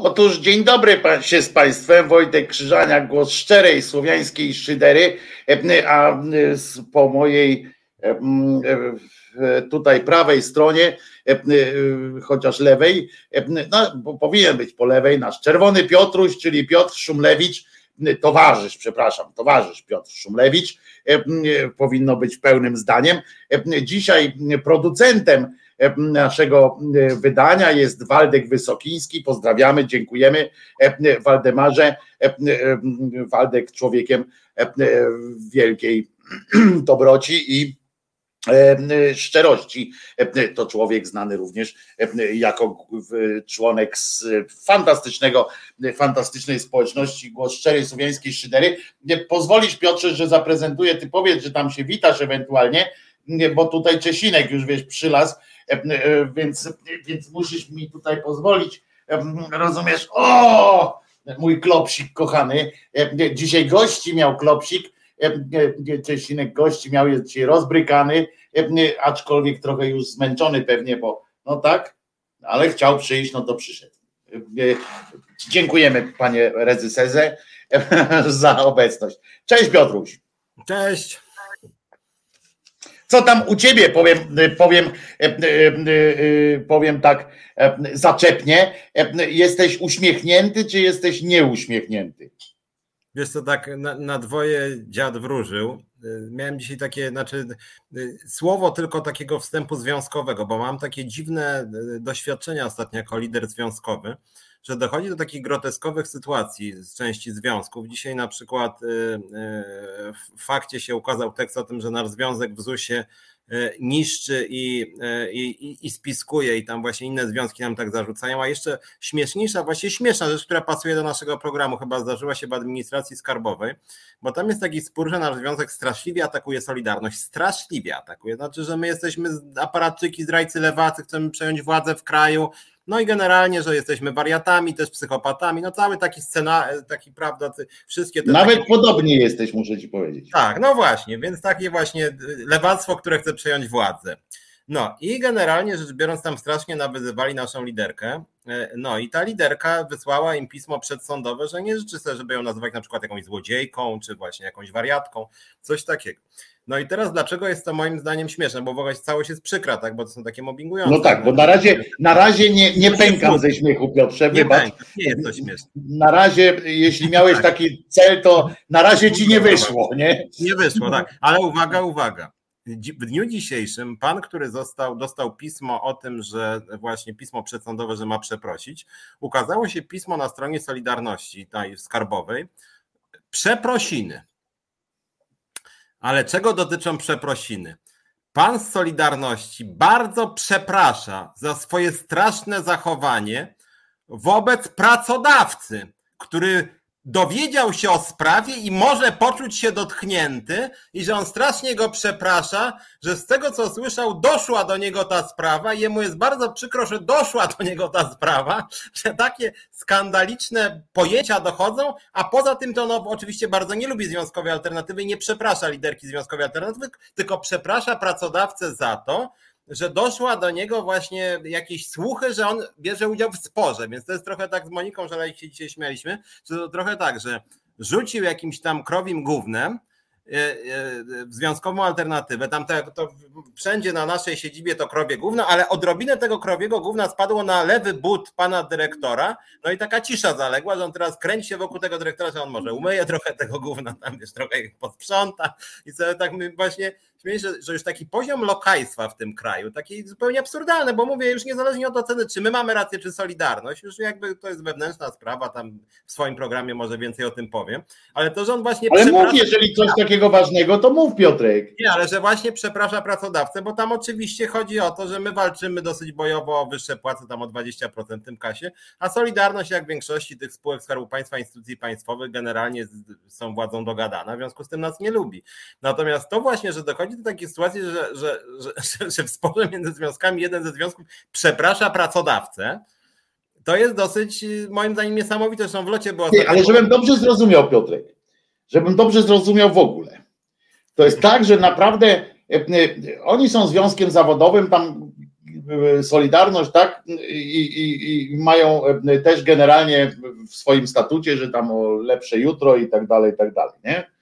Otóż dzień dobry się z Państwem. Wojtek Krzyżaniak, głos szczerej słowiańskiej szydery, e, a e, po mojej e, tutaj prawej stronie, chociaż lewej, no, bo powinien być po lewej, nasz czerwony Piotruś, czyli Piotr Szumlewicz, towarzysz, przepraszam, towarzysz Piotr Szumlewicz, powinno być pełnym zdaniem. Dzisiaj producentem naszego wydania jest Waldek Wysokiński. Pozdrawiamy, dziękujemy Waldemarze. Waldek człowiekiem wielkiej dobroci i szczerości. To człowiek znany również jako członek fantastycznego, fantastycznej społeczności Głos Szczerej Słowiańskiej Szydery. Pozwolisz Piotrze, że zaprezentuję, ty powiedz, że tam się witasz ewentualnie, bo tutaj Czesinek już wiesz przylazł E, e, więc, więc musisz mi tutaj pozwolić, e, rozumiesz, o, mój klopsik kochany, dzisiaj gości miał klopsik, Czesinek gości miał, jest dzisiaj rozbrykany, aczkolwiek trochę już zmęczony pewnie, bo no tak, ale chciał przyjść, no to przyszedł. Dziękujemy panie Rezyserze za obecność. Cześć Piotruś. Cześć. Co tam u ciebie, powiem, powiem, e, e, e, powiem tak zaczepnie, jesteś uśmiechnięty, czy jesteś nieuśmiechnięty? Wiesz co, tak na, na dwoje dziad wróżył. Miałem dzisiaj takie, znaczy słowo tylko takiego wstępu związkowego, bo mam takie dziwne doświadczenia ostatnio jako lider związkowy że dochodzi do takich groteskowych sytuacji z części związków. Dzisiaj na przykład y, y, w fakcie się ukazał tekst o tym, że nasz związek w ZUS-ie y, niszczy i, i, i spiskuje i tam właśnie inne związki nam tak zarzucają, a jeszcze śmieszniejsza, właśnie śmieszna rzecz, która pasuje do naszego programu, chyba zdarzyła się w administracji skarbowej, bo tam jest taki spór, że nasz związek straszliwie atakuje Solidarność, straszliwie atakuje, znaczy, że my jesteśmy aparatczyki, zdrajcy lewacy, chcemy przejąć władzę w kraju, no i generalnie, że jesteśmy wariatami, też psychopatami, no cały taki scenariusz, taki prawda, wszystkie te. Nawet takie... podobnie jesteś, muszę ci powiedzieć. Tak, no właśnie, więc takie właśnie lewactwo, które chce przejąć władzę. No i generalnie rzecz biorąc, tam strasznie nawyzywali naszą liderkę. E, no i ta liderka wysłała im pismo przedsądowe, że nie życzy sobie, żeby ją nazywać na przykład jakąś złodziejką, czy właśnie jakąś wariatką, coś takiego. No i teraz dlaczego jest to moim zdaniem śmieszne? Bo w ogóle całość jest przykra, tak? Bo to są takie mobbingujące. No tak, bo na razie, na razie nie, nie pękam ze śmiechu, Piotrze, nie wybacz. Pęka, nie jest to śmieszne. Na razie, jeśli miałeś tak. taki cel, to na razie ci nie wyszło, nie? Nie wyszło, tak. Ale uwaga, uwaga. W dniu dzisiejszym pan, który został, dostał pismo o tym, że właśnie pismo przedsądowe, że ma przeprosić, ukazało się pismo na stronie Solidarności tej skarbowej. Przeprosiny ale czego dotyczą przeprosiny? Pan z Solidarności bardzo przeprasza za swoje straszne zachowanie wobec pracodawcy, który dowiedział się o sprawie i może poczuć się dotknięty i że on strasznie go przeprasza, że z tego co słyszał doszła do niego ta sprawa. I jemu jest bardzo przykro, że doszła do niego ta sprawa, że takie skandaliczne pojęcia dochodzą, a poza tym to on oczywiście bardzo nie lubi związkowej alternatywy i nie przeprasza liderki związkowej alternatywy, tylko przeprasza pracodawcę za to, że doszła do niego właśnie jakieś słuchy, że on bierze udział w sporze, więc to jest trochę tak z Moniką, że się dzisiaj śmialiśmy, że to trochę tak, że rzucił jakimś tam krowim gównem, e, e, związkową alternatywę. Tam to, to wszędzie na naszej siedzibie to krowie gówno, ale odrobinę tego krowiego gówna spadło na lewy but pana dyrektora. No i taka cisza zaległa, że on teraz kręci się wokół tego dyrektora, że on może umyje trochę tego gówna, tam wiesz, trochę posprząta i sobie tak właśnie że, że już taki poziom lokajstwa w tym kraju, taki zupełnie absurdalny, bo mówię, już niezależnie od oceny, czy my mamy rację, czy Solidarność, już jakby to jest wewnętrzna sprawa, tam w swoim programie może więcej o tym powiem, ale to, że on właśnie... Ale mów, jeżeli coś takiego ważnego, to mów Piotrek. Nie, ale że właśnie przeprasza pracodawcę, bo tam oczywiście chodzi o to, że my walczymy dosyć bojowo o wyższe płace, tam o 20% w tym kasie, a Solidarność, jak w większości tych spółek Skarbu Państwa, instytucji państwowych, generalnie są władzą dogadana, w związku z tym nas nie lubi. Natomiast to właśnie, że dochodzi dochodzi do takiej sytuacji, że, że, że, że w sporze między związkami jeden ze związków przeprasza pracodawcę, to jest dosyć, moim zdaniem, niesamowite. Zresztą w locie było. Nie, ale żebym dobrze zrozumiał, Piotrek, żebym dobrze zrozumiał w ogóle. To jest tak, że naprawdę e, e, oni są związkiem zawodowym, tam Solidarność, tak? I, i, I, mają też generalnie w swoim statucie, że tam o lepsze jutro i tak dalej, i tak dalej, nie?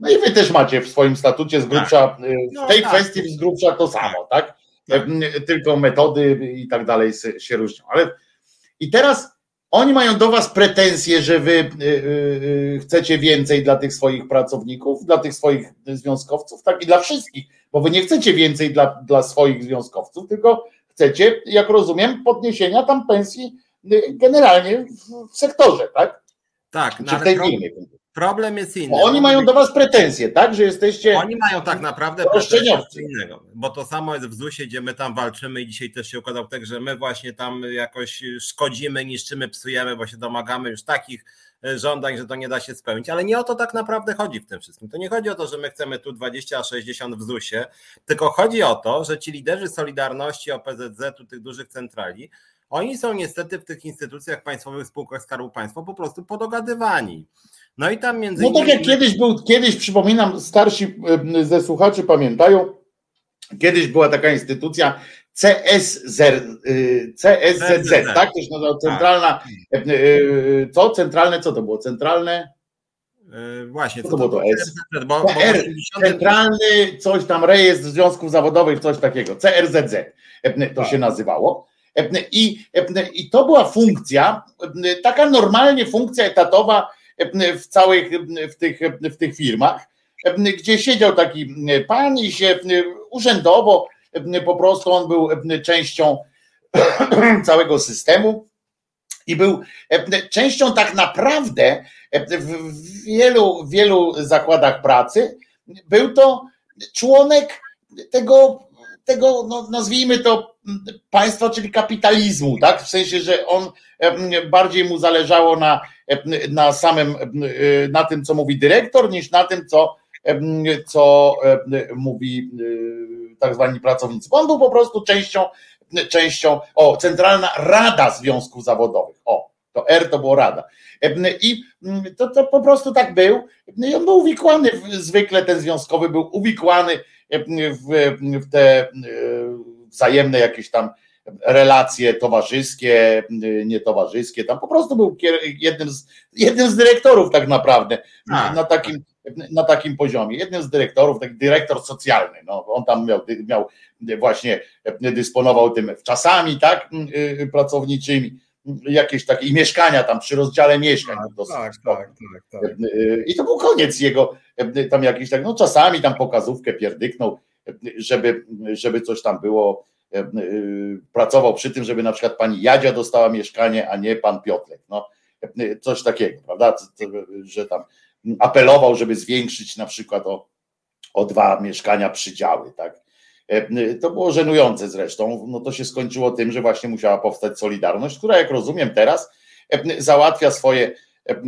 No i wy też macie w swoim statucie z grubsza, tak. w no tej no, kwestii z grubsza to samo, tak? tak? Tylko metody i tak dalej się różnią. Ale i teraz oni mają do was pretensje, że wy y, y, y, chcecie więcej dla tych swoich pracowników, dla tych swoich związkowców, tak i dla wszystkich, bo wy nie chcecie więcej dla, dla swoich związkowców, tylko chcecie, jak rozumiem, podniesienia tam pensji generalnie w, sektorze, tak? Tak, Czy w tej firmie. Problem jest inny. Bo oni mają do was pretensje, tak? Że jesteście. Oni mają tak naprawdę pretensje innego, bo to samo jest w ZUS-ie, gdzie my tam walczymy i dzisiaj też się układał tak, że my właśnie tam jakoś szkodzimy, niszczymy, psujemy, bo się domagamy już takich e, żądań, że to nie da się spełnić. Ale nie o to tak naprawdę chodzi w tym wszystkim. To nie chodzi o to, że my chcemy tu 20, a 60 w ZUS-ie, tylko chodzi o to, że ci liderzy Solidarności, OPZZ-u, tych dużych centrali, oni są niestety w tych instytucjach państwowych, spółkach Skarbu Państwa po prostu podogadywani. No i tam między innymi... No tak jak kiedyś był, kiedyś przypominam, starsi ze słuchaczy pamiętają, kiedyś była taka instytucja CSZ, y, CSZZ, tak? To się nazywa centralna, tak. y, y, co? Centralne, co to było? Centralne? Właśnie, co to było to S? Bo, bo R, 80... Centralny coś tam rejestr związków zawodowych, coś takiego, CRZZ to się tak. nazywało. I, I to była funkcja, taka normalnie funkcja etatowa w całych w tych, w tych firmach, gdzie siedział taki pan i się urzędowo po prostu on był częścią całego systemu i był częścią tak naprawdę w wielu, wielu zakładach pracy. Był to członek tego, tego no nazwijmy to państwa, czyli kapitalizmu, tak? W sensie, że on bardziej mu zależało na, na samym, na tym, co mówi dyrektor, niż na tym, co, co mówi y, tak zwani pracownicy. On był po prostu częścią, częścią, o, Centralna Rada Związków Zawodowych. O, to R to było Rada. I to, to po prostu tak był. I on był uwikłany, zwykle ten związkowy był uwikłany w, w te wzajemne jakieś tam relacje towarzyskie, nietowarzyskie. Tam po prostu był jednym z, jednym z dyrektorów tak naprawdę A, na takim na takim poziomie. Jednym z dyrektorów, taki dyrektor socjalny, no, on tam miał, miał właśnie, dysponował tym czasami, tak, y, pracowniczymi, jakieś takie i mieszkania tam przy rozdziale mieszkań. Tak, tak, tak, tak, tak. I to był koniec jego, tam jakiś tak, no czasami tam pokazówkę pierdyknął, żeby, żeby coś tam było, pracował przy tym, żeby na przykład pani Jadzia dostała mieszkanie, a nie pan Piotrek, no coś takiego, prawda, że tam apelował, żeby zwiększyć na przykład o, o dwa mieszkania przydziały, tak. To było żenujące zresztą. No to się skończyło tym, że właśnie musiała powstać Solidarność, która, jak rozumiem teraz, załatwia swoje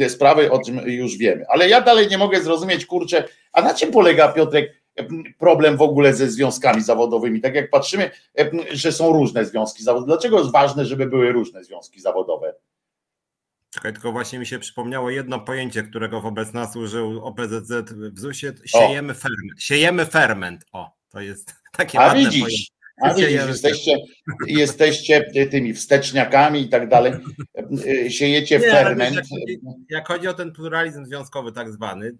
sprawy, o czym już wiemy. Ale ja dalej nie mogę zrozumieć, kurczę, a na czym polega Piotrek problem w ogóle ze związkami zawodowymi? Tak jak patrzymy, że są różne związki zawodowe. Dlaczego jest ważne, żeby były różne związki zawodowe? Czekaj, tylko właśnie mi się przypomniało jedno pojęcie, którego wobec nas użył OPZZ w ZUS-ie. Siejemy, ferment. siejemy ferment. O, to jest takie A widzisz, pojęcie. A widzisz, jesteście, jesteście tymi wsteczniakami i tak dalej, siejecie Nie, ferment. Jak chodzi, jak chodzi o ten pluralizm związkowy tak zwany,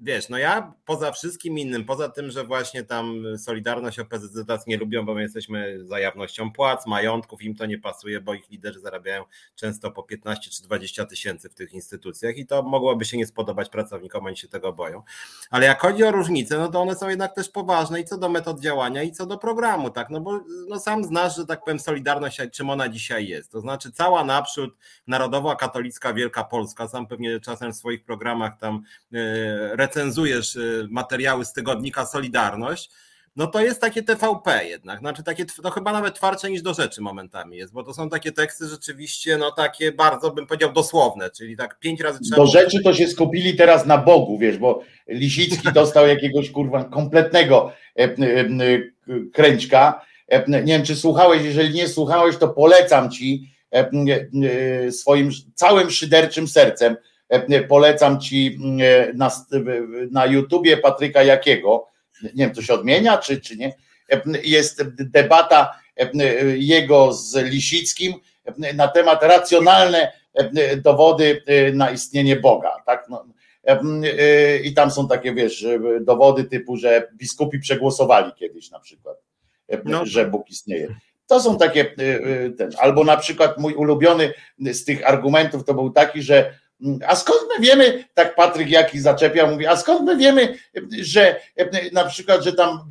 wiesz, no ja poza wszystkim innym, poza tym, że właśnie tam Solidarność OPZZ nie lubią, bo my jesteśmy za jawnością płac, majątków, im to nie pasuje, bo ich liderzy zarabiają często po 15 czy 20 tysięcy w tych instytucjach i to mogłoby się nie spodobać pracownikom, oni się tego boją. Ale jak chodzi o różnice, no to one są jednak też poważne i co do metod działania i co do programu, tak, no bo no sam znasz, że tak powiem Solidarność, czym ona dzisiaj jest, to znaczy cała naprzód Narodowa Katolicka Wielka Polska, sam pewnie czasem w swoich programach tam yy, recenzujesz y, materiały z tygodnika Solidarność, no to jest takie TVP jednak, znaczy takie, no chyba nawet twardsze niż do rzeczy momentami jest, bo to są takie teksty rzeczywiście, no takie bardzo bym powiedział dosłowne, czyli tak pięć razy trzeba... Do rzeczy to się skupili teraz na Bogu, wiesz, bo Lisicki dostał jakiegoś kurwa kompletnego e, e, kręćka, e, nie wiem czy słuchałeś, jeżeli nie słuchałeś to polecam ci swoim całym szyderczym sercem, polecam ci mm, e, na, na YouTubie Patryka Jakiego, nie wiem, to się odmienia, czy, czy nie, e, jest debata jego z Lisickim na temat racjonalne dowody na istnienie Boga. Tak? No, I tam są takie, wiesz, dowody typu, że biskupi przegłosowali kiedyś na przykład, no. że Bóg istnieje. To są takie, ten, albo na przykład mój ulubiony z tych argumentów to był taki, że a skąd my wiemy, tak Patryk Jaki zaczepia, mówi, a skąd my wiemy, że na przykład, że tam,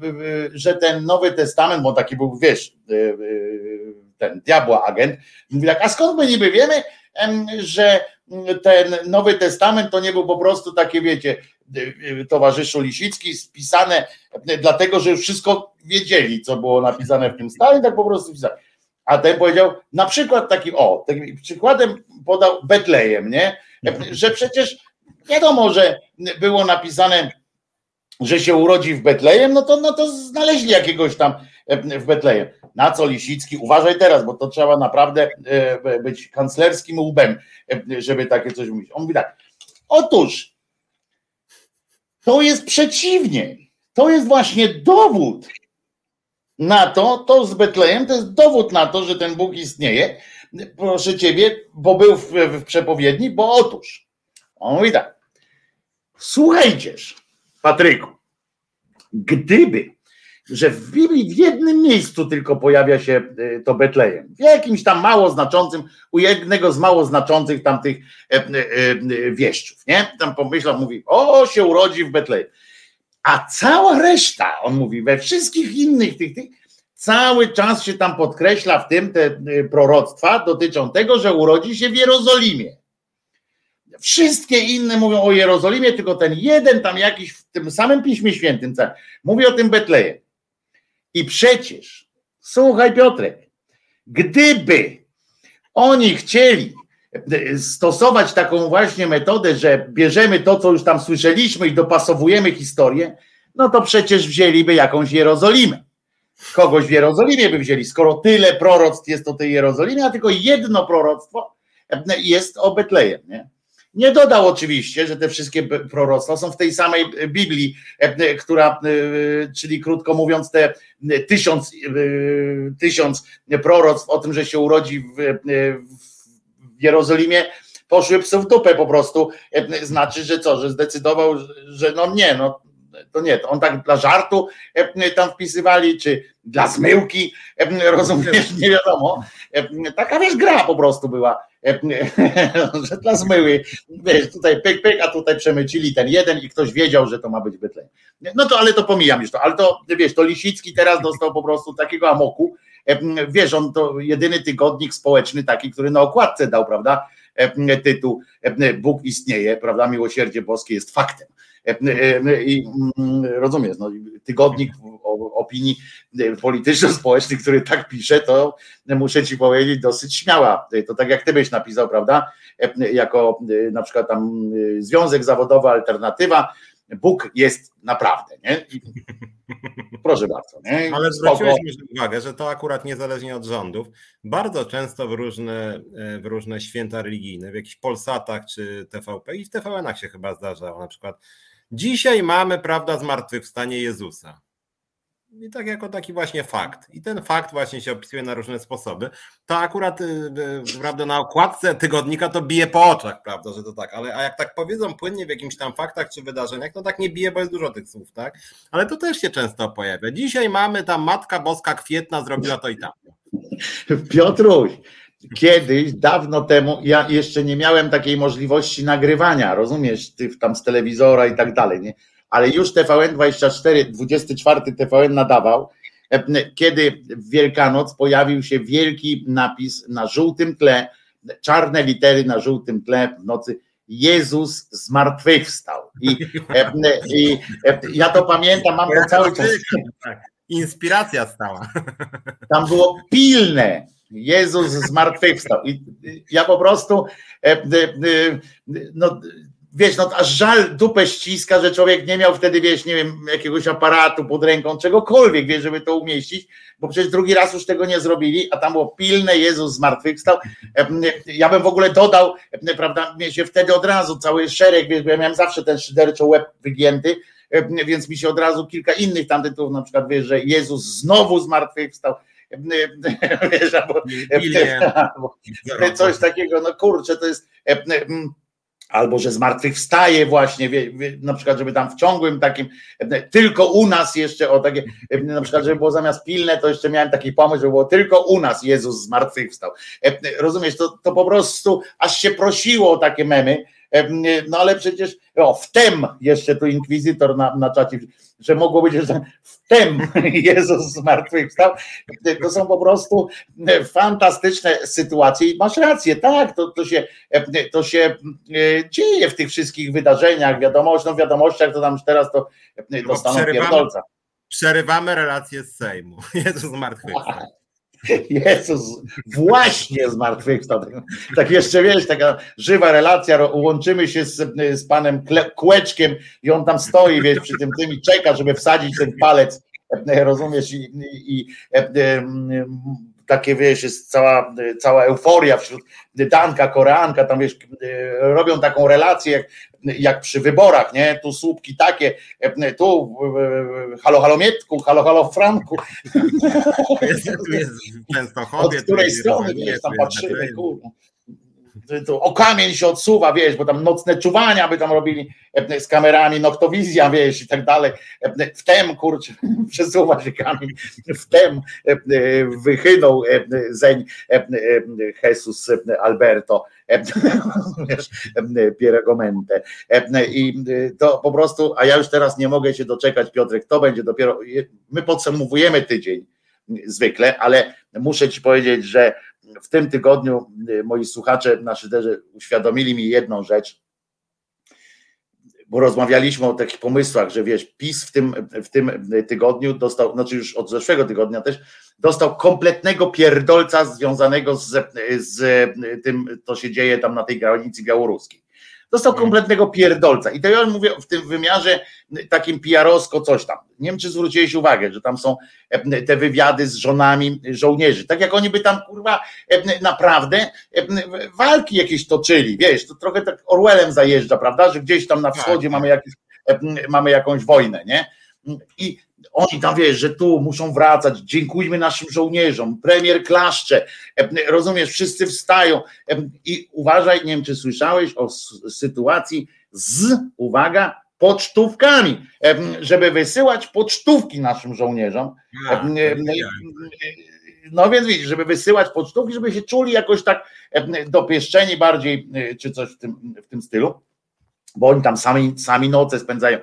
że ten Nowy Testament, bo taki był, wiesz, ten diabła agent, mówi tak, a skąd my niby wiemy, że ten Nowy Testament to nie był po prostu takie, wiecie, towarzyszu Lisicki spisane, dlatego, że już wszystko wiedzieli, co było napisane w tym stanie, tak po prostu pisali. A ten powiedział, na przykład taki, o, takim przykładem podał Betlejem, nie? Że przecież wiadomo, że było napisane, że się urodzi w Betlejem, no to, no to znaleźli jakiegoś tam w Betlejem. Na co Lisicki, uważaj teraz, bo to trzeba naprawdę e, być kanclerskim łbem, żeby takie coś mówić. On mówi tak, otóż to jest przeciwnie, to jest właśnie dowód na to, to z Betlejem, to jest dowód na to, że ten Bóg istnieje, proszę ciebie, bo był w, w przepowiedni, bo otóż, on mówi tak, słuchajcież, Patryku, gdyby, że w Biblii w jednym miejscu tylko pojawia się e, to Betlejem, w jakimś tam mało znaczącym, u jednego z mało znaczących tamtych e, e, wieszczów, nie? Tam pomyślał, mówi, o, się urodzi w Betlejem. A cała reszta, on mówi, we wszystkich innych tych, tych cały czas się tam podkreśla w tym te y, proroctwa dotyczą tego, że urodzi się w Jerozolimie. Wszystkie inne mówią o Jerozolimie, tylko ten jeden tam jakiś w tym samym Piśmie Świętym mówi o tym Betlejem. I przecież, słuchaj Piotrek, gdyby oni chcieli y, stosować taką właśnie metodę, że bierzemy to, co już tam słyszeliśmy i dopasowujemy historię, no to przecież wzięliby jakąś Jerozolimę kogoś w Jerozolimie by wzięli, skoro tyle proroctw jest o tej Jerozolimie, a tylko jedno proroctwo jest o Betlejem. Nie? Nie dodał oczywiście, że te wszystkie proroctwa są w tej samej Biblii, która, czyli krótko mówiąc, te tysiąc, tysiąc proroctw o tym, że się urodzi w, w Jerozolimie, poszły psu w dupę po prostu. Znaczy, że co, że zdecydował, że no nie, no to nie, to on tak dla żartu e, tam wpisywali, czy dla zmyłki, e, rozumiesz, nie wiadomo. E, taka wiesz, gra po prostu była, że dla zmyły, wiesz, tutaj pyk, pyk, a tutaj przemycili ten jeden i ktoś wiedział, że to ma być Betlejem. No to, ale to pomijam już to, ale to, wiesz, to Lisicki teraz dostał po prostu takiego amoku, wiesz, on to jedyny tygodnik społeczny taki, który na okładce dał, prawda, tytuł Bóg istnieje, prawda, miłosierdzie boskie jest faktem. E, e, I mm, rozumiesz, no, tygodnik opinii e, polityczno-społecznych, który tak pisze, to muszę ci powiedzieć dosyć śmiała. To tak jak ty byś napisał, prawda? Jako na przykład tam Związek Zawodowy Alternatywa, Bóg jest naprawdę, nie? I proszę bardzo. Nie? Ale zwróciłeś uwagę, że to akurat niezależnie od rządów, bardzo często w różne, w różne święta religijne, w jakichś Polsatach czy TVP i w TVN-ach się chyba zdarzało, na przykład Dzisiaj mamy, prawda, zmartwychwstanie Jezusa. I tak jako taki właśnie fakt. I ten fakt właśnie się opisuje na różne sposoby. To akurat, y, y, prawda, na okładce tygodnika to bije po oczach, prawda, że to tak. Ale a jak tak powiedzą płynnie w jakimś tam faktach czy wydarzeniach, no tak nie bije, bo jest dużo tych słów, tak? Ale to też się często pojawia. Dzisiaj mamy tam Matka Boska Kwietna zrobiła to i tam. Piotruś, kiedyś, dawno temu, ja jeszcze nie miałem takiej możliwości nagrywania, rozumiesz, ty tam z telewizora i tak dalej, nie? Ale już TVN24, 24 TVN nadawał, e, kiedy w Wielkanoc pojawił się wielki napis na żółtym tle, czarne litery na żółtym tle w nocy. Jezus zmartwychwstał. I, e, i e, ja to pamiętam, mam to cały czas. Tak. Inspiracja stała. Tam było pilne, Jezus zmartwychwstał. I ja po prostu, e, e, e, no wiesz, no aż żal dupę ściska, że człowiek nie miał wtedy, wiesz, nie wiem, jakiegoś aparatu pod ręką, czegokolwiek, wiesz, żeby to umieścić, bo przecież drugi raz już tego nie zrobili, a tam było pilne, Jezus zmartwychwstał. Ja bym w ogóle dodał, prawda, mnie się wtedy od razu cały szereg, wiesz, bo ja miałem zawsze ten szyderczo łeb wygięty, więc mi się od razu kilka innych tam tytułów, na przykład, wiesz, że Jezus znowu zmartwychwstał, wiesz, albo, albo coś takiego, no kurczę, to jest albo że zmartwychwstaje właśnie, wie, wie, na przykład, żeby tam w ciągłym takim, tylko u nas jeszcze o takie, na przykład, żeby było zamiast pilne, to jeszcze miałem taki pomysł, żeby było tylko u nas Jezus zmartwychwstał. Rozumiesz, to, to po prostu aż się prosiło o takie memy, no ale przecież, o, wtem jeszcze tu inkwizytor na, na czacie, że mogło być, że wtem Jezus zmartwychwstał. To są po prostu fantastyczne sytuacje i masz rację, tak, to, to, się, to się e, dzieje w tych wszystkich wydarzeniach, wiadomość, no wiadomościach to tam teraz to dostaną pierdolca. Przerywamy relację z Sejmu. Jezus zmartwychwstał. Jezus, właśnie zmartwychwstał. Tak jeszcze wiesz, taka żywa relacja, łączymy się z, z panem Kłeczkiem i on tam stoi, wiesz, przy tym tym i czeka, żeby wsadzić ten palec, rozumiesz, i, i, i takie wiesz, jest cała, cała euforia wśród Danka, Koreanka, tam wiesz, robią taką relację jak, jak przy wyborach, nie? Tu słupki takie, tu halo halo Mietku, halo halo Franku. Jest, tu jest Częstochowie. Od której strony, wiesz, tam patrzymy, kurwa to o kamień się odsuwa, wiesz, bo tam nocne czuwania by tam robili e, z kamerami, noktowizja, wiesz, i tak dalej. E, Wtem, kurczę, przesuwa się kamień, wtem e, wychynął zeń Jesus Alberto, wiesz, Pieregomente. I to po prostu, a ja już teraz nie mogę się doczekać, Piotrek, to będzie dopiero, my podsumowujemy tydzień zwykle, ale muszę ci powiedzieć, że w tym tygodniu y, moi słuchacze na szyderze uświadomili mi jedną rzecz, bo rozmawialiśmy o takich pomysłach, że wiesz, PiS w tym, w tym tygodniu dostał, znaczy już od zeszłego tygodnia też, dostał kompletnego pierdolca związanego z, z tym, co się dzieje tam na tej granicy białoruskiej. Dostał mhm. kompletnego pierdolca. I to ja mówię w tym wymiarze takim PR-owsko coś tam. Nie wiem, czy zwróciłeś uwagę, że tam są e, te wywiady z żonami żołnierzy. Tak jak oni by tam, kurwa, e, naprawdę e, walki jakieś toczyli. Wiesz, to trochę tak Orwellem zajeżdża, prawda, że gdzieś tam na tak, wschodzie tak. mamy, jakiś, mamy jakąś wojnę, nie? I oni tam wiesz, że tu muszą wracać, dziękujmy naszym żołnierzom, premier klaszcze, rozumiesz, wszyscy wstają. I uważaj, nie wiem czy słyszałeś o sytuacji z, uwaga, pocztówkami, żeby wysyłać pocztówki naszym żołnierzom. No więc widzisz, żeby wysyłać pocztówki, żeby się czuli jakoś tak dopieszczeni bardziej, e, czy coś w tym, w tym stylu, bo oni tam sami, sami noce spędzają.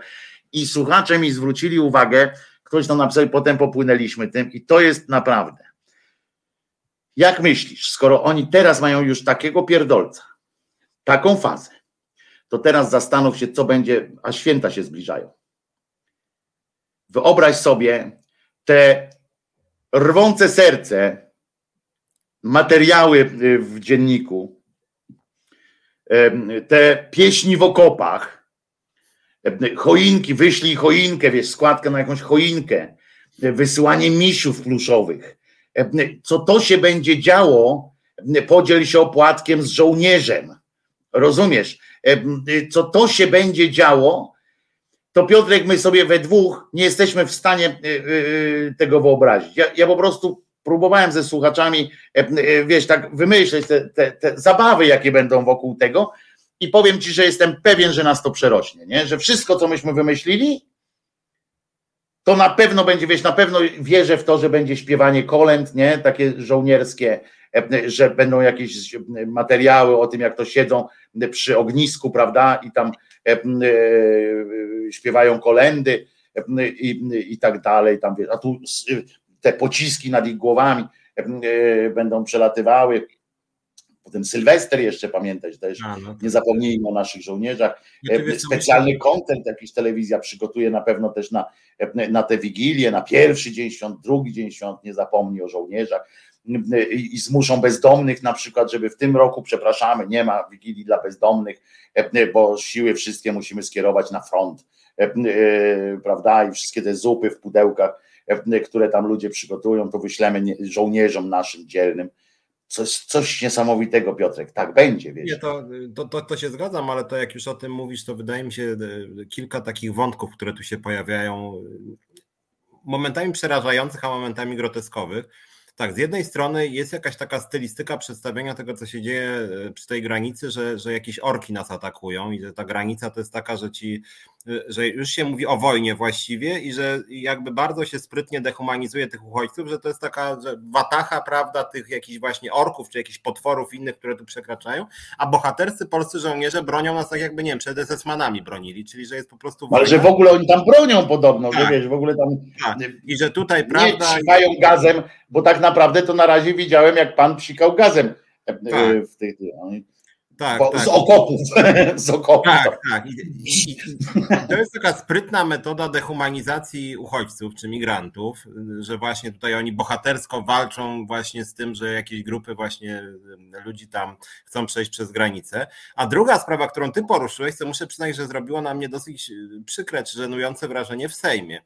I słuchacze mi zwrócili uwagę, ktoś tam napisał, potem popłynęliśmy tym i to jest naprawdę. Jak myślisz, skoro oni teraz mają już takiego pierdolca, taką fazę, to teraz zastanów się, co będzie, a święta się zbliżają. Wyobraź sobie te rwące serce, materiały w dzienniku, te pieśni w okopach, choinki, wyślij choinkę, wiesz, składkę na jakąś choinkę, wysyłanie misiów pluszowych. Co to się będzie działo, podziel się opłatkiem z żołnierzem. Rozumiesz? Co to się będzie działo, to Piotrek, my sobie we dwóch nie jesteśmy w stanie e, e, tego wyobrazić. Ja, ja po prostu próbowałem ze słuchaczami, wiesz, tak wymyśleć te, te, te zabawy, jakie będą wokół tego, i powiem ci, że jestem pewien, że nas to przerośnie, nie? że wszystko, co myśmy wymyślili, to na pewno będzie, wiesz, na pewno wierzę w to, że będzie śpiewanie kolęd, nie? takie żołnierskie, że będą jakieś materiały o tym, jak to siedzą przy ognisku, prawda, i tam e, śpiewają kolendy i, i tak dalej, tam, a tu te pociski nad ich głowami e, będą przelatywały, Potem Sylwester jeszcze pamiętać też. A, no Nie zapomnijmy o naszych żołnierzach. E, specjalny kontent jakiś telewizja przygotuje na pewno też na, e, na te wigilię, na pierwszy dzień świąt, drugi dzień świąt, nie zapomni o żołnierzach. I zmuszą bezdomnych na przykład, żeby w tym roku, przepraszamy, nie ma wigilii dla bezdomnych, e, bo siły wszystkie musimy skierować na front, prawda? I wszystkie te zupy w pudełkach, które tam ludzie przygotują, to wyślemy żołnierzom naszym dzielnym Coś, coś niesamowitego, Piotrek. Tak będzie. Wiesz. Nie, to, to, to, to, się zgadzam, ale to jak już o tym mówisz, to wydaje mi się e, kilka takich wątków, które tu się pojawiają, momentami przerażających, a momentami groteskowych. tak, z jednej strony jest jakaś taka stylistyka przedstawienia tego, co się dzieje e, przy tej granicy, że, że jakieś orki nas atakują i że ta granica to jest taka, że ci że już się mówi o wojnie właściwie i że jakby bardzo się sprytnie dehumanizuje tych uchodźców, że to jest taka że watacha, prawda, tych jakichś właśnie orków czy jakichś potworów innych, które tu przekraczają, a bohaterscy polscy żołnierze bronią nas tak jakby, nie wiem, przed SS-manami bronili, czyli że jest po prostu wojna. Ale że w ogóle oni tam bronią podobno, tak. że wiesz, w ogóle tam tak. i że tutaj, prawda... Nie gazem, bo tak naprawdę to na razie widziałem, jak pan psikał gazem e, tak. w tych... No tak, Bo, tak. Z okopów. z okopów. Tak, tak. I, i, I, to jest taka sprytna metoda dehumanizacji uchodźców czy migrantów, że właśnie tutaj oni bohatersko walczą właśnie z tym, że jakieś grupy właśnie ludzi tam chcą przejść przez granicę. A druga sprawa, którą ty poruszyłeś, to muszę przyznać, że zrobiło na mnie dosyć przykre czy żenujące wrażenie w Sejmie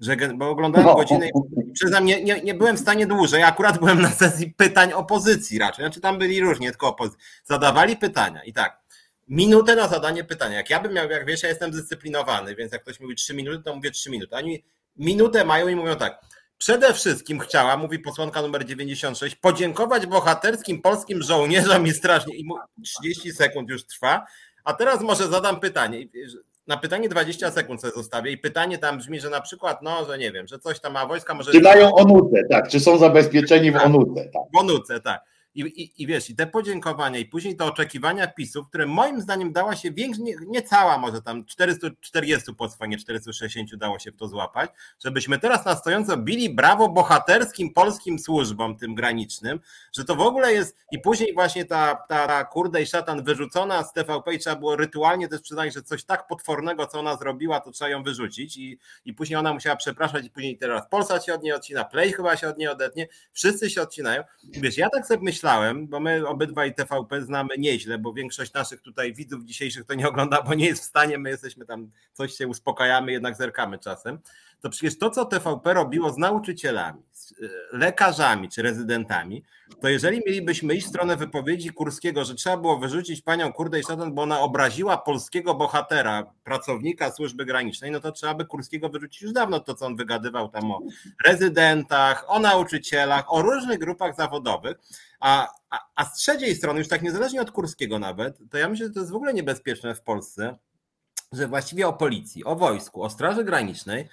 że, bo oglądałem no. godzinę i przyznam, nie, nie, nie byłem w stanie dłużej. Akurat byłem na sesji pytań opozycji raczej. Znaczy tam byli różnie, tylko opozycji. Zadawali pytania i tak. Minutę na zadanie pytania. Jak ja bym miał, jak wiesz, ja jestem dyscyplinowany, więc jak ktoś mówi trzy minuty, to mówię trzy minuty. Oni minutę mają i mówią tak. Przede wszystkim chciała, mówi posłanka numer 96, podziękować bohaterskim polskim żołnierzom i strażnie. I 30 sekund już trwa. A teraz może zadam pytanie na pytanie 20 sekund sobie zostawię i pytanie tam brzmi, że na przykład, no, że nie wiem, że coś tam ma wojska może... Czy dają onutę, tak, czy są zabezpieczeni w tak, onutę, tak. W onutę, tak. I, i, I wiesz, i te podziękowania, i później te oczekiwania PiSu, które moim zdaniem dała się większa, nie, nie, cała, może tam 440 posłów, nie 460 dało się w to złapać, żebyśmy teraz na stojąco bili brawo bohaterskim polskim służbom tym granicznym, że to w ogóle jest, i później właśnie ta, ta, ta kurde i szatan wyrzucona z TVP i trzeba było rytualnie też przyznać, że coś tak potwornego, co ona zrobiła, to trzeba ją wyrzucić i, i później ona musiała przepraszać i później teraz Polsa się od niej odcina, Play chyba się od niej odetnie, wszyscy się odcinają. I wiesz, ja tak sobie myślałem, myślałem, bo my obydwaj TVP znamy nieźle, bo większość naszych tutaj widzów dzisiejszych to nie ogląda, bo nie jest w stanie, my jesteśmy tam, coś się uspokajamy, jednak zerkamy czasem. To przecież to, co TVP robiło z nauczycielami, z e, lekarzami czy rezydentami, to jeżeli mielibyśmy iść w stronę wypowiedzi Kurskiego, że trzeba było wyrzucić panią Kurdę i Szatan, bo ona obraziła polskiego bohatera, pracownika służby granicznej, no to trzeba by Kurskiego wyrzucić już dawno to, co on wygadywał tam o rezydentach, o nauczycielach, o różnych grupach zawodowych. A, a, a z trzeciej strony, już tak niezależnie od Kurskiego nawet, to ja myślę, że to jest w ogóle niebezpieczne w Polsce, że właściwie o policji, o wojsku, o Straży Granicznej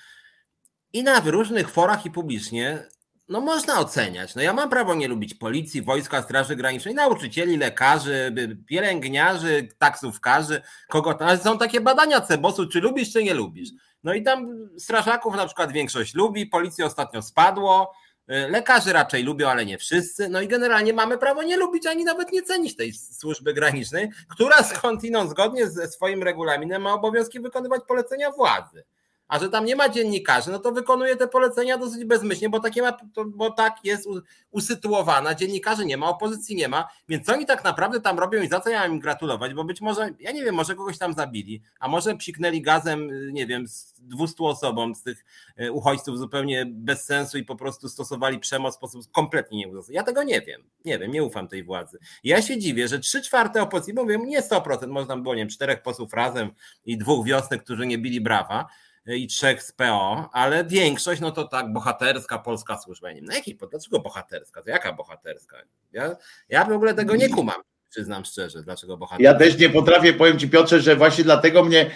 i na różnych forach i publicznie no można oceniać. No ja mam prawo nie lubić policji, wojska, straży granicznej, nauczycieli, lekarzy, pielęgniarzy, taksówkarzy, kogo tam. Są takie badania Cebosu, czy lubisz, czy nie lubisz. No i tam strażaków na przykład większość lubi, policji ostatnio spadło, y, lekarzy raczej lubią, ale nie wszyscy. No i generalnie mamy prawo nie lubić, ani nawet nie cenić tej służby granicznej, która skądinąd zgodnie ze swoim regulaminem ma obowiązki wykonywać polecenia władzy. A że tam nie ma dziennikarzy, no to wykonuje te polecenia dosyć bezmyślnie, bo, takie ma, bo tak jest usytuowana. Dziennikarzy nie ma, opozycji nie ma, więc oni tak naprawdę tam robią i za co ja im gratulować, bo być może, ja nie wiem, może kogoś tam zabili, a może psiknęli gazem, nie wiem, z 200 osobom z tych e, uchodźców zupełnie bez sensu i po prostu stosowali przemoc w sposób kompletnie nieuzasadniony. Ja tego nie wiem, nie wiem, nie ufam tej władzy. Ja się dziwię, że 3 czwarte opozycji, mówię, nie 100%, może tam było, nie wiem, czterech posłów razem i dwóch wiosnek, którzy nie bili brawa, i trzech z PO, ale większość, no to tak, bohaterska polska służba. Nie wiem, na jakiej, dlaczego bohaterska? To jaka bohaterska? Ja, ja w ogóle tego nie kumam przyznam szczerze, dlaczego bohaterska. Ja też nie potrafię, powiem Ci Piotrze, że właśnie dlatego mnie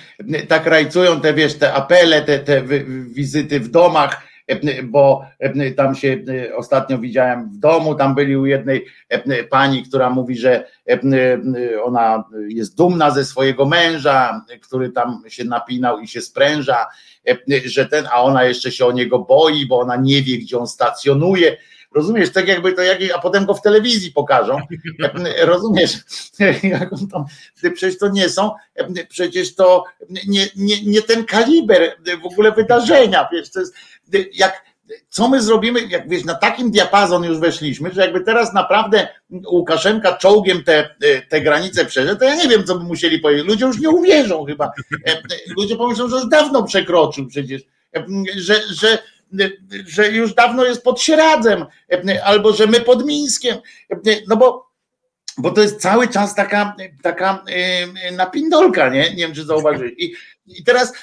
tak rajcują te, wiesz, te apele, te, te wizyty w domach, bo tam się ostatnio widziałem w domu, tam byli u jednej pani, która mówi, że ona jest dumna ze swojego męża, który tam się napinał i się spręża, że ten, a ona jeszcze się o niego boi, bo ona nie wie, gdzie on stacjonuje. Rozumiesz, tak jakby to jakiś, a potem go w telewizji pokażą. Rozumiesz, jak on tam, przecież to nie są, przecież to nie, nie, nie ten kaliber w ogóle wydarzenia, wiesz, to jest jak co my zrobimy, jak wiesz, na takim diapazon już weszliśmy, że jakby teraz naprawdę Łukaszenka czołgiem te, te granice przeszedł, to ja nie wiem, co by musieli powiedzieć. Ludzie już nie uwierzą chyba. Ludzie pomyślą, że już dawno przekroczył przecież, że, że, że już dawno jest pod Sieradzem, albo że my pod Mińskiem. No bo bo to jest cały czas taka, taka napindolka, nie? Nie wiem, czy zauważyłeś. I, I teraz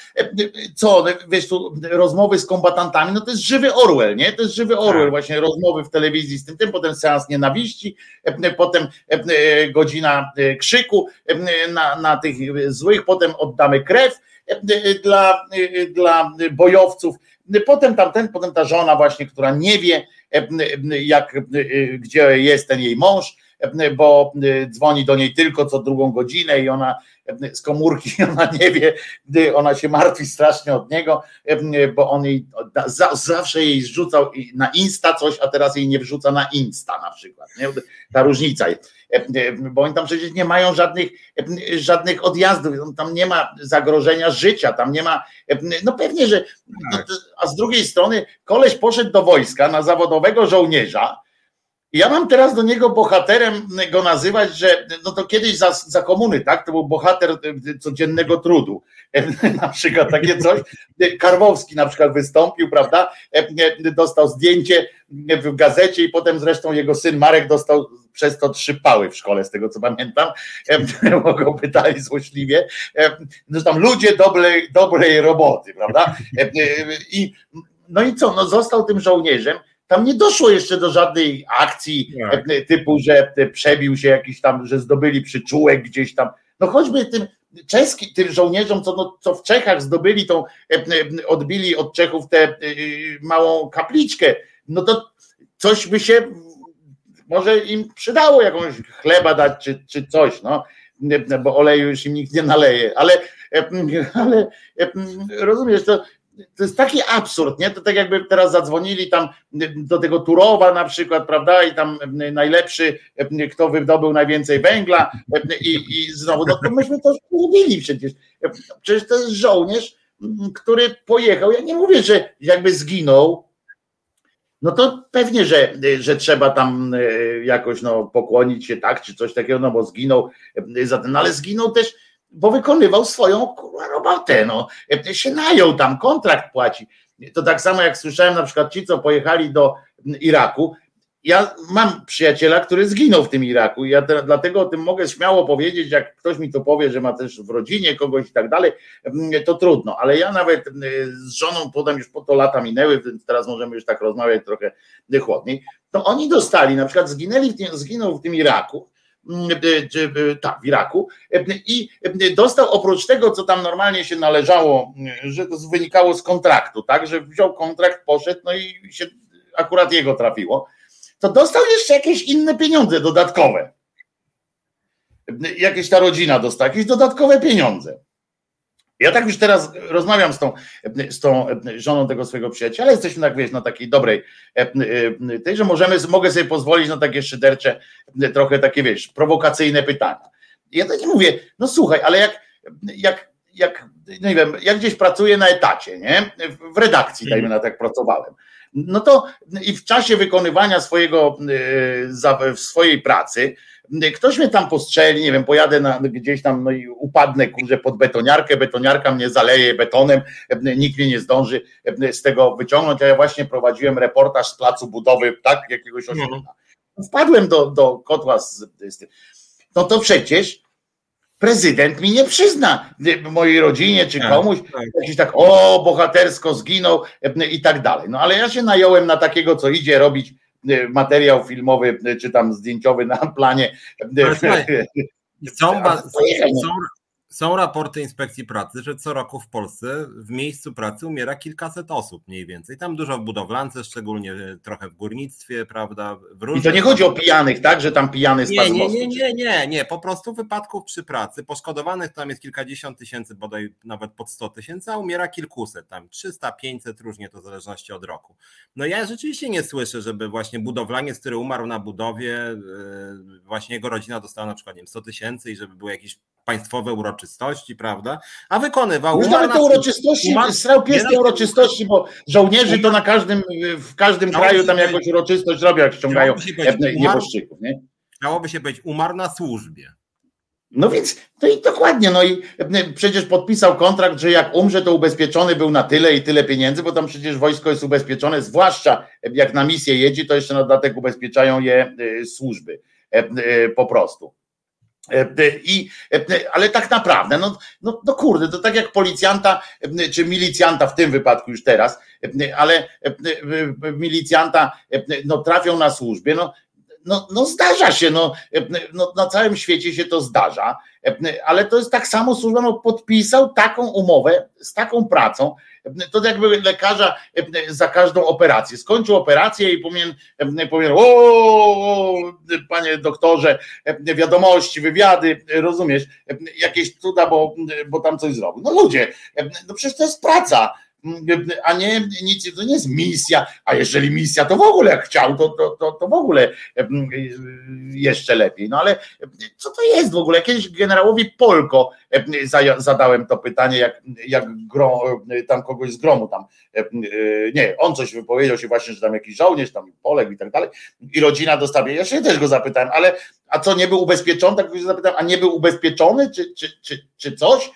co, wiesz, tu rozmowy z kombatantami, no to jest żywy Orwell, nie? To jest żywy Orwell, tak. właśnie rozmowy w telewizji z tym, tym, potem seans nienawiści, potem godzina krzyku na, na tych złych, potem oddamy krew dla, dla bojowców, potem tamten, potem ta żona właśnie, która nie wie, jak, gdzie jest ten jej mąż, bo dzwoni do niej tylko co drugą godzinę i ona z komórki, ona nie wie, ona się martwi strasznie od niego, bo on jej zawsze jej zrzucał na Insta coś, a teraz jej nie wrzuca na Insta na przykład. Nie? Ta różnica. Bo oni tam przecież nie mają żadnych, żadnych odjazdów, tam nie ma zagrożenia życia, tam nie ma, no pewnie, że, tak. a z drugiej strony koleś poszedł do wojska na zawodowego żołnierza, ja mam teraz do niego bohaterem go nazywać, że no to kiedyś za, za komuny, tak? To był bohater e, codziennego trudu. E, na przykład takie coś. Karwowski na przykład wystąpił, prawda? E, dostał zdjęcie w gazecie i potem zresztą jego syn Marek dostał przez to trzy pały w szkole, z tego co pamiętam. Mogą pytali złośliwie. No tam ludzie dobrej, dobrej roboty, prawda? I no i co? No został tym żołnierzem tam nie doszło jeszcze do żadnej akcji tak. E, typu, że przebił się jakiś tam, że zdobyli przyczółek gdzieś tam. No choćby tym czeskim, tym żołnierzom, co, no, co w Czechach zdobyli tą, e, e, odbili od Czechów tę małą kapliczkę, no to coś by się może im przydało jakąś chleba dać czy, czy coś, no bo oleju już im nikt nie naleje, ale, ale rozumiesz, to to jest taki absurd, nie? To tak jakby teraz zadzwonili tam do tego Turowa na przykład, prawda? I tam najlepszy, kto wydobył najwięcej węgla i, i znowu, no to myśmy to mówili przecież. Przecież to jest żołnierz, który pojechał. Ja nie mówię, że jakby zginął, no to pewnie, że, że trzeba tam e, jakoś no, pokłonić się tak, czy coś takiego, no bo zginął za ten, no ale zginął też bo wykonywał swoją robotę, no, się najął tam, kontrakt płaci. To tak samo jak słyszałem na przykład ci, co pojechali do Iraku, ja mam przyjaciela, który zginął w tym Iraku. Ja te, dlatego o tym mogę śmiało powiedzieć, jak ktoś mi to powie, że ma też w rodzinie kogoś i tak dalej, to trudno, ale ja nawet z żoną, potem już po to lata minęły, więc teraz możemy już tak rozmawiać trochę chłodniej, to oni dostali, na przykład zginęli w tym, zginął w tym Iraku tak, w Iraku i dostał oprócz tego, co tam normalnie się należało, że to wynikało z kontraktu, tak, że wziął kontrakt, poszedł, no i się akurat jego trafiło, to dostał jeszcze jakieś inne pieniądze dodatkowe. Jakieś ta rodzina dostała, jakieś dodatkowe pieniądze. Ja tak już teraz rozmawiam z tą, z tą żoną tego swojego przyjaciela, jesteśmy tak, wiesz, na takiej dobrej e, e, tej, że możemy, mogę sobie pozwolić na takie szydercze, trochę takie, wiesz, prowokacyjne pytania. Ja tak mówię, no słuchaj, ale jak, jak, jak, no nie wiem, jak gdzieś pracuję na etacie, nie? W redakcji, dajmy na tak pracowałem. No to i w czasie wykonywania swojego, e, swojej pracy, ktoś mnie tam postrzeli, nie wiem, pojadę na, gdzieś tam no i upadnę kurze pod betoniarkę, betoniarka mnie zaleje betonem, nikt mnie nie zdąży z tego wyciągnąć, a ja właśnie prowadziłem reportaż z placu budowy, tak, jakiegoś mhm. osiedla. Wpadłem do, do kotła z, z tym. No to przecież prezydent mi nie przyzna mojej rodzinie czy tak, komuś, tak. jakiś tak, o, bohatersko zginął i tak dalej. No ale ja się nająłem na takiego, co idzie robić materiał filmowy e, czy tam zdjęciowy na planie. Są, są, są raporty inspekcji pracy, że co roku w Polsce w miejscu pracy umiera kilkaset osób mniej więcej. Tam dużo w budowlance, szczególnie trochę w górnictwie, prawda? W I to nie chodzi o pijanych, tak? Że tam pijany spadł nie, nie, nie, nie, nie, nie. Po prostu wypadków przy pracy. Poszkodowanych tam jest kilkadziesiąt tysięcy, bodaj nawet pod 100 tysięcy, a umiera kilkuset, tam 300, 500, różnie to w zależności od roku. No ja rzeczywiście nie słyszę, żeby właśnie budowlaniec, który umarł na budowie, yy, właśnie jego rodzina dostała na przykład nie wiem, 100 tysięcy i żeby był jakiś państwowe uroczystości, prawda? A wykonywał. Już nawet te uroczystości, umarł, strał pies te uroczystości, bo żołnierzy to na każdym, w każdym kraju tam jakąś uroczystość robią, jak ściągają nieboszczyków, nie? Chciałoby się być umarł na służbie. No więc, no i dokładnie, no i przecież podpisał kontrakt, że jak umrze, to ubezpieczony był na tyle i tyle pieniędzy, bo tam przecież wojsko jest ubezpieczone, zwłaszcza jak na misję jedzie, to jeszcze na dodatek ubezpieczają je y, służby po prostu. I, ale tak naprawdę, no, no, no kurde, to tak jak policjanta, czy milicjanta w tym wypadku już teraz, ale milicjanta no, trafią na służbie, no, no, no zdarza się, no, no, na całym świecie się to zdarza, ale to jest tak samo służba, no, podpisał taką umowę z taką pracą, to jakby lekarza za każdą operację. Skończył operację i powinien, powinien o, panie doktorze, wiadomości, wywiady, rozumiesz, jakieś cuda, bo, bo tam coś zrobił. No ludzie, no przecież to jest praca a nie nic, to nie jest misja, a jeżeli misja, to w ogóle jak chciał, to, to, to, to w ogóle jeszcze lepiej. No ale co to jest w ogóle? Kiedyś generałowi Polko zadałem to pytanie, jak, jak gro, tam kogoś z gromu tam, nie, on coś wypowiedział się właśnie, że tam jakiś żołnierz tam poległ i tak dalej i rodzina dostawia, ja się też go zapytałem, ale a co, nie był ubezpieczony? Tak go zapytałem, a nie był ubezpieczony, czy, czy, czy, czy coś?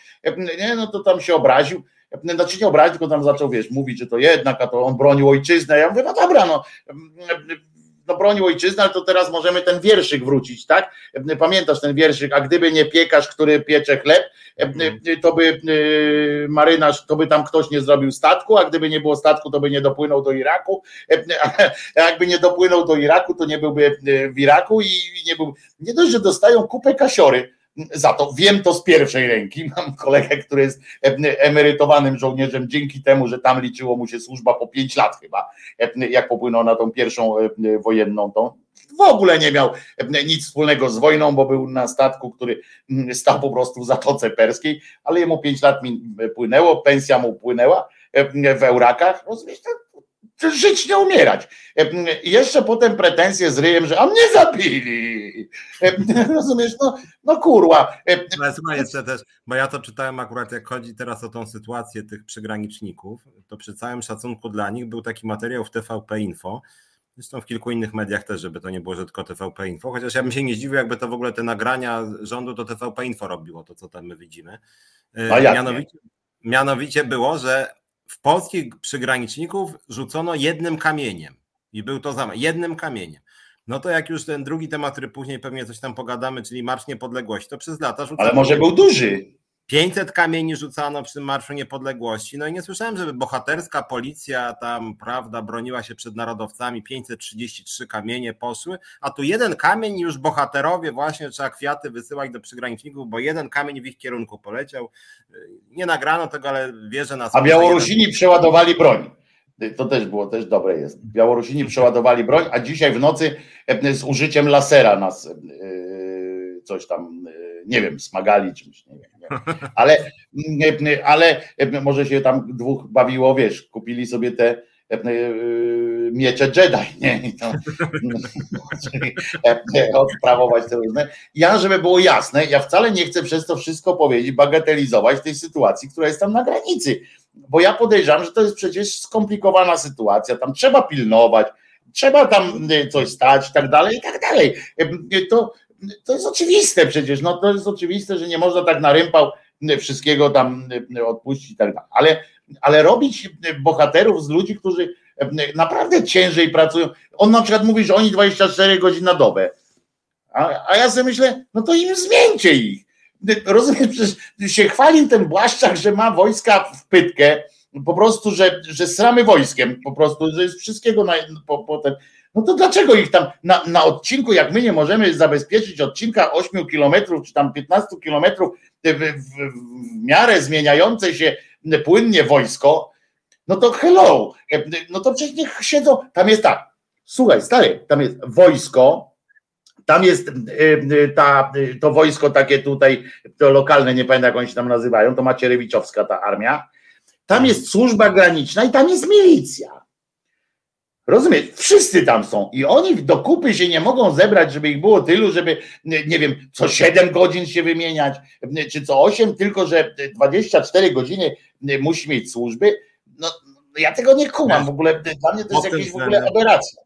Nie, no to tam się obraził znaczy nie obraził, tylko tam zaczął, wiesz, mówić, że to jednak, a to on bronił ojczyznę. Ja mówię, no dobra, no, no bronił ojczyznę, ale to teraz możemy ten wierszyk wrócić, tak? Pamiętasz ten wierszyk, a gdyby nie piekarz, który piecze chleb, to by marynarz, to by tam ktoś nie zrobił statku, a gdyby nie było statku, to by nie dopłynął do Iraku, a jakby nie dopłynął do Iraku, to nie byłby w Iraku i nie był, nie dość, że dostają kupę kasiory, za to. Wiem to z pierwszej ręki. Mam kolegę, który jest emerytowanym żołnierzem dzięki temu, że tam liczyło mu się służba po pięć lat chyba, jak popłynął na tą pierwszą wojenną tą. W ogóle nie miał nic wspólnego z wojną, bo był na statku, który stał po prostu w Zatoce Perskiej, ale jemu pięć lat płynęło, pensja mu płynęła w eurakach. Rozumiesz, żyć, nie umierać. I jeszcze potem pretensje z ryjem, że a mnie zabili. Rozumiesz, no, no kurwa. Ale słuchaj jeszcze też, bo ja to czytałem akurat jak chodzi teraz o tą sytuację tych przygraniczników, to przy całym szacunku dla nich był taki materiał w TVP Info, Zresztą w kilku innych mediach też, żeby to nie było, że tylko TVP Info, chociaż ja bym się nie zdziwił, jakby to w ogóle te nagrania rządu to TVP Info robiło, to co tam my widzimy. A mianowicie, mianowicie było, że w polskich przygraniczników rzucono jednym kamieniem. I był to zamek, jednym kamieniem. No to jak już ten drugi temat, który później pewnie coś tam pogadamy, czyli Marsz Niepodległości, to przez lata rzucono. Ale może był duży. 500 kamieni rzucano przy Marszu Niepodległości. No i nie słyszałem, żeby bohaterska policja tam, prawda, broniła się przed narodowcami. 533 kamienie poszły, a tu jeden kamień już bohaterowie, właśnie trzeba kwiaty wysyłać do przygraniczników, bo jeden kamień w ich kierunku poleciał. Nie nagrano tego, ale wierzę na A Białorusini jeden... przeładowali broń. To też było, też dobre jest. Białorusini przeładowali broń, a dzisiaj w nocy e, z użyciem lasera nas e, coś tam, e, nie wiem, smagali czymś, nie wiem ale, ale może się tam dwóch bawiło, wiesz, kupili sobie te e, miecze Jedi, nie? I tam, odprawować te różne. Ja, żeby było jasne, ja wcale nie chcę przez to wszystko powiedzieć, bagatelizować tej sytuacji, która jest tam na granicy, bo ja podejrzewam, że to jest przecież skomplikowana sytuacja, tam trzeba pilnować, trzeba tam coś stać i tak dalej, i tak dalej. To, to jest oczywiste przecież, no to jest oczywiste, że nie można tak na wszystkiego tam odpuścić i tak dalej. Ale, ale robić bohaterów z ludzi, którzy naprawdę ciężej pracują. On na przykład mówi, że oni 24 godziny na dobę. A, a ja sobie myślę, no to im zmieńcie ich. Rozumiesz, przecież się chwalił ten Błaszczak, że ma wojska w pytkę, po prostu, że, że sramy wojskiem, po prostu, że jest wszystkiego na, po, no to dlaczego ich tam na, na odcinku, jak my nie możemy zabezpieczyć odcinka 8 kilometrów czy tam 15 kilometrów w, w, w miarę zmieniające się płynnie wojsko, no to hello, no to przecież niech siedzą, tam jest tak, słuchaj stary, tam jest wojsko, tam jest ta, to wojsko takie tutaj, to lokalne, nie pamiętam jak oni się tam nazywają, to Macierewiczowska ta armia, tam jest służba graniczna i tam jest milicja. Rozumiesz? Wszyscy tam są i oni do kupy się nie mogą zebrać, żeby ich było tylu, żeby, nie wiem, co 7 godzin się wymieniać, czy co 8, tylko że 24 godziny musi mieć służby. No, ja tego nie kumam w ogóle. Dla mnie to jest jakaś w ogóle aberracja.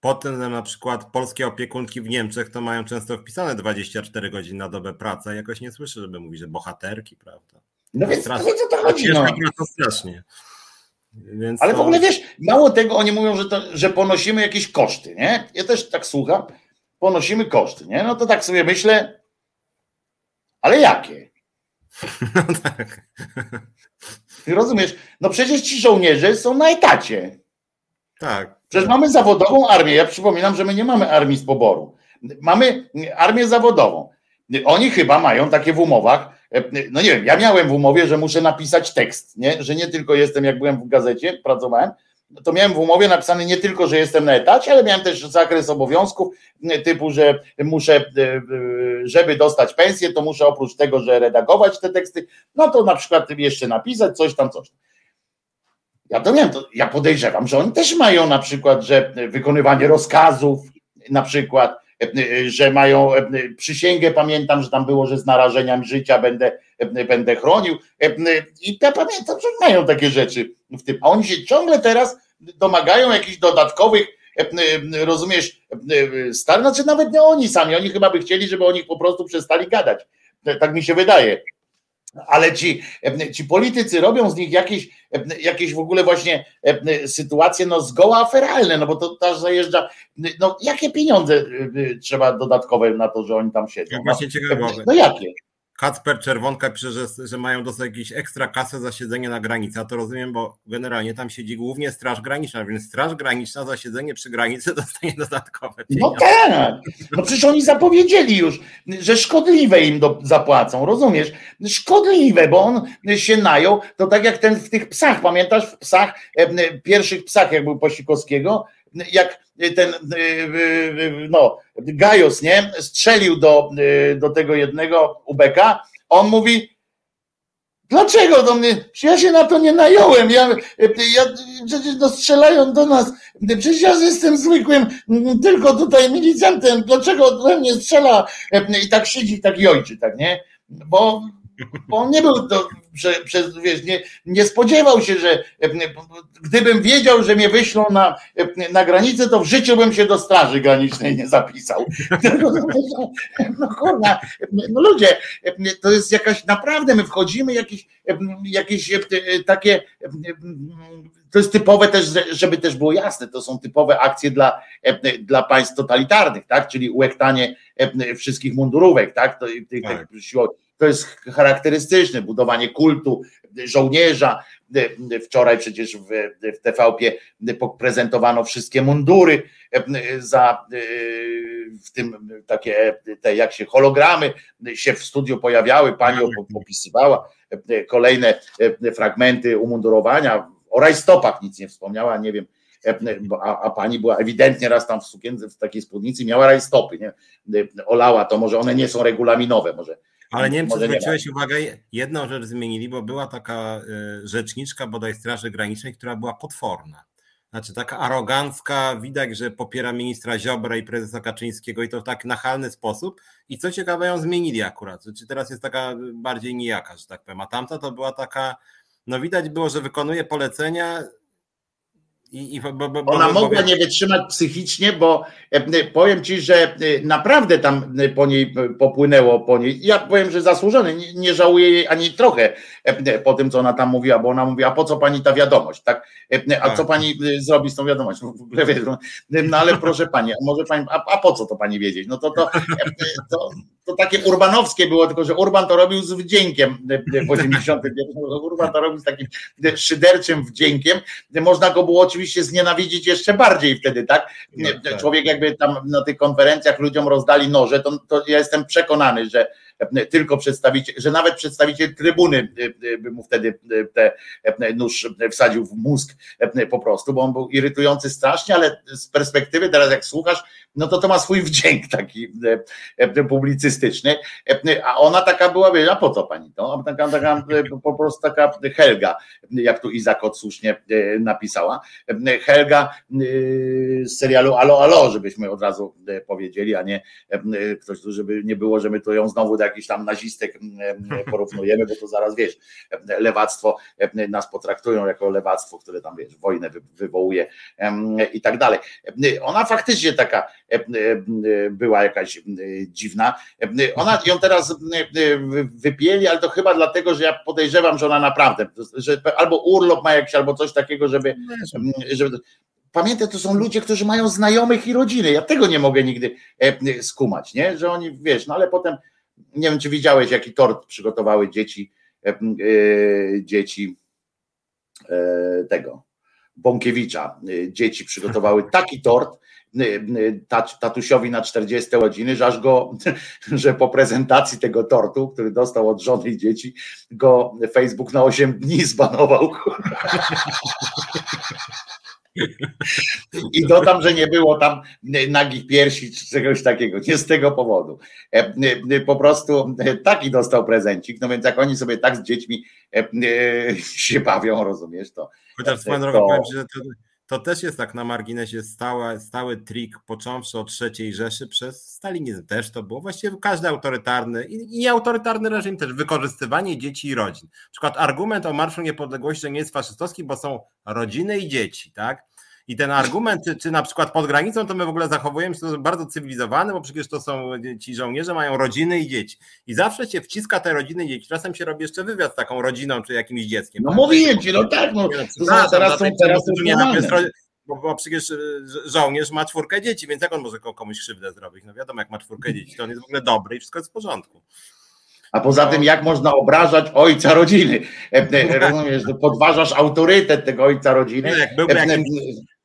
Pod tym na przykład polskie opiekunki w Niemczech to mają często wpisane 24 godziny na dobę pracy, jakoś nie słyszę, żeby mówić, że bohaterki, prawda? No więc, strasznie, no więc o to chodzi. No. strasznie. Więc Ale w ogóle wiesz, mało tego oni mówią, że, to, że ponosimy jakieś koszty, nie? Ja też tak słucham. ponosimy koszty, nie? No to tak sobie myślę, ale jakie? No tak. Rozumiesz? No przecież ci żołnierze są na etacie. Tak. Przecież mamy zawodową armię. Ja przypominam, że my nie mamy armii z poboru. Mamy armię zawodową. Oni chyba mają takie w umowach. No nie wiem, ja miałem w umowie, że muszę napisać tekst, nie? że nie tylko jestem, jak byłem w gazecie, pracowałem, to miałem w umowie napisane nie tylko, że jestem na etacie, ale miałem też zakres obowiązków, typu, że muszę, e, e, żeby dostać pensję, to muszę oprócz tego, że redagować te teksty, no to na przykład jeszcze napisać coś tam, coś. Ja to wiem, to ja podejrzewam, że oni też mają na przykład, że wykonywanie rozkazów, na przykład, że mają przysięgę, pamiętam, że tam było, że z narażeniami życia będę, będę chronił. I ja pamiętam, że mają takie rzeczy w tym. A oni się ciągle teraz domagają jakichś dodatkowych, rozumiesz, star, znaczy nawet nie oni sami, oni chyba by chcieli, żeby o nich po prostu przestali gadać. Tak mi się wydaje ale ci, ci politycy robią z nich jakieś, jakieś w ogóle właśnie sytuacje no zgoła aferalne, no bo to też zajeżdża, no jakie pieniądze trzeba dodatkowe na to, że oni tam siedzą? No, właśnie ciekawe. No jakie? Kacper Czerwonka pisze, że, że mają dostać jakieś ekstra kasę za siedzenie na granicy. A to rozumiem, bo generalnie tam siedzi głównie Straż Graniczna, więc Straż Graniczna za siedzenie przy granicy dostanie dodatkowe pieniądze. No tak, no przecież oni zapowiedzieli już, że szkodliwe im do, zapłacą, rozumiesz? Szkodliwe, bo on się najął, to tak jak ten w tych psach, pamiętasz w psach, e, pierwszych psach, jak był Posikowskiego, jak ten e, e, no, Gajos, nie, strzelił do, do tego jednego ubeka, on mówi, Dlaczego do mnie? Ja się na to nie nająłem. Ja, ja przecież no strzelają do nas. Przecież ja jestem zwykłym, tylko tutaj milicjantem. Dlaczego we mnie strzela? I tak siedzi, tak ojczy, tak nie? Bo on nie był to, przez, wiesz, nie, nie spodziewał się, że gdybym wiedział, że mnie wyślą na, na granicę, to w życiu bym się do Straży Granicznej nie zapisał. No kurwa, no ludzie, to jest jakaś, naprawdę my wchodzimy jakieś, jakieś takie, to jest typowe też, żeby też było jasne, to są typowe akcje dla, dla państw totalitarnych, tak, czyli ułektanie wszystkich mundurówek, tak, tych, tak. tych to jest charakterystyczne, budowanie kultu żołnierza. Wczoraj przecież w, w TVP prezentowano wszystkie mundury za w tym takie te jak się hologramy się w studiu pojawiały, pani opisywała kolejne fragmenty umundurowania. O rajstopach nic nie wspomniała, nie wiem, a, a, pani była ewidentnie raz tam w sukience, w takiej spódnicy, miała rajstopy, nie? Olała to, może one nie są regulaminowe, może ale nie wiem, czy zwróciłeś uwagę, jedną rzecz zmienili, bo była taka y, rzeczniczka bodaj Straży Granicznej, która była potworna. Znaczy taka arogancka, widać, że popiera ministra Ziobra i prezesa Kaczyńskiego i to w tak nachalny sposób. I co ciekawe, ją zmienili akurat. Czy teraz jest taka bardziej nijaka, że tak powiem. A tamta to była taka, no widać było, że wykonuje polecenia i, i, bo, bo, Ona bo, mogła nie wytrzymać psychicznie, bo e, powiem ci, że e, naprawdę tam e, po niej popłynęło po niej. Ja powiem, że zasłużony, nie, nie żałuję jej ani trochę po tym, co ona tam mówiła, bo ona mówi, a po co pani ta wiadomość, tak? A co tak. pani zrobi z tą wiadomością? W ogóle no, no ale proszę pani, może pani, a, a po co to pani wiedzieć? No to, to, to, to takie urbanowskie było, tylko że Urban to robił z wdziękiem w 81. Urban to robił z takim szyderczym wdziękiem. Można go było oczywiście znienawidzić jeszcze bardziej wtedy, tak? No, tak. Człowiek jakby tam na tych konferencjach ludziom rozdali noże, to, to ja jestem przekonany, że tylko przedstawiciel, że nawet przedstawiciel trybuny by mu wtedy te nóż wsadził w mózg po prostu, bo on był irytujący strasznie, ale z perspektywy teraz jak słuchasz, no to to ma swój wdzięk taki publicystyczny, a ona taka była, wie, a po co pani to? Taka, taka, po prostu taka Helga, jak tu Izak słusznie napisała, Helga z serialu Alo Alo, żebyśmy od razu powiedzieli, a nie ktoś tu, żeby nie było, że my to ją znowu do jakichś tam nazistek porównujemy, bo to zaraz wiesz, lewactwo nas potraktują jako lewactwo, które tam wiesz, wojnę wywołuje i tak dalej. Ona faktycznie taka była jakaś dziwna. Ona ją teraz wypieli, ale to chyba dlatego, że ja podejrzewam, że ona naprawdę, że albo urlop ma jakiś, albo coś takiego, żeby, żeby pamiętaj, to są ludzie, którzy mają znajomych i rodziny. Ja tego nie mogę nigdy skumać, nie? Że oni, wiesz, no ale potem nie wiem, czy widziałeś, jaki tort przygotowały dzieci, dzieci tego Bąkiewicza. Dzieci przygotowały taki tort, tatusiowi na 40 godziny, że aż go, że po prezentacji tego tortu, który dostał od żony i dzieci, go Facebook na 8 dni zbanował. I dodam, że nie było tam nagich piersi czy czegoś takiego. Nie z tego powodu. E, e, po prostu taki dostał prezencik. No więc jak oni sobie tak z dziećmi e, się bawią, rozumiesz to. Chociaż drogą powiem, że to, to też jest tak na marginesie stały, stały trik, począwszy od III Rzeszy przez stalinizm też to było. Właściwie każdy autorytarny i nieautorytarny reżim też wykorzystywanie dzieci i rodzin. Na przykład argument o Marszu Niepodległości nie jest faszystowski, bo są rodziny i dzieci, tak? I ten argument, czy, czy na przykład pod granicą, to my w ogóle zachowujemy się bardzo cywilizowane, bo przecież to są ci żołnierze, mają rodziny i dzieci. I zawsze się wciska te rodziny i dzieci. Czasem się robi jeszcze wywiad z taką rodziną, czy jakimś dzieckiem. No tak? mówiłem ci, no tak, no, to no, teraz są teraz nie bo, bo przecież e, żołnierz ma czwórkę dzieci, więc jak on może komuś krzywdę zrobić? No wiadomo, jak ma czwórkę dzieci, to on jest w ogóle dobry i wszystko jest w porządku. A poza tym, jak można obrażać ojca rodziny? E, e, rozumiesz, podważasz autorytet tego ojca rodziny. No, jak byłby, jakimś,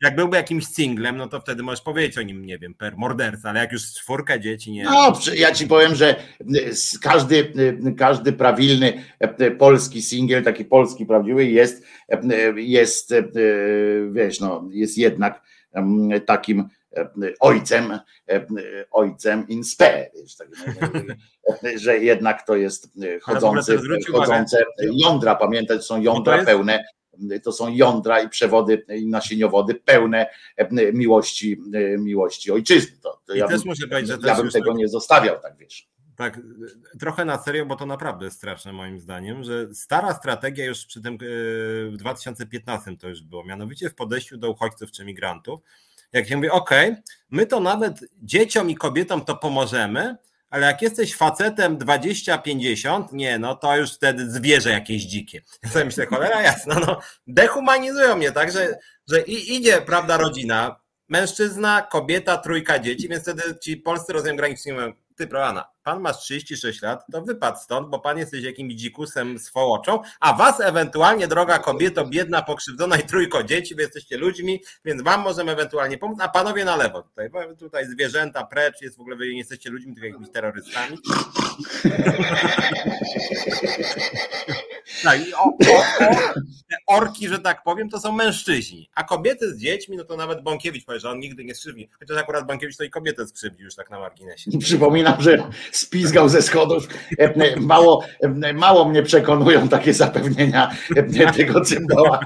jak byłby jakimś singlem, no to wtedy możesz powiedzieć o nim, nie wiem, per morderca, ale jak już czwórka dzieci, nie. No, ja ci powiem, że każdy, każdy prawilny polski singiel, taki polski prawdziwy jest, jest, wiesz, no, jest jednak takim ojcem, ojcem in spe, tak że jednak to jest chodzący, chodzące jądra, pamiętać, są jądra pełne to są jądra i przewody i nasieniowody pełne miłości, miłości ojczyzny. To, to ja bym, ja bym tego tak, nie zostawiał, tak wiesz. Tak, trochę na serio, bo to naprawdę straszne moim zdaniem, że stara strategia już przy tym e, w 2015 to już było, mianowicie w podejściu do uchodźców czy migrantów, jak się mówi, ok, my to nawet dzieciom i kobietom to pomożemy, ale jak jesteś facetem 20-50, nie, no to już wtedy zwierzę jakieś dzikie. Ja sobie myślę, cholera jasna, no dehumanizują mnie, tak, że, że idzie, prawda, rodzina, mężczyzna, kobieta, trójka dzieci, więc wtedy ci polscy rozumiem granicy mówią, ty Proana, pan masz 36 lat, to wypadł stąd, bo pan jesteś jakimś dzikusem z fołoczą, a was ewentualnie, droga kobieto, biedna, pokrzywdzona i trójko dzieci, wy jesteście ludźmi, więc wam możemy ewentualnie pomóc, a panowie na lewo tutaj, tutaj zwierzęta precz, jest w ogóle wy nie jesteście ludźmi, tylko jakimiś terrorystami. Tak, o, o, o, orki, że tak powiem, to są mężczyźni, a kobiety z dziećmi, no to nawet Bąkiewicz powie, że on nigdy nie skrzywdzi, chociaż akurat Bąkiewicz to i kobietę skrzywdzi już tak na marginesie. Przypominam, że spizgał ze schodów. Mało, mało mnie przekonują takie zapewnienia tego cymboła.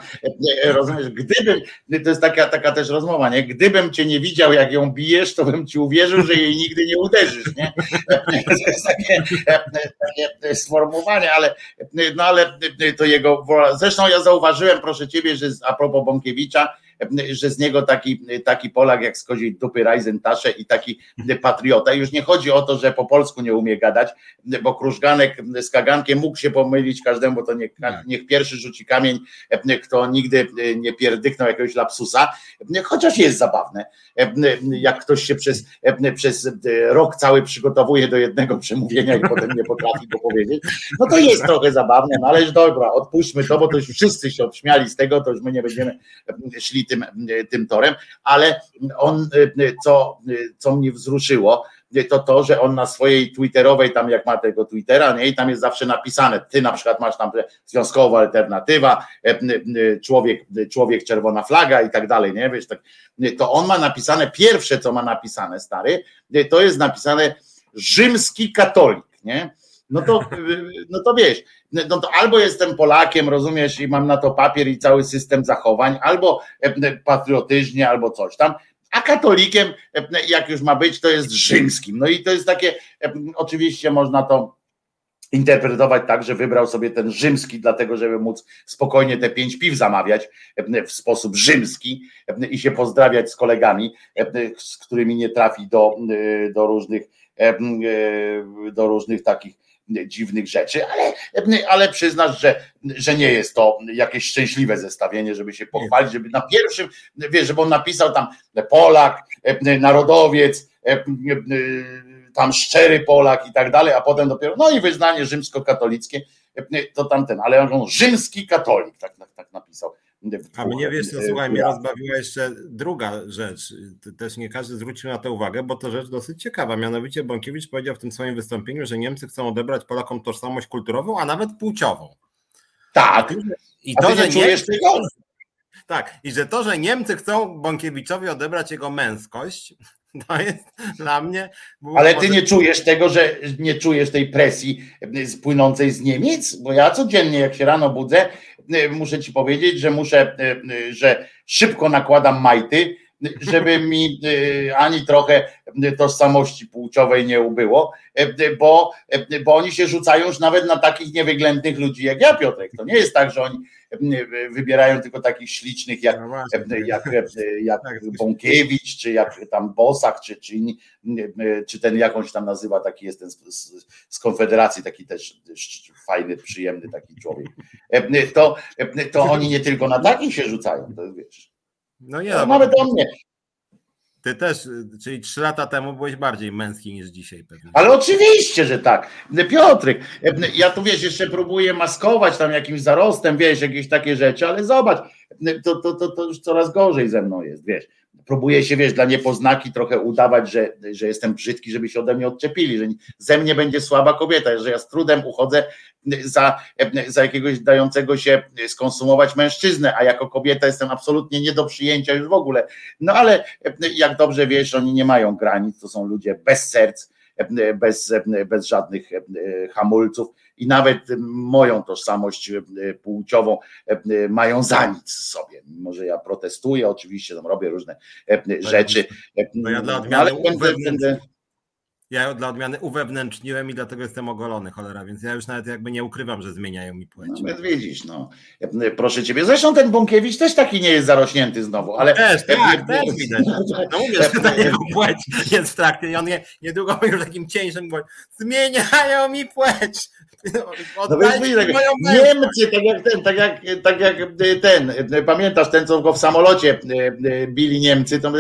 Rozumiesz, gdybym, to jest taka, taka też rozmowa, nie? Gdybym cię nie widział, jak ją bijesz, to bym ci uwierzył, że jej nigdy nie uderzysz, nie? To jest takie, takie sformułowanie, ale, no ale to jego, zresztą ja zauważyłem, proszę ciebie, że a propos Bąkiewicza, że z niego taki, taki Polak jak z koziej dupy Rajzentasze i taki patriota. Już nie chodzi o to, że po polsku nie umie gadać, bo Krużganek z Kagankiem mógł się pomylić każdemu, bo to niech, niech pierwszy rzuci kamień, kto nigdy nie pierdyknął jakiegoś lapsusa, chociaż jest zabawne, jak ktoś się przez, przez rok cały przygotowuje do jednego przemówienia i potem nie potrafi go powiedzieć, no to jest trochę zabawne, no ale dobra, odpuśćmy to, bo to już wszyscy się odśmiali z tego, to już my nie będziemy szli tym, tym torem, ale on, co, co mnie wzruszyło, to to, że on na swojej twitterowej, tam jak ma tego twittera, nie, i tam jest zawsze napisane, ty na przykład masz tam związkowa alternatywa, człowiek, człowiek czerwona flaga i tak dalej, nie, wiesz, tak, to on ma napisane, pierwsze co ma napisane, stary, to jest napisane rzymski katolik, nie, no to, no to wiesz, no to albo jestem Polakiem, rozumiesz, i mam na to papier i cały system zachowań, albo e, patriotycznie, albo coś tam, a katolikiem, e, jak już ma być, to jest rzymskim. No i to jest takie, e, oczywiście można to interpretować tak, że wybrał sobie ten rzymski, dlatego żeby móc spokojnie te pięć piw zamawiać w sposób rzymski i się pozdrawiać z kolegami, z którymi nie trafi do, do różnych do różnych takich dziwnych rzeczy, ale, ale przyznasz, że, że nie jest to jakieś szczęśliwe zestawienie, żeby się pochwalić, żeby na pierwszym, wiesz, żeby on napisał tam Polak, narodowiec, tam szczery Polak i tak dalej, a potem dopiero, no i wyznanie rzymskokatolickie, to tamten, ale on rzymski katolik, tak, tak, tak napisał. A mnie wiesz, co słuchaj, mnie rozbawiła jeszcze druga rzecz. Też nie każdy zwrócił na to uwagę, bo to rzecz dosyć ciekawa. Mianowicie Bąkiewicz powiedział w tym swoim wystąpieniu, że Niemcy chcą odebrać Polakom tożsamość kulturową, a nawet płciową. Tak. I to, że Niemcy, tego? Tak, i że to, że Niemcy chcą Bąkiewiczowi odebrać jego męskość, to jest dla mnie. Ale ty nie czujesz tego, że nie czujesz tej presji płynącej z Niemiec? Bo ja codziennie, jak się rano budzę, muszę ci powiedzieć, że muszę, że szybko nakładam majty, żeby mi ani trochę tożsamości płciowej nie ubyło, bo, bo oni się rzucają już nawet na takich niewyględnych ludzi jak ja, Piotrek. To nie jest tak, że oni wybierają tylko takich ślicznych jak, no jak, jak tak, Bąkiewicz, czy jak tam Bosak, czy, czy, inni, czy ten jakąś tam nazywa, taki jest ten z, z Konfederacji, taki też fajny, przyjemny taki człowiek. To, to oni nie tylko na takich się rzucają, to wiesz. No nie, no, nawet o mnie. Ty też, czyli trzy lata temu byłeś bardziej męski niż dzisiaj pewnie. Ale oczywiście, że tak. Piotrek, ja tu wiesz, jeszcze próbuję maskować tam jakimś zarostem, wiesz, jakieś takie rzeczy, ale zobacz, to, to, to, to już coraz gorzej ze mną jest, wiesz. Próbuję się, wiesz, dla niepoznaki trochę udawać, że, że jestem brzydki, żeby się ode mnie odczepili, że ze mnie będzie słaba kobieta, że ja z trudem uchodzę za, za jakiegoś dającego się skonsumować mężczyznę, a jako kobieta jestem absolutnie nie do przyjęcia już w ogóle. No ale jak dobrze wiesz, oni nie mają granic, to są ludzie bez serc, bez, bez żadnych hamulców i nawet moją tożsamość płciową mają za nic sobie. Mimo, że ja protestuję, oczywiście tam robię różne rzeczy. No ja dla odmiany ale będę, będę, ja dla odmiany uwewnętrzniłem i dlatego jestem ogolony, cholera, więc ja już nawet jakby nie ukrywam, że zmieniają mi płeć. No, widzisz, no. Proszę ciebie. Zresztą ten Bąkiewicz też taki nie jest zarośnięty znowu, ale... Też, tak, też widać. No mówię, że ta jego płeć jest w trakcie i on nie, niedługo już takim cieńszym mówi, zmieniają mi płeć. No wiesz, tak, Niemcy, tak jak ten, tak jak, tak jak ten, pamiętasz ten, co go w samolocie bili Niemcy, to,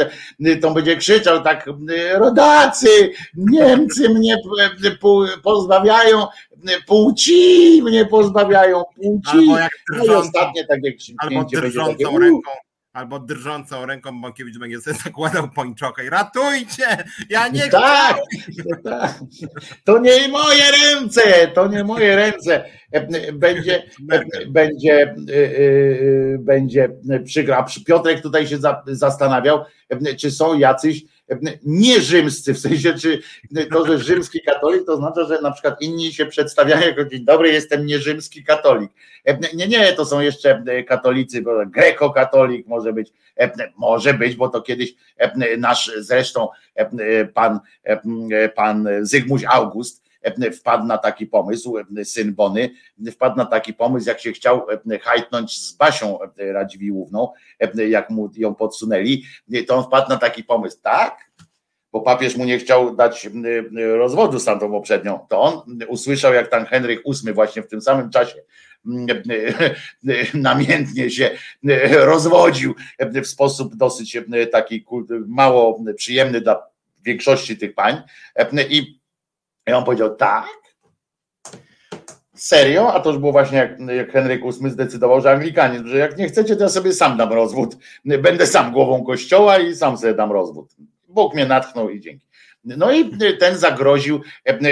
to będzie krzyczał tak, rodacy, Niemcy mnie pozbawiają płci, mnie pozbawiają płci. Albo jak drżącą, no i ostatnie, tak jak albo drżącą ręką albo drżącą ręką Bąkiewicz będzie sobie zakładał pończokę i ratujcie, ja nie chcę. Tak, tak, to nie moje ręce, to nie moje ręce. Będzie, będzie, będzie przygra. Piotrek tutaj się zastanawiał, czy są jacyś nie rzymscy, w sensie, czy to, że rzymski katolik, to znaczy, że na przykład inni się przedstawiają jako dzień dobry, jestem nie rzymski katolik. Nie, nie, to są jeszcze katolicy, greko-katolik może być, może być, bo to kiedyś nasz zresztą pan, pan Zygmunt August, wpadł na taki pomysł, syn Bony, wpadł na taki pomysł, jak się chciał hajtnąć z Basią Radziwiłówną, jak mu ją podsunęli, to on wpadł na taki pomysł, tak? Bo papież mu nie chciał dać rozwodu z tamtą poprzednią, to on usłyszał, jak tam Henryk VIII właśnie w tym samym czasie namiętnie się rozwodził w sposób dosyć taki mało przyjemny dla większości tych pań i i on powiedział, tak? Serio? A to już było właśnie jak, jak Henryk VIII zdecydował, że Anglikanizm, że jak nie chcecie, to ja sobie sam dam rozwód. Będę sam głową kościoła i sam sobie dam rozwód. Bóg mnie natchnął i dzięki. No i ten zagroził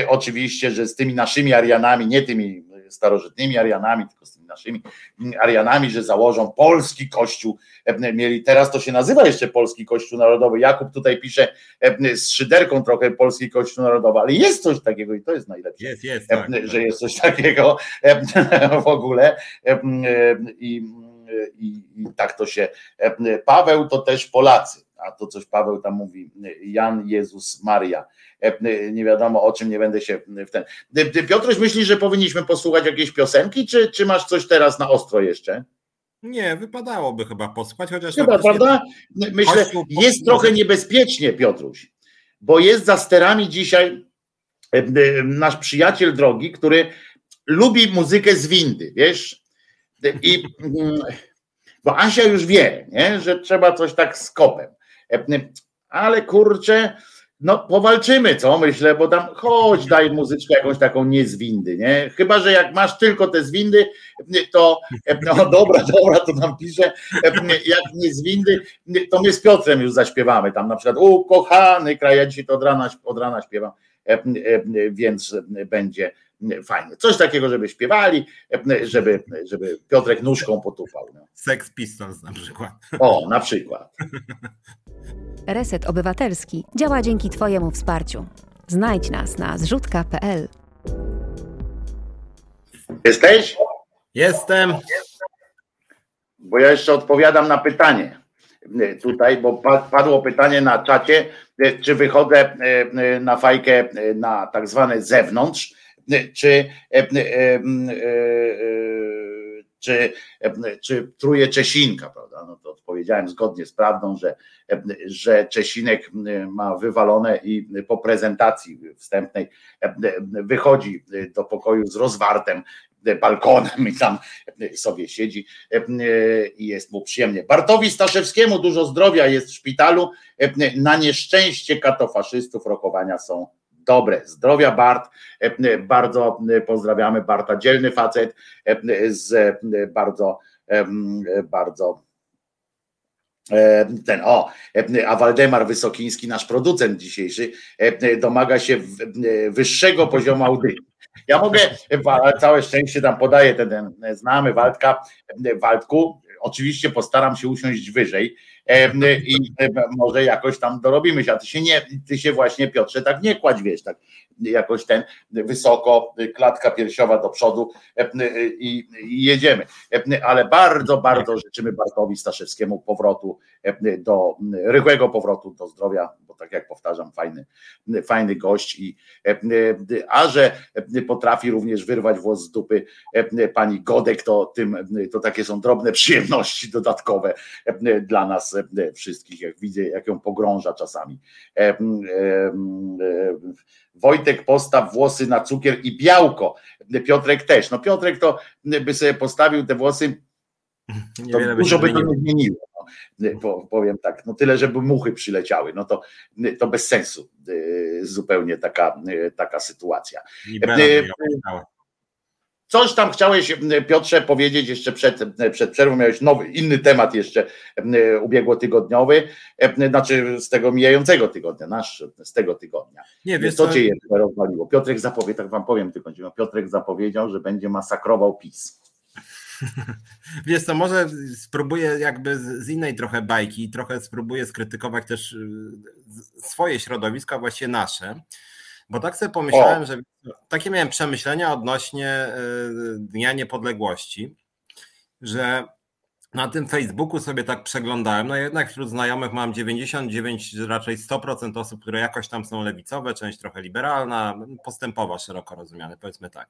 oczywiście, że z tymi naszymi Arianami, nie tymi starożytnymi Arianami, tylko z tymi naszymi Arianami, że założą polski kościół. Mieli teraz to się nazywa jeszcze Polski Kościół Narodowy. Jakub tutaj pisze z szyderką trochę Polski Kościół Narodowy, ale jest coś takiego i to jest najlepsze. Jest, jest, tak, że tak. jest coś takiego w ogóle. I, i, i tak to się. Paweł to też Polacy a to coś Paweł tam mówi, Jan, Jezus, Maria. E, nie wiadomo o czym, nie będę się w ten. Piotruś, myślisz, że powinniśmy posłuchać jakiejś piosenki, czy, czy masz coś teraz na ostro jeszcze? Nie, wypadałoby chyba posłuchać, chociaż. Chyba, prawda? Myślę, jest trochę niebezpiecznie, Piotruś, bo jest za sterami dzisiaj nasz przyjaciel drogi, który lubi muzykę z windy, wiesz? I mm, bo Asia już wie, nie? że trzeba coś tak z kopem. Ale kurczę, no powalczymy, co myślę, bo tam chodź, daj muzyczkę jakąś taką nie z windy, nie? Chyba, że jak masz tylko te z windy, to no dobra, dobra, to tam piszę, jak nie z windy, to my z Piotrem już zaśpiewamy tam na przykład, u kochany kraj, ja dzisiaj to od rana, od rana śpiewam, więc będzie fajnie. Coś takiego, żeby śpiewali, żeby, żeby Piotrek nóżką potupał. No. Sex Pistols na przykład. O, na przykład. Reset Obywatelski działa dzięki Twojemu wsparciu. Znajdź nas na zrzutka.pl. Jesteś? Jestem. Bo ja jeszcze odpowiadam na pytanie tutaj, bo padło pytanie na czacie, czy wychodzę e, e, na fajkę e, na tak zwane zewnątrz, czy, czy, czy truje Czesinka, prawda? No to odpowiedziałem zgodnie z prawdą, że, że Czesinek ma wywalone i po prezentacji wstępnej wychodzi do pokoju z rozwartem balkonem i tam sobie siedzi i jest mu przyjemnie. Bartowi Staszewskiemu dużo zdrowia jest w szpitalu. Na nieszczęście katofaszystów rokowania są dobre. Zdrowia Bart, bardzo pozdrawiamy Barta, dzielny facet z bardzo, bardzo ten o, a Waldemar Wysokiński, nasz producent dzisiejszy, domaga się wyższego poziomu audytu. Ja mogę, całe szczęście tam podaję ten, ten znamy Waldka, Waldku, oczywiście postaram się usiąść wyżej i może jakoś tam dorobimy się, a ty się nie, ty się właśnie Piotrze tak nie kładź, wiesz, tak jakoś ten wysoko, klatka piersiowa do przodu i, i jedziemy. Ale bardzo, bardzo życzymy Bartowi Staszewskiemu powrotu do rychłego powrotu do zdrowia, bo tak jak powtarzam, fajny, fajny gość i a że potrafi również wyrwać włos z dupy pani Godek, to tym to takie są drobne przyjemności dodatkowe dla nas wszystkich, jak widzę, jak ją pogrąża czasami. Wojtek postaw włosy na cukier i białko. Piotrek też. No Piotrek to by sobie postawił te włosy, to dużo by to nie zmieniło. No, powiem tak, no tyle, żeby muchy przyleciały, no to, to bez sensu zupełnie taka, taka sytuacja. Coś tam chciałeś, Piotrze, powiedzieć jeszcze przed, przed przerwą, miałeś nowy, inny temat jeszcze ubiegłotygodniowy, znaczy z tego mijającego tygodnia, nasz z tego tygodnia. Nie wiesz, co cię je rozwaliło? Piotrek zapowiedział, tak wam powiem tylko, Piotrek zapowiedział, że będzie masakrował PiS. Wiesz co, może spróbuję jakby z innej trochę bajki, trochę spróbuję skrytykować też y, swoje środowisko, a właściwie nasze. Bo tak sobie pomyślałem, o. że takie miałem przemyślenia odnośnie y, Dnia Niepodległości, że na tym Facebooku sobie tak przeglądałem, no jednak wśród znajomych mam 99, raczej 100% osób, które jakoś tam są lewicowe, część trochę liberalna, postępowa, szeroko rozumiane, powiedzmy tak.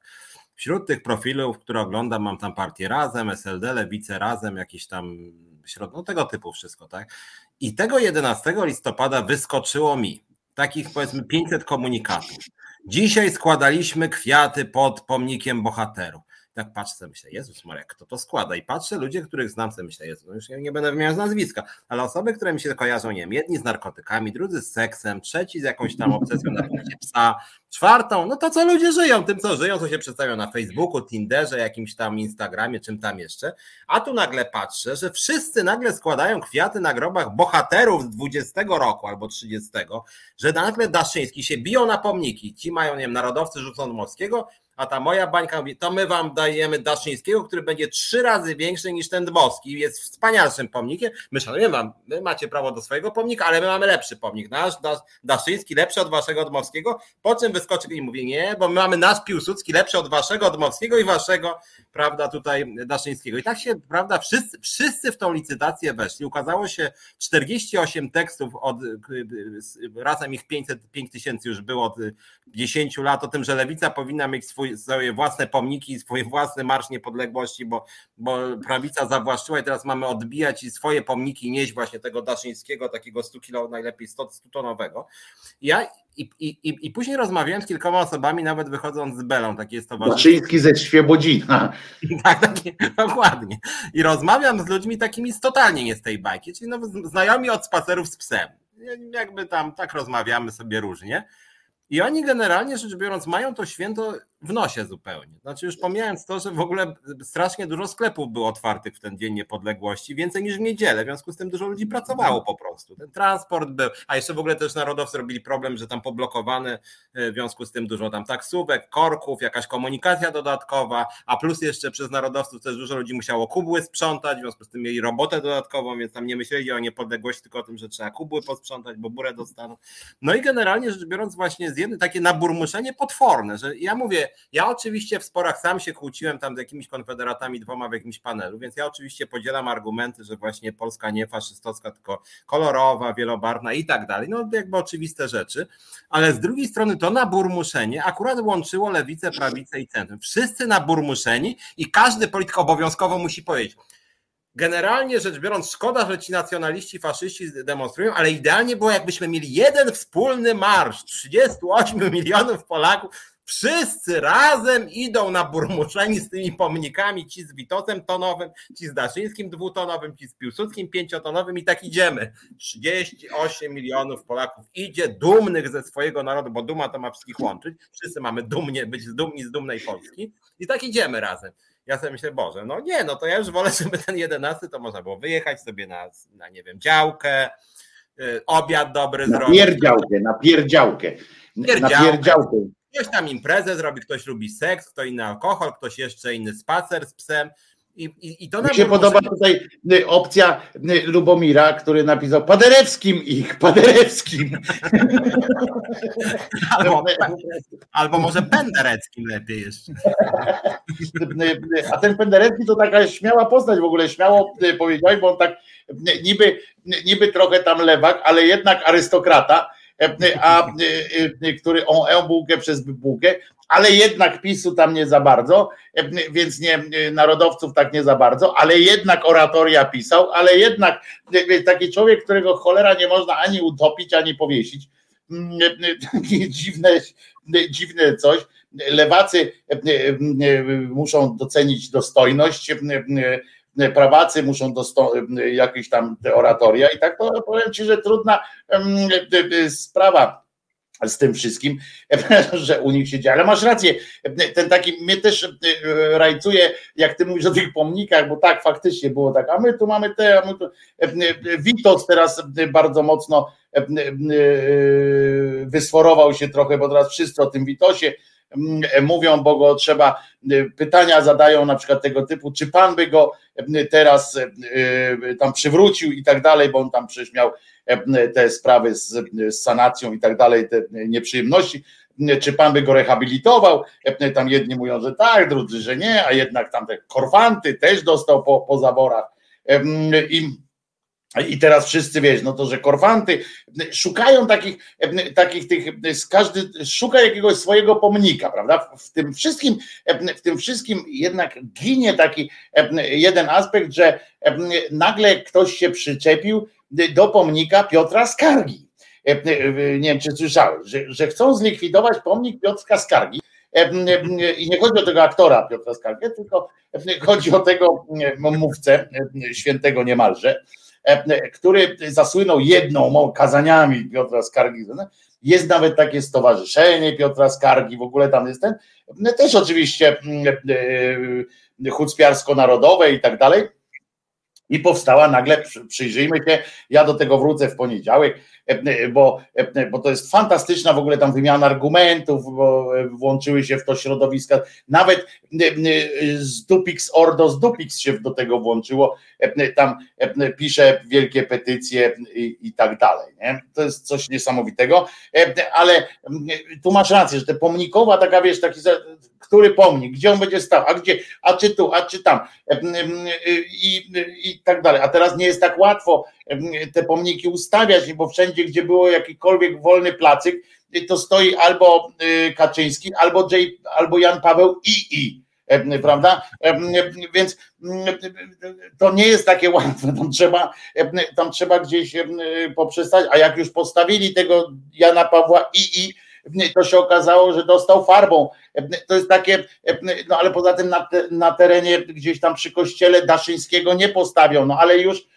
Wśród tych profilów, które oglądam, mam tam partię Razem, SLD, Lewicę Razem, jakieś tam środ... no tego typu wszystko, tak? I tego 11 listopada wyskoczyło mi takich powiedzmy 500 komunikatów. Dzisiaj składaliśmy kwiaty pod pomnikiem bohaterów tak patrzę, myślę, Jezus Marek, kto to składa? I patrzę, ludzie, których znam, sobie myślę, Jezu, no już nie będę wymieniał nazwiska, ale osoby, które mi się kojarzą, nie wiem, jedni z narkotykami, drudzy z seksem, trzeci z jakąś tam obsesją na punkcie psa, czwartą, no to co ludzie żyją, tym co żyją, co się przedstawią na Facebooku, Tinderze, jakimś tam Instagramie, czym tam jeszcze, a tu nagle patrzę, że wszyscy nagle składają kwiaty na grobach bohaterów z 20 roku albo 30, że nagle Daszyński się biją na pomniki, ci mają, nie wiem, narodowcy rzucą Dmowskiego, a ta moja bańka mówi, to my wam dajemy Daszyńskiego, który będzie trzy razy większy niż ten Dmowski, jest wspanialszym pomnikiem. My szanujemy wam, wy macie prawo do swojego pomnika, ale my mamy lepszy pomnik. Nasz Daszyński lepszy od waszego Dmowskiego, po czym wyskoczy i mówi, nie, bo my mamy nasz Piłsudski lepszy od waszego Dmowskiego i waszego, prawda, tutaj Daszyńskiego. I tak się, prawda, wszyscy, wszyscy w tą licytację weszli. Ukazało się 48 tekstów od, razem ich 500, 5 tysięcy już było od 10 lat o tym, że lewica powinna mieć swój swoje własne pomniki, swój własny Marsz Niepodległości, bo, bo prawica zawłaszczyła i teraz mamy odbijać i swoje pomniki nieść właśnie tego Daszyńskiego, takiego 100 kilo, najlepiej 100, 100 tonowego. Ja i, i, i później rozmawiałem z kilkoma osobami, nawet wychodząc z Belą, takie jest towarzystwo. Baczyński ze Świebodzina. tak, tak, dokładnie. I rozmawiam z ludźmi takimi z totalnie nie z tej bajki, czyli no, znajomi od spacerów z psem. Jakby tam tak rozmawiamy sobie różnie. I oni generalnie rzecz biorąc mają to święto w nosie zupełnie. Znaczy już pomijając to, że w ogóle strasznie dużo sklepów było otwartych w ten Dzień Niepodległości, więcej niż w niedzielę, w związku z tym dużo ludzi pracowało po prostu. Ten transport był, a jeszcze w ogóle też narodowcy robili problem, że tam poblokowany, e, w związku z tym dużo tam taksówek, korków, jakaś komunikacja dodatkowa, a plus jeszcze przez narodowców też dużo ludzi musiało kubły sprzątać, w związku z tym mieli robotę dodatkową, więc tam nie myśleli o niepodległości, tylko o tym, że trzeba kubły posprzątać, bo burę dostaną. No i generalnie rzecz biorąc właśnie z jednej takie naburmuszenie potworne, że ja mówię, ja oczywiście w sporach sam się kłóciłem tam z jakimiś konfederatami dwoma w jakimś panelu, więc ja oczywiście podzielam argumenty, że właśnie Polska nie faszystowska, tylko kolorowa, wielobarwna i tak dalej. No jakby oczywiste rzeczy, ale z drugiej strony to naburmuszenie akurat łączyło lewicę, prawicę i centrum. Wszyscy naburmuszeni i każdy polityk obowiązkowo musi powiedzieć, generalnie rzecz biorąc, szkoda, że ci nacjonaliści, faszyści demonstrują, ale idealnie było, jakbyśmy mieli jeden wspólny marsz 38 milionów Polaków Wszyscy razem idą na burmuszeni z tymi pomnikami, ci z Witosem tonowym, ci z Daszyńskim dwutonowym, ci z Piłsudskim pięciotonowym i tak idziemy. 38 milionów Polaków idzie dumnych ze swojego narodu, bo duma to ma wszystkich łączyć. Wszyscy mamy dumnie być dumni z dumnej Polski i tak idziemy razem. Ja sobie myślę, Boże, no nie, no to ja już wolę, żeby ten 11 to można było wyjechać sobie na, na nie wiem, działkę, y, obiad dobry na zrobić. Pierdziałkę, na pierdziałkę. pierdziałkę. Na pierdziałkę Ktoś tam imprezę zrobi, ktoś lubi seks, ktoś inny alkohol, ktoś jeszcze inny spacer z psem. I, i, i to Mi się podoba tutaj y, opcja y, Lubomira, który napisał Paderewskim ich, Paderewskim. Albo, albo może Pendereckim lepiej jeszcze. A ten Penderecki to taka śmiała postać w ogóle, śmiało y, powiedziałeś, bo on tak niby, niby trochę tam lewak, ale jednak arystokrata a, który on e bułkę przez bułkę, ale jednak PiSu tam nie za bardzo, więc nie narodowców tak nie za bardzo, ale jednak oratoria pisał, ale jednak taki człowiek, którego cholera nie można ani utopić, ani powiesić. Takie dziwne, dziwne coś. Lewacy muszą docenić dostojność prawacy muszą jakieś tam oratoria i tak powiem ci, że trudna sprawa z tym wszystkim, że u nich się dzieje. Ale masz rację, ten taki mnie też rajcuje, jak ty mówisz o tych pomnikach, bo tak faktycznie było tak, a my tu mamy te, a my tu. Witos teraz bardzo mocno wysforował się trochę, bo teraz wszyscy o tym Witosie mówią, bo go trzeba, pytania zadają na przykład tego typu, czy pan by go teraz tam przywrócił i tak dalej, bo on tam przecież miał te sprawy z, z sanacją i tak dalej, te nieprzyjemności, czy pan by go rehabilitował? Tam jedni mówią, że tak, drudzy, że nie, a jednak tam te korfanty też dostał po, po zaborach. I i teraz wszyscy wiesz, no to, że korfanty szukają takich, takich tych, każdy szuka jakiegoś swojego pomnika, prawda? W tym wszystkim, w tym wszystkim jednak ginie taki jeden aspekt, że nagle ktoś się przyczepił do pomnika Piotra Skargi. Nie wiem, czy słyszałeś, że, że chcą zlikwidować pomnik Piotra Skargi. I nie chodzi o tego aktora Piotra Skargi, tylko chodzi o tego mówcę świętego niemalże który zasłynął jedną kazaniami Piotra Skargi. Jest nawet takie stowarzyszenie Piotra Skargi, w ogóle tam jest ten, też oczywiście mm, e, chucpiarsko-narodowe i tak dalej. I powstała nagle, przyjrzyjmy się, ja do tego wrócę w poniedziałek, bo, bo to jest fantastyczna w ogóle tam wymiana argumentów, bo włączyły się w to środowiska, nawet z Dupix Ordo z Dupix się do tego włączyło, tam pisze wielkie petycje i, i tak dalej. Nie? To jest coś niesamowitego, ale tu masz rację, że te pomnikowa taka, wiesz, taki który pomnik, gdzie on będzie stał, a gdzie, a czy tu, a czy tam i, i tak dalej. A teraz nie jest tak łatwo te pomniki ustawiać, bo wszędzie, gdzie było jakikolwiek wolny placyk, to stoi albo y, Kaczyński, albo, J, albo Jan Paweł II prawda? Więc to nie jest takie łatwe, tam trzeba, tam trzeba gdzieś poprzestać, a jak już postawili tego Jana Pawła i i to się okazało, że dostał farbą. To jest takie, no ale poza tym na, na terenie gdzieś tam przy kościele Daszyńskiego nie postawią, no ale już,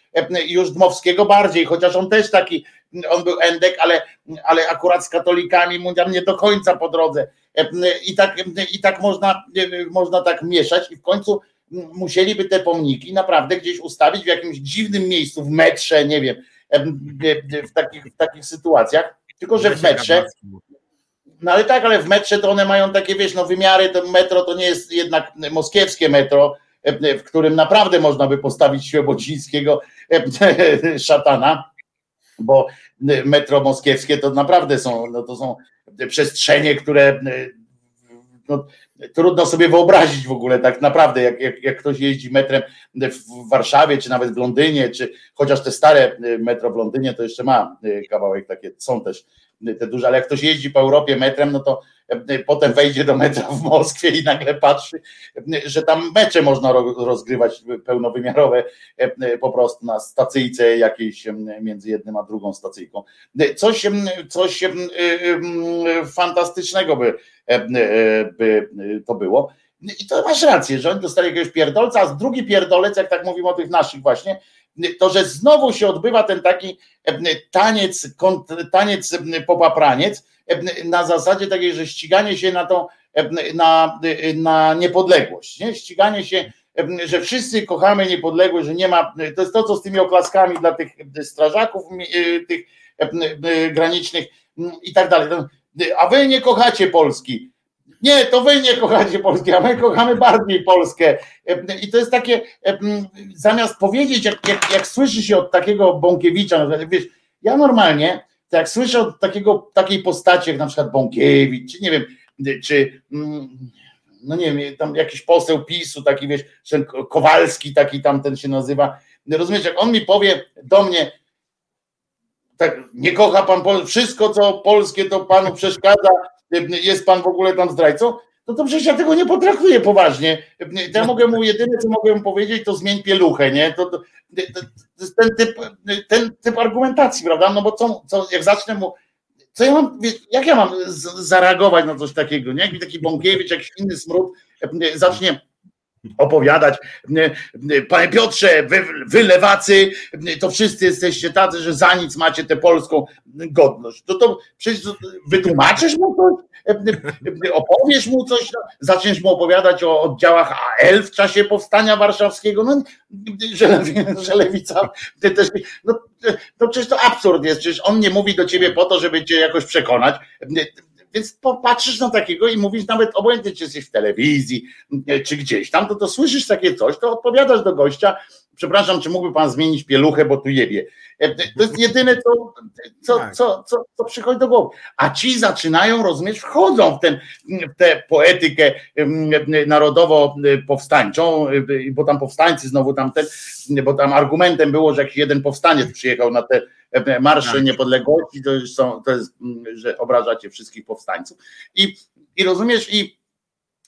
już Dmowskiego bardziej, chociaż on też taki, on był endek, ale, ale akurat z katolikami mu nie do końca po drodze. I tak, i tak można, można tak mieszać i w końcu musieliby te pomniki naprawdę gdzieś ustawić w jakimś dziwnym miejscu, w metrze, nie wiem, w takich, w takich sytuacjach, tylko że w metrze no ale tak, ale w metrze to one mają takie, wiesz, no wymiary, to metro to nie jest jednak moskiewskie metro, w którym naprawdę można by postawić Świebodzińskiego szatana, bo metro moskiewskie to naprawdę są, no to są przestrzenie, które no, trudno sobie wyobrazić w ogóle tak naprawdę, jak, jak, jak ktoś jeździ metrem w Warszawie, czy nawet w Londynie, czy chociaż te stare metro w Londynie to jeszcze ma kawałek takie, są też te duże, ale jak ktoś jeździ po Europie metrem, no to e, potem wejdzie do metra w Moskwie i nagle patrzy, że tam mecze można rozgrywać pełnowymiarowe e, po prostu na stacyjce jakiejś między jednym a drugą stacyjką. Coś, coś fantastycznego by, e, by to było. I to masz rację, że oni dostali jakiegoś pierdolca, a drugi pierdolec, jak tak mówimy o tych naszych właśnie, to, że znowu się odbywa ten taki taniec, taniec popapraniec na zasadzie takiej, że ściganie się na tą, na, na niepodległość, nie? ściganie się, że wszyscy kochamy niepodległość, że nie ma, to jest to, co z tymi oklaskami dla tych strażaków, tych granicznych i tak dalej. A wy nie kochacie Polski. Nie, to wy nie kochacie Polski, a my kochamy bardziej Polskę. I to jest takie, zamiast powiedzieć, jak, jak, jak słyszy się od takiego Bąkiewicza, wiesz, ja normalnie, jak słyszę od takiego, takiej postaci, jak na przykład Bąkiewicz, czy nie wiem, czy mm, no nie wiem, tam jakiś poseł PiSu, taki wiesz, Kowalski, taki tamten się nazywa. Rozumiesz, jak on mi powie do mnie, tak, nie kocha pan Pol wszystko, co polskie, to panu przeszkadza, jest pan w ogóle tam zdrajcą, no to przecież ja tego nie potraktuję poważnie. To ja mogę mu jedyne, co mogę mu powiedzieć, to zmień pieluchę, nie? To, to, to, jest ten typ, ten typ argumentacji, prawda? No bo co, co jak zacznę mu, co ja mam, jak ja mam zareagować na coś takiego, nie? Jak mi taki Bąkiewicz, jakiś inny smród zacznie opowiadać. Panie Piotrze, wy, wy lewacy, to wszyscy jesteście tacy, że za nic macie tę polską godność. To, to przecież wytłumaczysz mu coś? Opowiesz mu coś, zaczniesz mu opowiadać o oddziałach AL w czasie powstania warszawskiego, no, że, że lewica też, no, to przecież to absurd jest, przecież on nie mówi do ciebie po to, żeby cię jakoś przekonać, więc popatrzysz na takiego i mówisz nawet obojętnie, czy jesteś w telewizji, czy gdzieś tam, to, to słyszysz takie coś, to odpowiadasz do gościa, przepraszam, czy mógłby pan zmienić pieluchę, bo tu jebie. E, to jest jedyne, co, co, tak. co, co, co przychodzi do głowy. A ci zaczynają, rozumieć, wchodzą w, ten, w tę poetykę narodowo-powstańczą, bo tam powstańcy znowu tam ten, bo tam argumentem było, że jakiś jeden powstaniec przyjechał na te marsze tak. niepodległości, to, już są, to jest, że obrażacie wszystkich powstańców. I, i rozumiesz, i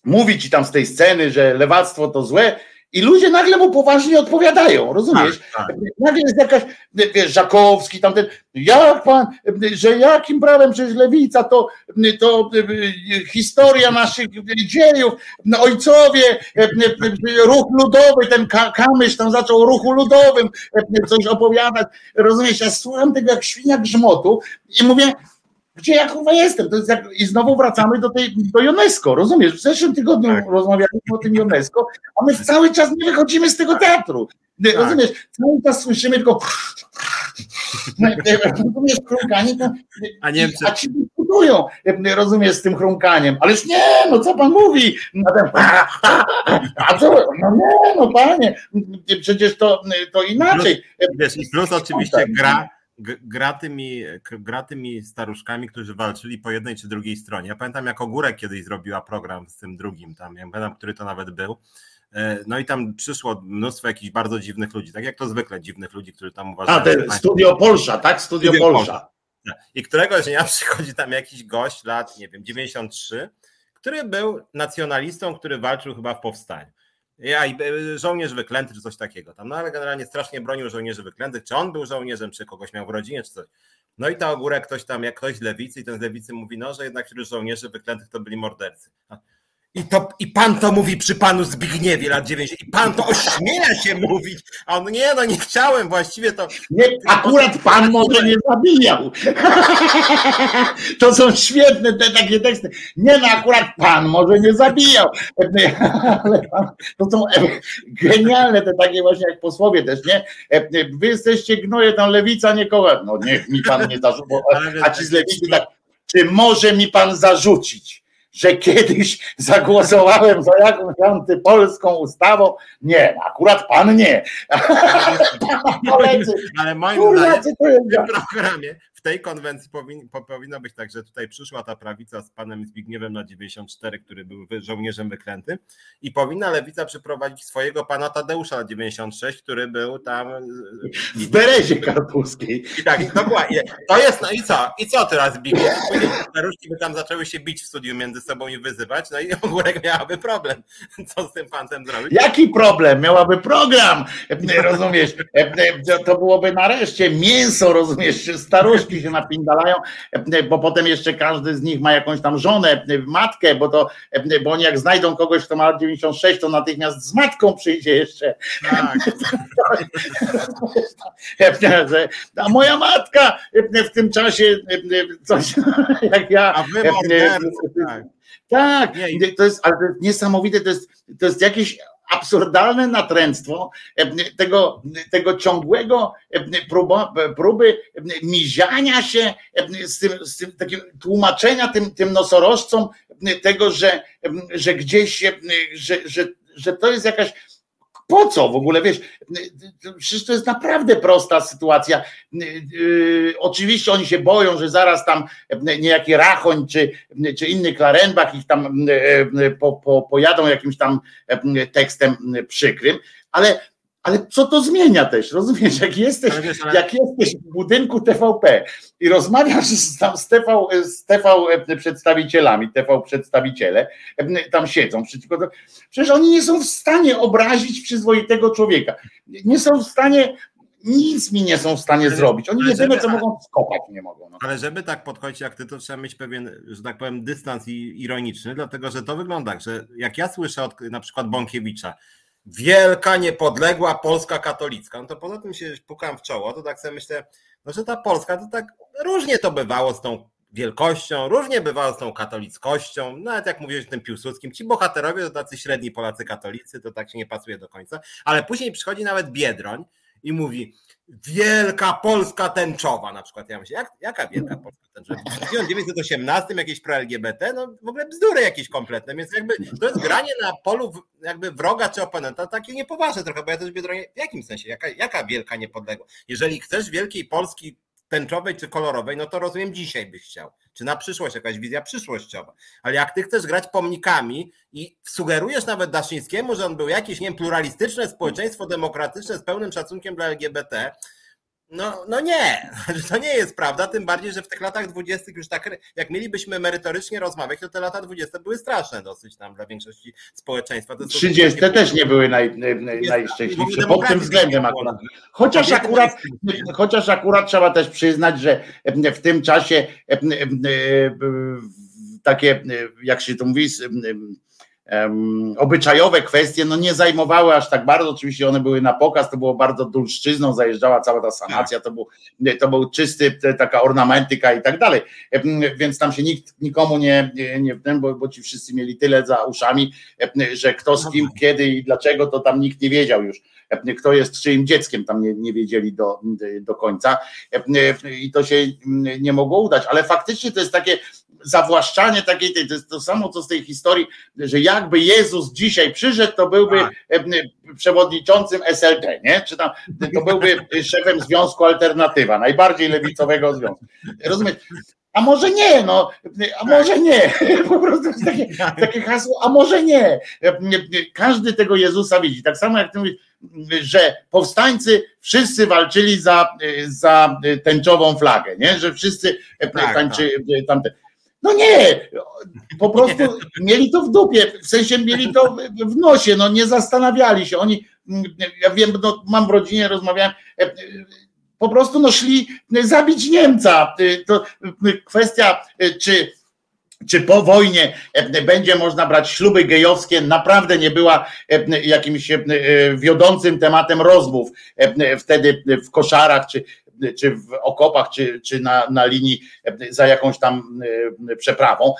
mówi ci tam z tej sceny, że lewactwo to złe, i ludzie nagle mu poważnie odpowiadają, rozumiesz? Tak, tak. Nagle jest jakaś, wiesz, Żakowski, tamten, jak pan, że jakim prawem przecież lewica to, to historia naszych dziejów, ojcowie, ruch ludowy, ten Kamysz tam zaczął o ruchu ludowym coś opowiadać, rozumiesz? Ja słucham tego jak świnia grzmotu i mówię, gdzie ja kurwa jestem? To jest jak, I znowu wracamy do, tej, do UNESCO, rozumiesz? W zeszłym tygodniu tak. rozmawialiśmy o tym UNESCO, a my cały czas nie wychodzimy z tego teatru. Tak. Rozumiesz? Cały czas słyszymy tylko rozumiesz, chrumkanie, to, a, Niemcy... a ci dyskutują, rozumiesz, z tym chrumkaniem. Ależ nie, no co pan mówi? A co? No nie, no panie, przecież to, to inaczej. Wiesz, i plus oczywiście gra gra tymi, gra tymi staruszkami, którzy walczyli po jednej czy drugiej stronie. Ja pamiętam, jak Ogórek kiedyś zrobiła program z tym drugim, tam, ja pamiętam, który to nawet był. E, no i tam przyszło mnóstwo jakichś bardzo dziwnych ludzi, tak jak to zwykle dziwnych ludzi, którzy tam uważają. A, ten Studio Polsza, tak? Studio, Studio Polsza. I któregoś dnia przychodzi tam jakiś gość lat, nie wiem, 93, który był nacjonalistą, który walczył chyba w powstaniu. Ja i e, żołnierz wyklęty, czy coś takiego tam. No ale generalnie strasznie bronił żołnierzy wyklętych. Czy on był żołnierzem, czy kogoś miał w rodzinie, czy coś. No i ta ogórek ktoś tam, jak ktoś z lewicy, i ten z lewicy mówi, no, że jednak wśród żołnierzy wyklętych to byli mordercy. I, to, I pan to mówi przy panu Zbigniewie lat 90. I pan to ośmiela się mówić. A on nie, no nie chciałem, właściwie to. Nie, akurat pan może nie zabijał. To są świetne te takie teksty. Nie, no akurat pan może nie zabijał. Ale to są genialne te takie właśnie jak posłowie też, nie? Wy jesteście gnoje, tam lewica nie kocha. No niech mi pan nie zarzuci. A ci z lewicy tak, czy może mi pan zarzucić? Że kiedyś zagłosowałem za jakąś antypolską ustawą. Nie, akurat pan nie. Ale moim zdaniem w tym programie tej konwencji powin, powinno być tak, że tutaj przyszła ta prawica z panem Zbigniewem na 94, który był żołnierzem wyklęty i powinna lewica przeprowadzić swojego pana Tadeusza na 96, który był tam w Berezie Karpulskiej. I tak, dokładnie. To jest, no i co? I co teraz Zbigniew? Staruszki by tam zaczęły się bić w studiu między sobą i wyzywać, no i Ogórek miałaby problem. Co z tym fantem zrobić? Jaki problem? Miałaby program, rozumiesz? To byłoby nareszcie mięso, rozumiesz, staruszki się napindalają, bo potem jeszcze każdy z nich ma jakąś tam żonę, matkę, bo to, bo oni jak znajdą kogoś, kto ma 96, to natychmiast z matką przyjdzie jeszcze. Tak. A moja matka w tym czasie coś jak ja. A wy tak. Tak, to jest, ale to jest niesamowite, to jest, to jest jakieś absurdalne natręctwo tego, tego ciągłego próba, próby miziania się z tym, z tym takim tłumaczenia tym, tym nosorożcom tego, że, że gdzieś, że, że, że to jest jakaś po co w ogóle, wiesz, przecież to jest naprawdę prosta sytuacja. Oczywiście oni się boją, że zaraz tam niejaki Rachoń czy, czy inny Klarenbach ich tam po, po, pojadą jakimś tam tekstem przykrym, ale ale co to zmienia też? Rozumiesz, jak jesteś, ale... jak jesteś w budynku TVP i rozmawiasz z, tam z, TV, z TV przedstawicielami, TV przedstawiciele tam siedzą przeciwko. Przecież oni nie są w stanie obrazić przyzwoitego człowieka. Nie są w stanie nic mi nie są w stanie ale, zrobić. Oni jedyne, co mogą skopać, nie mogą. No. Ale żeby tak podchodzić jak ty, to trzeba mieć pewien, że tak powiem, dystans ironiczny, dlatego że to wygląda, że jak ja słyszę od na przykład Bąkiewicza, wielka, niepodległa Polska katolicka. No to poza tym się pukam w czoło, to tak sobie myślę, no że ta Polska to tak różnie to bywało z tą wielkością, różnie bywało z tą katolickością, nawet jak mówiłeś o tym Piłsudskim, ci bohaterowie to tacy średni Polacy katolicy, to tak się nie pasuje do końca, ale później przychodzi nawet Biedroń i mówi, Wielka Polska tęczowa na przykład. Ja myślę, jak, jaka Wielka Polska tęczowa? W 1918 jakieś pro-LGBT, no w ogóle bzdury jakieś kompletne, więc jakby to jest granie na polu jakby wroga czy oponenta takie niepoważne trochę, bo ja też Biedronie, w jakim sensie, jaka, jaka wielka niepodległość? Jeżeli chcesz wielkiej Polski tęczowej czy kolorowej, no to rozumiem dzisiaj byś chciał. Czy na przyszłość jakaś wizja przyszłościowa. Ale jak ty chcesz grać pomnikami i sugerujesz nawet Daszyńskiemu, że on był jakieś, nie wiem, pluralistyczne społeczeństwo demokratyczne z pełnym szacunkiem dla LGBT, no, no nie, to nie jest prawda, tym bardziej, że w tych latach dwudziestych już tak, jak mielibyśmy merytorycznie rozmawiać, to te lata dwudzieste były straszne dosyć tam dla większości społeczeństwa. Trzydzieste też nie były naj, naj, najszczęśliwsze pod tym względem akurat. Chociaż akurat, chociaż akurat trzeba też przyznać, że w tym czasie takie, jak się to mówi, obyczajowe kwestie no nie zajmowały aż tak bardzo, oczywiście one były na pokaz, to było bardzo dulszczyzną, zajeżdżała cała ta sanacja, to był, to był czysty, taka ornamentyka i tak dalej, więc tam się nikt nikomu nie, nie bo, bo ci wszyscy mieli tyle za uszami, że kto z kim, kiedy i dlaczego, to tam nikt nie wiedział już. Kto jest czyim dzieckiem, tam nie, nie wiedzieli do, do końca. I to się nie mogło udać, ale faktycznie to jest takie zawłaszczanie takiej, to jest to samo co z tej historii, że jakby Jezus dzisiaj przyszedł, to byłby tak. przewodniczącym SLD, nie? Czy tam to byłby szefem Związku Alternatywa, najbardziej lewicowego związku. Rozumiesz? A może nie, no, a może nie. Po prostu jest takie, takie hasło, a może nie. Każdy tego Jezusa widzi. Tak samo jak ty mówisz, że powstańcy wszyscy walczyli za, za tęczową flagę, nie? Że wszyscy tak, tańczy, tak. tamte. No nie, po prostu mieli to w dupie, w sensie mieli to w nosie, no nie zastanawiali się. Oni, ja wiem, no, mam w rodzinie, rozmawiałem, po prostu no szli zabić Niemca. To kwestia, czy czy po wojnie będzie można brać śluby gejowskie, naprawdę nie była jakimś wiodącym tematem rozmów wtedy w koszarach, czy czy w okopach, czy, czy na, na linii za jakąś tam e, przeprawą.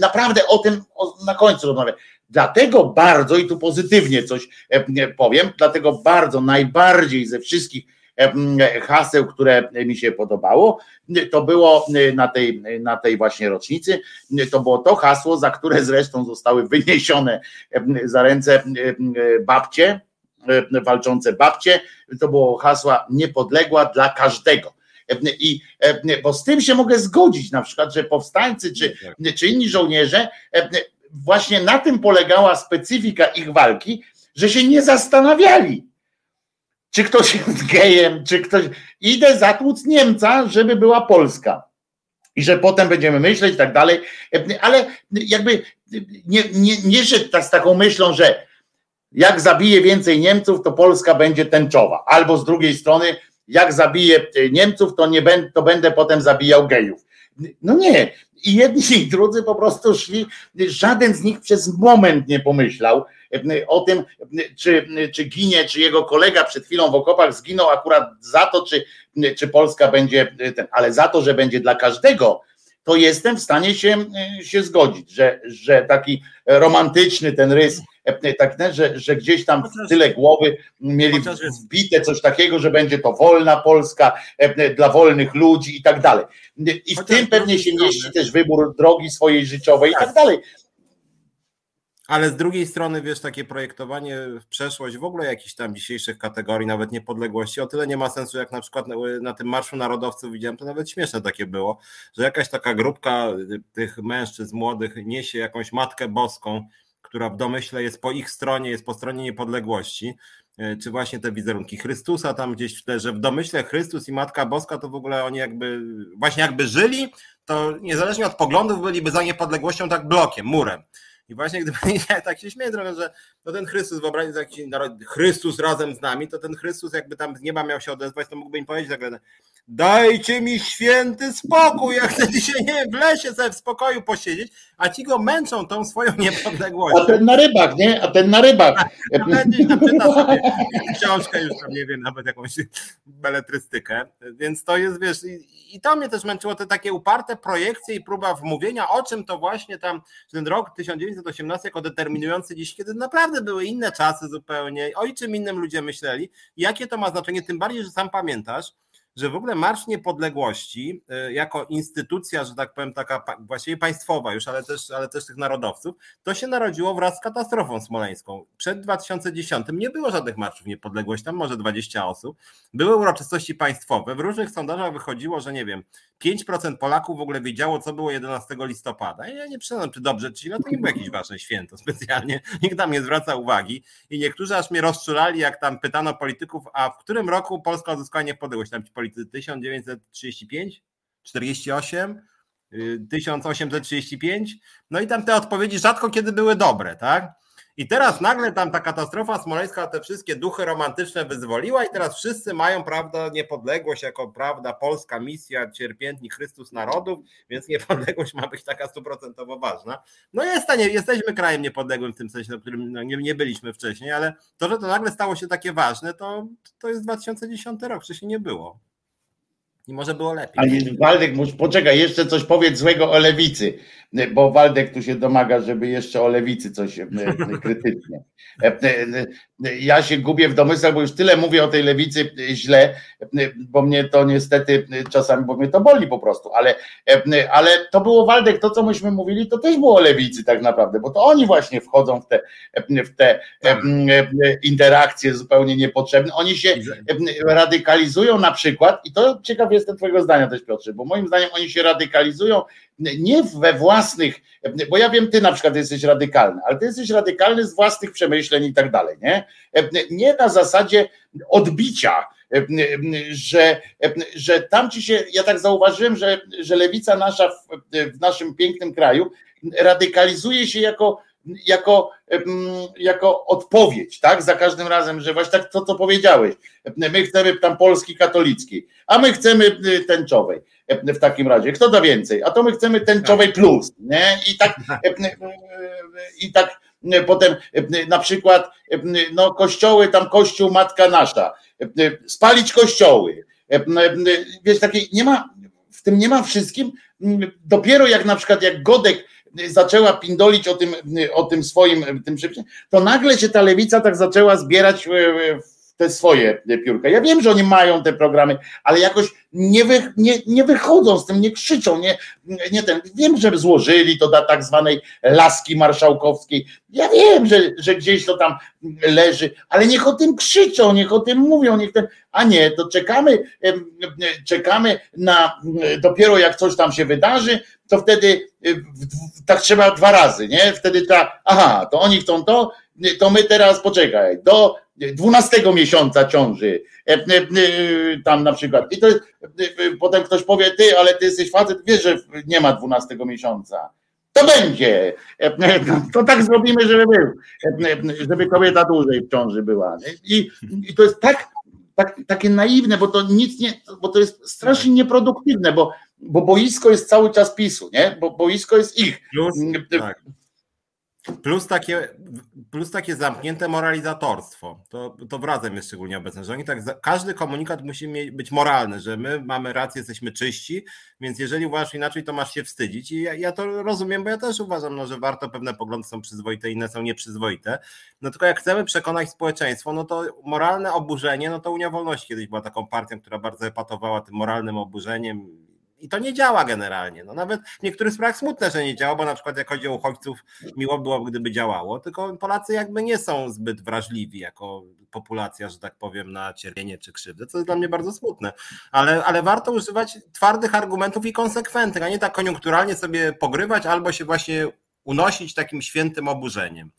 Naprawdę o tym na końcu rozmawiam. Dlatego bardzo, i tu pozytywnie coś e, powiem, dlatego bardzo, najbardziej ze wszystkich e, haseł, które mi się podobało, to było na tej, na tej właśnie rocznicy, to było to hasło, za które zresztą zostały wyniesione za ręce babcie, E, walczące babcie, to było hasła niepodległa dla każdego. E, I e, bo z tym się mogę zgodzić, na przykład, że powstańcy czy, tak. czy inni żołnierze, właśnie na tym polegała specyfika ich walki, że się nie zastanawiali, czy ktoś jest gejem, czy ktoś. Idę zatłuc Niemca, żeby była Polska. I że potem będziemy myśleć i tak dalej, ale jakby nie, nie, nie szedł z taką myślą, że jak zabije więcej Niemców, to Polska będzie tęczowa. Albo z drugiej strony, jak zabije Niemców, to, nie będę, to będę potem zabijał gejów. No nie. I jedni i drudzy po prostu szli, żaden z nich przez moment nie pomyślał o tym, czy, czy ginie, czy jego kolega przed chwilą w okopach zginął akurat za to, czy, czy Polska będzie, ten, ale za to, że będzie dla każdego, to jestem w stanie się, się zgodzić, że, że taki romantyczny ten rys tak, że, że gdzieś tam w tyle głowy mieli wbite coś takiego, że będzie to wolna Polska dla wolnych ludzi i tak dalej. I w tym pewnie się mieści też wybór drogi swojej życiowej i tak, tak dalej. Ale z drugiej strony, wiesz, takie projektowanie w przeszłość w ogóle jakichś tam dzisiejszych kategorii, nawet niepodległości, o tyle nie ma sensu, jak na przykład na, na, tym Marszu Narodowców widziałem, to nawet śmieszne takie było, że jakaś taka grupka tych mężczyzn młodych niesie jakąś Matkę Boską, która w domyśle jest po ich stronie, jest po stronie niepodległości, e, czy właśnie te wizerunki Chrystusa tam gdzieś w że w domyśle Chrystus i Matka Boska to w ogóle oni jakby, właśnie jakby żyli, to niezależnie od poglądów byliby za niepodległością tak blokiem, murem. I właśnie gdyby tak się śmieję trochę, że no ten Chrystus, wyobraźcie sobie, Chrystus razem z nami, to ten Chrystus jakby tam z nieba miał się odezwać, to mógłby im powiedzieć tak, dajcie mi święty spokój, ja chcę dzisiaj nie w lesie sobie w spokoju posiedzieć, a ci go męczą tą swoją niepodległością. A ten na rybach, nie? A ten na rybach. A, będzie czyta sobie książkę już tam, nie wiem, nawet jakąś beletrystykę, więc to jest, wiesz, i, i to mnie też męczyło, te takie uparte projekcje i próba wmówienia, o czym to właśnie tam ten rok 1918 jako determinujący dziś, kiedy naprawdę były inne czasy zupełnie, o czym innym ludzie myśleli, jakie to ma znaczenie, tym bardziej, że sam pamiętasz, że w ogóle Marsz Niepodległości y, jako instytucja, że tak powiem, taka właściwie państwowa już, ale też, ale też tych narodowców, to się narodziło wraz z katastrofą smoleńską. Przed 2010 nie było żadnych marszów niepodległości, tam może 20 osób. Były uroczystości państwowe. W różnych sondażach wychodziło, że nie wiem, 5% Polaków w ogóle wiedziało, co było 11 listopada. I ja nie przyznam, czy dobrze, czy źle, to nie było jakieś ważne święto specjalnie. Nikt tam nie zwraca uwagi. I niektórzy aż mnie rozczulali, jak tam pytano polityków, a w którym roku Polska odzyskała niepodległość? Tam ci politycy 1935, 48, 1835. No i tam te odpowiedzi rzadko kiedy były dobre, tak? I teraz nagle tam ta katastrofa smoleńska te wszystkie duchy romantyczne wyzwoliła i teraz wszyscy mają, prawda, niepodległość jako, prawda, polska misja, cierpiętnik Chrystus narodów, więc niepodległość ma być taka stuprocentowo ważna. No jest, nie, jesteśmy krajem niepodległym w tym sensie, w którym no, nie, nie byliśmy wcześniej, ale to, że to nagle stało się takie ważne, to, to jest 2010 rok, wcześniej nie było. I może było lepiej. Ale Waldek, poczekaj, jeszcze coś powiedz złego o lewicy, bo Waldek tu się domaga, żeby jeszcze o lewicy coś e, krytycznie. E, e, ja się gubię w domysłach, bo już tyle mówię o tej lewicy źle, bo mnie to niestety czasami, bo mnie to boli po prostu, ale, ale to było Waldek, to co myśmy mówili, to też było o lewicy tak naprawdę, bo to oni właśnie wchodzą w te, w te tak. interakcje zupełnie niepotrzebne. Oni się radykalizują na przykład i to ciekawie jestem Twojego zdania też, Piotrze, bo moim zdaniem oni się radykalizują nie we własnych, bo ja wiem, Ty na przykład jesteś radykalny, ale Ty jesteś radykalny z własnych przemyśleń i tak dalej, nie? Nie na zasadzie odbicia że, że tam ci się, ja tak zauważyłem, że, że lewica nasza w, w naszym pięknym kraju radykalizuje się jako jako, jako odpowiedź, tak? Za każdym razem, że właśnie tak to, co powiedziałeś. My chcemy tam Polski katolickiej, a my chcemy tęczowej w takim razie. Kto da więcej? A to my chcemy tęczowej plus, nie? I tak, i tak potem na przykład no kościoły, tam kościół Matka Nasza, spalić kościoły. Wiesz, takiej nie ma, w tym nie ma wszystkim, dopiero jak na przykład jak Godek zaczęła pindolić o tym, o tym swoim tym przepisie, to nagle się ta lewica tak zaczęła zbierać w te swoje piórka. Ja wiem, że oni mają te programy, ale jakoś nie, wy, nie, nie wychodzą z tym, nie krzyczą, nie, nie ten. Wiem, że złożyli to do tak zwanej laski marszałkowskiej. Ja wiem, że, że gdzieś to tam leży, ale niech o tym krzyczą, niech o tym mówią, niech ten, a nie, to czekamy, czekamy na dopiero jak coś tam się wydarzy, to wtedy tak trzeba dwa razy, nie? Wtedy ta, aha, to oni chcą to, to my teraz poczekaj, do 12 miesiąca ciąży, e, e, e, tam na przykład. I to potem ktoś powie, ty, ale ty jesteś facet, wiesz, że nie ma 12 miesiąca. To będzie. To tak zrobimy, żeby był, żeby kobieta dłużej w ciąży była. I, i to jest tak, tak, takie naiwne, bo to nic nie, bo to jest strasznie nieproduktywne, bo, bo boisko jest cały czas PiSu, nie? Bo boisko jest ich. Plus, tak. Plus takie, plus takie zamknięte moralizatorstwo. To, to w razem jest szczególnie obecne, że oni tak, każdy komunikat musi być moralny, że my mamy rację, jesteśmy czyści, więc jeżeli uważasz inaczej, to masz się wstydzić. I ja, ja to rozumiem, bo ja też uważam, no, że warto, pewne poglądy są przyzwoite, inne są nieprzyzwoite. No tylko jak chcemy przekonać społeczeństwo, no to moralne oburzenie, no to Unia Wolności kiedyś była taką partią, która bardzo epatowała tym moralnym oburzeniem i to nie działa generalnie. No nawet w niektórych sprawach smutne, że nie działa, bo na przykład jak chodzi o uchodźców, miło byłoby, gdyby działało, tylko Polacy jakby nie są zbyt wrażliwi jako populacja, że tak powiem, na cierpienie czy krzywdę, co jest dla mnie bardzo smutne. Ale, ale warto używać twardych argumentów i konsekwentnych, a nie tak koniunkturalnie sobie pogrywać albo się właśnie unosić takim świętym oburzeniem.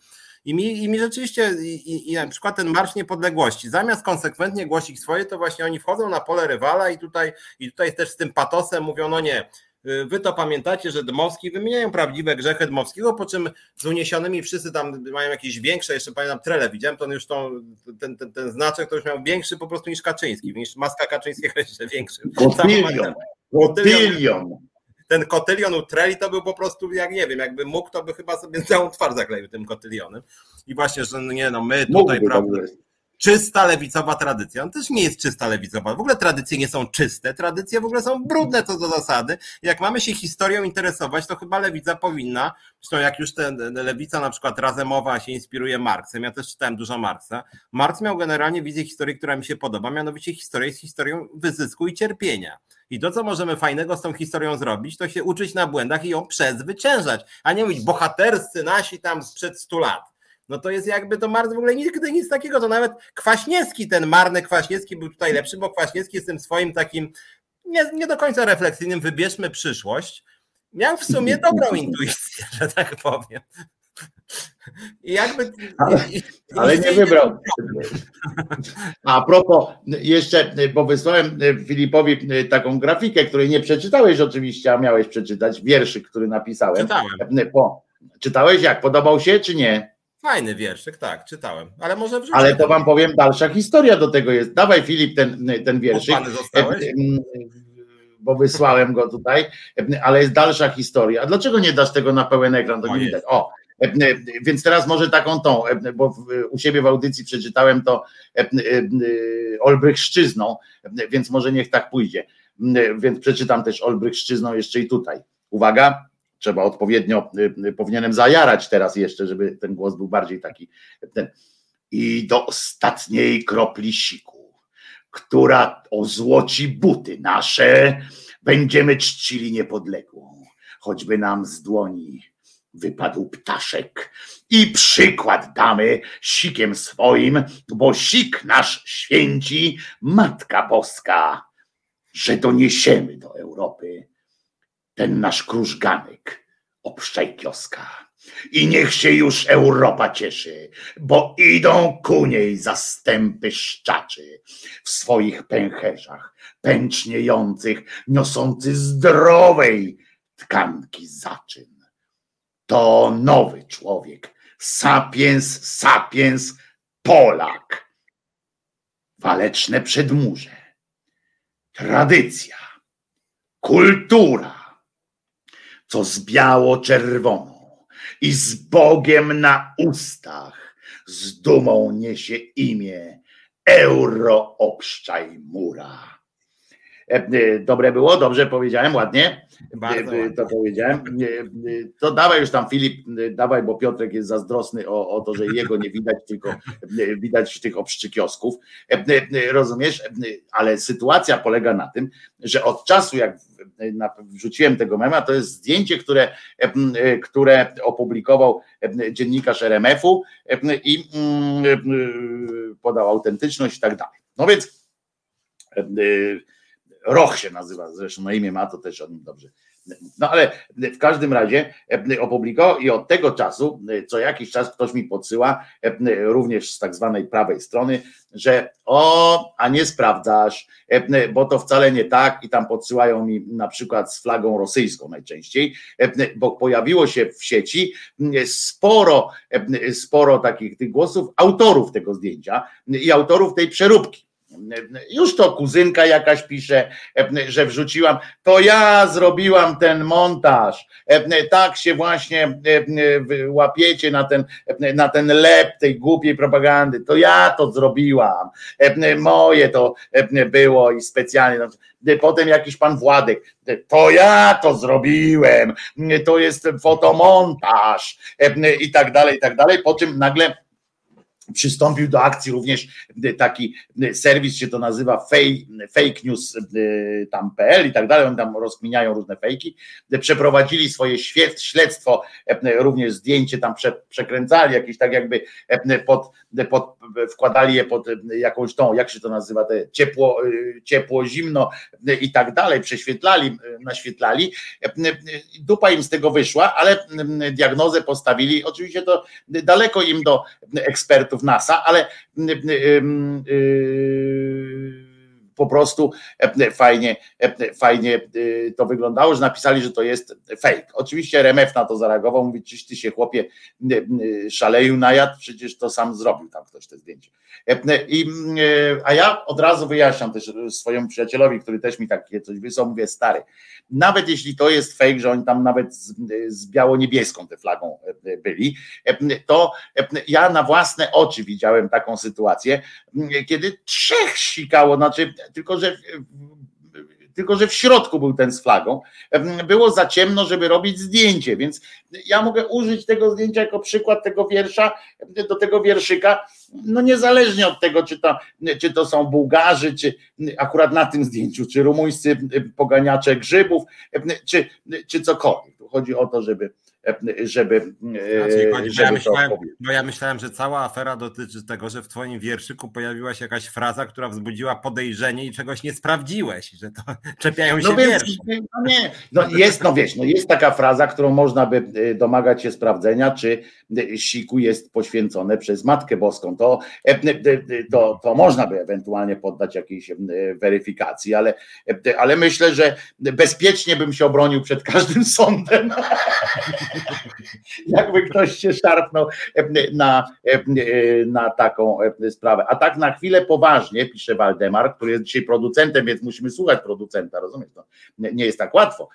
I mi, i mi rzeczywiście, i, i na przykład ten Marsz Niepodległości, zamiast konsekwentnie głosić swoje, to właśnie oni wchodzą na pole rywala i tutaj, i tutaj też z tym patosem mówią, no nie, y, Wy to pamiętacie, że Dmowski wymieniają prawdziwe grzechy Dmowskiego, po czym z uniesionymi wszyscy tam mają jakieś większe, jeszcze pamiętam trele, widziałem, to on już tą, ten, ten, ten znaczek to już miał większy po prostu niż Kaczyński, niż maska Kaczyńskiego jeszcze większy. Gotylion. Gotylion ten kotylion u Treli to był po prostu, jak nie wiem, jakby mógł, to by chyba sobie całą twarz zakleił tym kotylionem. I właśnie, że no nie no, my tutaj, prawda, czysta lewicowa tradycja. On też nie jest czysta lewicowa. W ogóle tradycje nie są czyste, tradycje w ogóle są brudne co do zasady. Jak mamy się historią interesować, to chyba lewica powinna, zresztą jak już ten lewica na przykład razemowa się inspiruje Marksem, ja też czytałem dużo Marksa. Marx miał generalnie wizję historii, która mi się podoba, mianowicie historia jest historią wyzysku i cierpienia. I to, co możemy fajnego z tą historią zrobić, to się uczyć na błędach i ją przezwyciężać, a nie mówić bohaterscy nasi tam sprzed 100 lat. No to jest jakby to Mars w ogóle nigdy nic takiego, to nawet Kwaśniewski, ten marny Kwaśniewski był tutaj lepszy, bo Kwaśniewski jest tym swoim takim nie, nie do końca refleksyjnym, wybierzmy przyszłość, miał w sumie dobrą intuicję, że tak powiem. I jakby. Ale, ale nie wybrał. A propos, jeszcze, bo wysłałem Filipowi taką grafikę, której nie przeczytałeś oczywiście, a miałeś przeczytać wierszyk, który napisałem. Czytałem. Po, czytałeś jak? Podobał się, czy nie? Fajny wierszyk, tak, czytałem. Ale może wrzucę. Ale to wam powiem, dalsza historia do tego jest. Dawaj, Filip, ten, ten wierszyk. Zostałeś? Bo wysłałem go tutaj, ale jest dalsza historia. A dlaczego nie dasz tego na pełen ekran? To nie widać. O, więc teraz może taką tą, bo u siebie w audycji przeczytałem to Olbrychszczyzną, więc może niech tak pójdzie. Więc przeczytam też Olbrychszczyzną jeszcze i tutaj. Uwaga, trzeba odpowiednio, powinienem zajarać teraz jeszcze, żeby ten głos był bardziej taki. Ten. I do ostatniej kropli siku, która ozłoci buty nasze, będziemy czcili niepodległą, choćby nam z dłoni wypadł ptaszek. I przykład damy sikiem swoim, bo sik nasz święci Matka Boska, że doniesiemy do Europy ten nasz krużganek obszczaj kioska. I niech się już Europa cieszy, bo idą ku niej zastępy szczaczy w swoich pęcherzach, pęczniejących, niosący zdrowej tkanki zaczyn. To nowy człowiek, sapiens, sapiens, Polak. Waleczne przedmurze, tradycja, kultura, co z biało-czerwoną i z Bogiem na ustach, z dumą niesie imię Euro obszczaj mura. E, e, dobre było, dobrze powiedziałem, ładnie. Bardzo E, To powiedziałem. To dawaj już tam Filip, dawaj, bo Piotrek jest zazdrosny o, o to, że jego nie widać, tylko widać tych obszczykiosków. Rozumiesz? Ale sytuacja polega na tym, że od czasu jak wrzuciłem tego mema, to jest zdjęcie, które, które opublikował dziennikarz RMF-u i podał autentyczność i tak dalej. No więc Roch się nazywa, zresztą na imię ma, to też o nim dobrze. No ale w każdym razie opublikował i od tego czasu, co jakiś czas ktoś mi podsyła, również z tak zwanej prawej strony, że o, a nie sprawdzasz, bo to wcale nie tak i tam podsyłają mi na przykład z flagą rosyjską najczęściej, bo pojawiło się w sieci sporo, sporo takich tych głosów autorów tego zdjęcia i autorów tej przeróbki już to kuzynka jakaś pisze, że wrzuciłam, to ja zrobiłam ten montaż. Tak się właśnie łapiecie na ten, na ten lep tej głupiej propagandy. To ja to zrobiłam. Moje to było i specjalnie. Potem jakiś pan Władek, to ja to zrobiłem, to jest fotomontaż i tak dalej, i tak dalej. Po czym nagle przystąpił do akcji również taki serwis się to nazywa fake, fake news tam.pl i tak dalej, oni tam rozkminiają różne fejki, przeprowadzili swoje śledztwo, również zdjęcie tam przekręcali jakieś tak jakby pod, pod wkładali je pod jakąś tą, jak się to nazywa, te ciepło, ciepło, zimno i tak dalej, prześwietlali, naświetlali, dupa im z tego wyszła, ale diagnozę postawili, oczywiście to daleko im do ekspertów NASA, ale po prostu fajnie, fajnie to wyglądało, że napisali, że to jest fake. Oczywiście RMF na to zareagował, mówi, czyś ty się chłopie szaleju najadł, przecież to sam zrobił tam ktoś te zdjęcie. I, a ja od razu wyjaśniam też swojemu przyjacielowi, który też mi takie coś wysłał, mówię, stary, nawet jeśli to jest fake, że oni tam nawet z, z biało-niebieską tę flagą byli, to ja na własne oczy widziałem taką sytuację, kiedy trzech sikało, znaczy tylko że tylko że w środku był ten z flagą. Było za ciemno, żeby robić zdjęcie, więc ja mogę użyć tego zdjęcia jako przykład tego wiersza, do tego wierszyka, no niezależnie od tego, czy to, czy to są Bułgarzy, czy akurat na tym zdjęciu, czy rumuńscy poganiacze grzybów, czy, czy cokolwiek. Tu chodzi o to, żeby żeby. Znaczy, chodzi, żeby ja myślałem, bo ja myślałem, że cała afera dotyczy tego, że w Twoim wierszyku pojawiła się jakaś fraza, która wzbudziła podejrzenie i czegoś nie sprawdziłeś, że to czepiają się no więc, no nie, no jest, no wiesz, no jest taka fraza, którą można by y, domagać się sprawdzenia, czy y, siku jest poświęcone przez Matkę Boską. To, to, to można by ewentualnie poddać jakiejś weryfikacji, ale, ale myślę, że bezpiecznie bym się obronił przed każdym sądem. Jakby ktoś się szarpnął na, na taką sprawę. A tak na chwilę poważnie, pisze Waldemar, który jest dzisiaj producentem, więc musimy słuchać producenta, rozumiesz? To nie jest tak łatwo.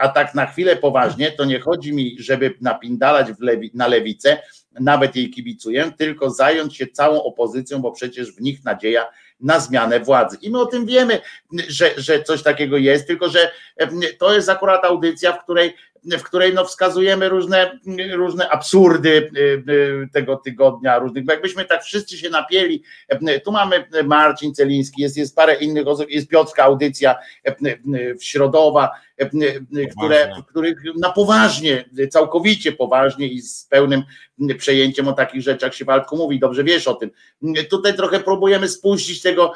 A tak na chwilę poważnie, to nie chodzi mi, żeby napindalać lewi, na lewicę, nawet jej kibicuję, tylko zająć się całą opozycją, bo przecież w nich nadzieja na zmianę władzy. I my o tym wiemy, że, że coś takiego jest, tylko że to jest akurat audycja, w której w której no wskazujemy różne, różne absurdy y, y, tego tygodnia, różnych, bo jakbyśmy tak wszyscy się napieli, y, tu mamy Marcin Celiński, jest, jest parę innych osób, jest Piotrka audycja w środowa, które, których na poważnie, całkowicie poważnie i z pełnym przejęciem o takich rzeczach się Waldku mówi, dobrze wiesz o tym. Tutaj trochę próbujemy spuścić tego,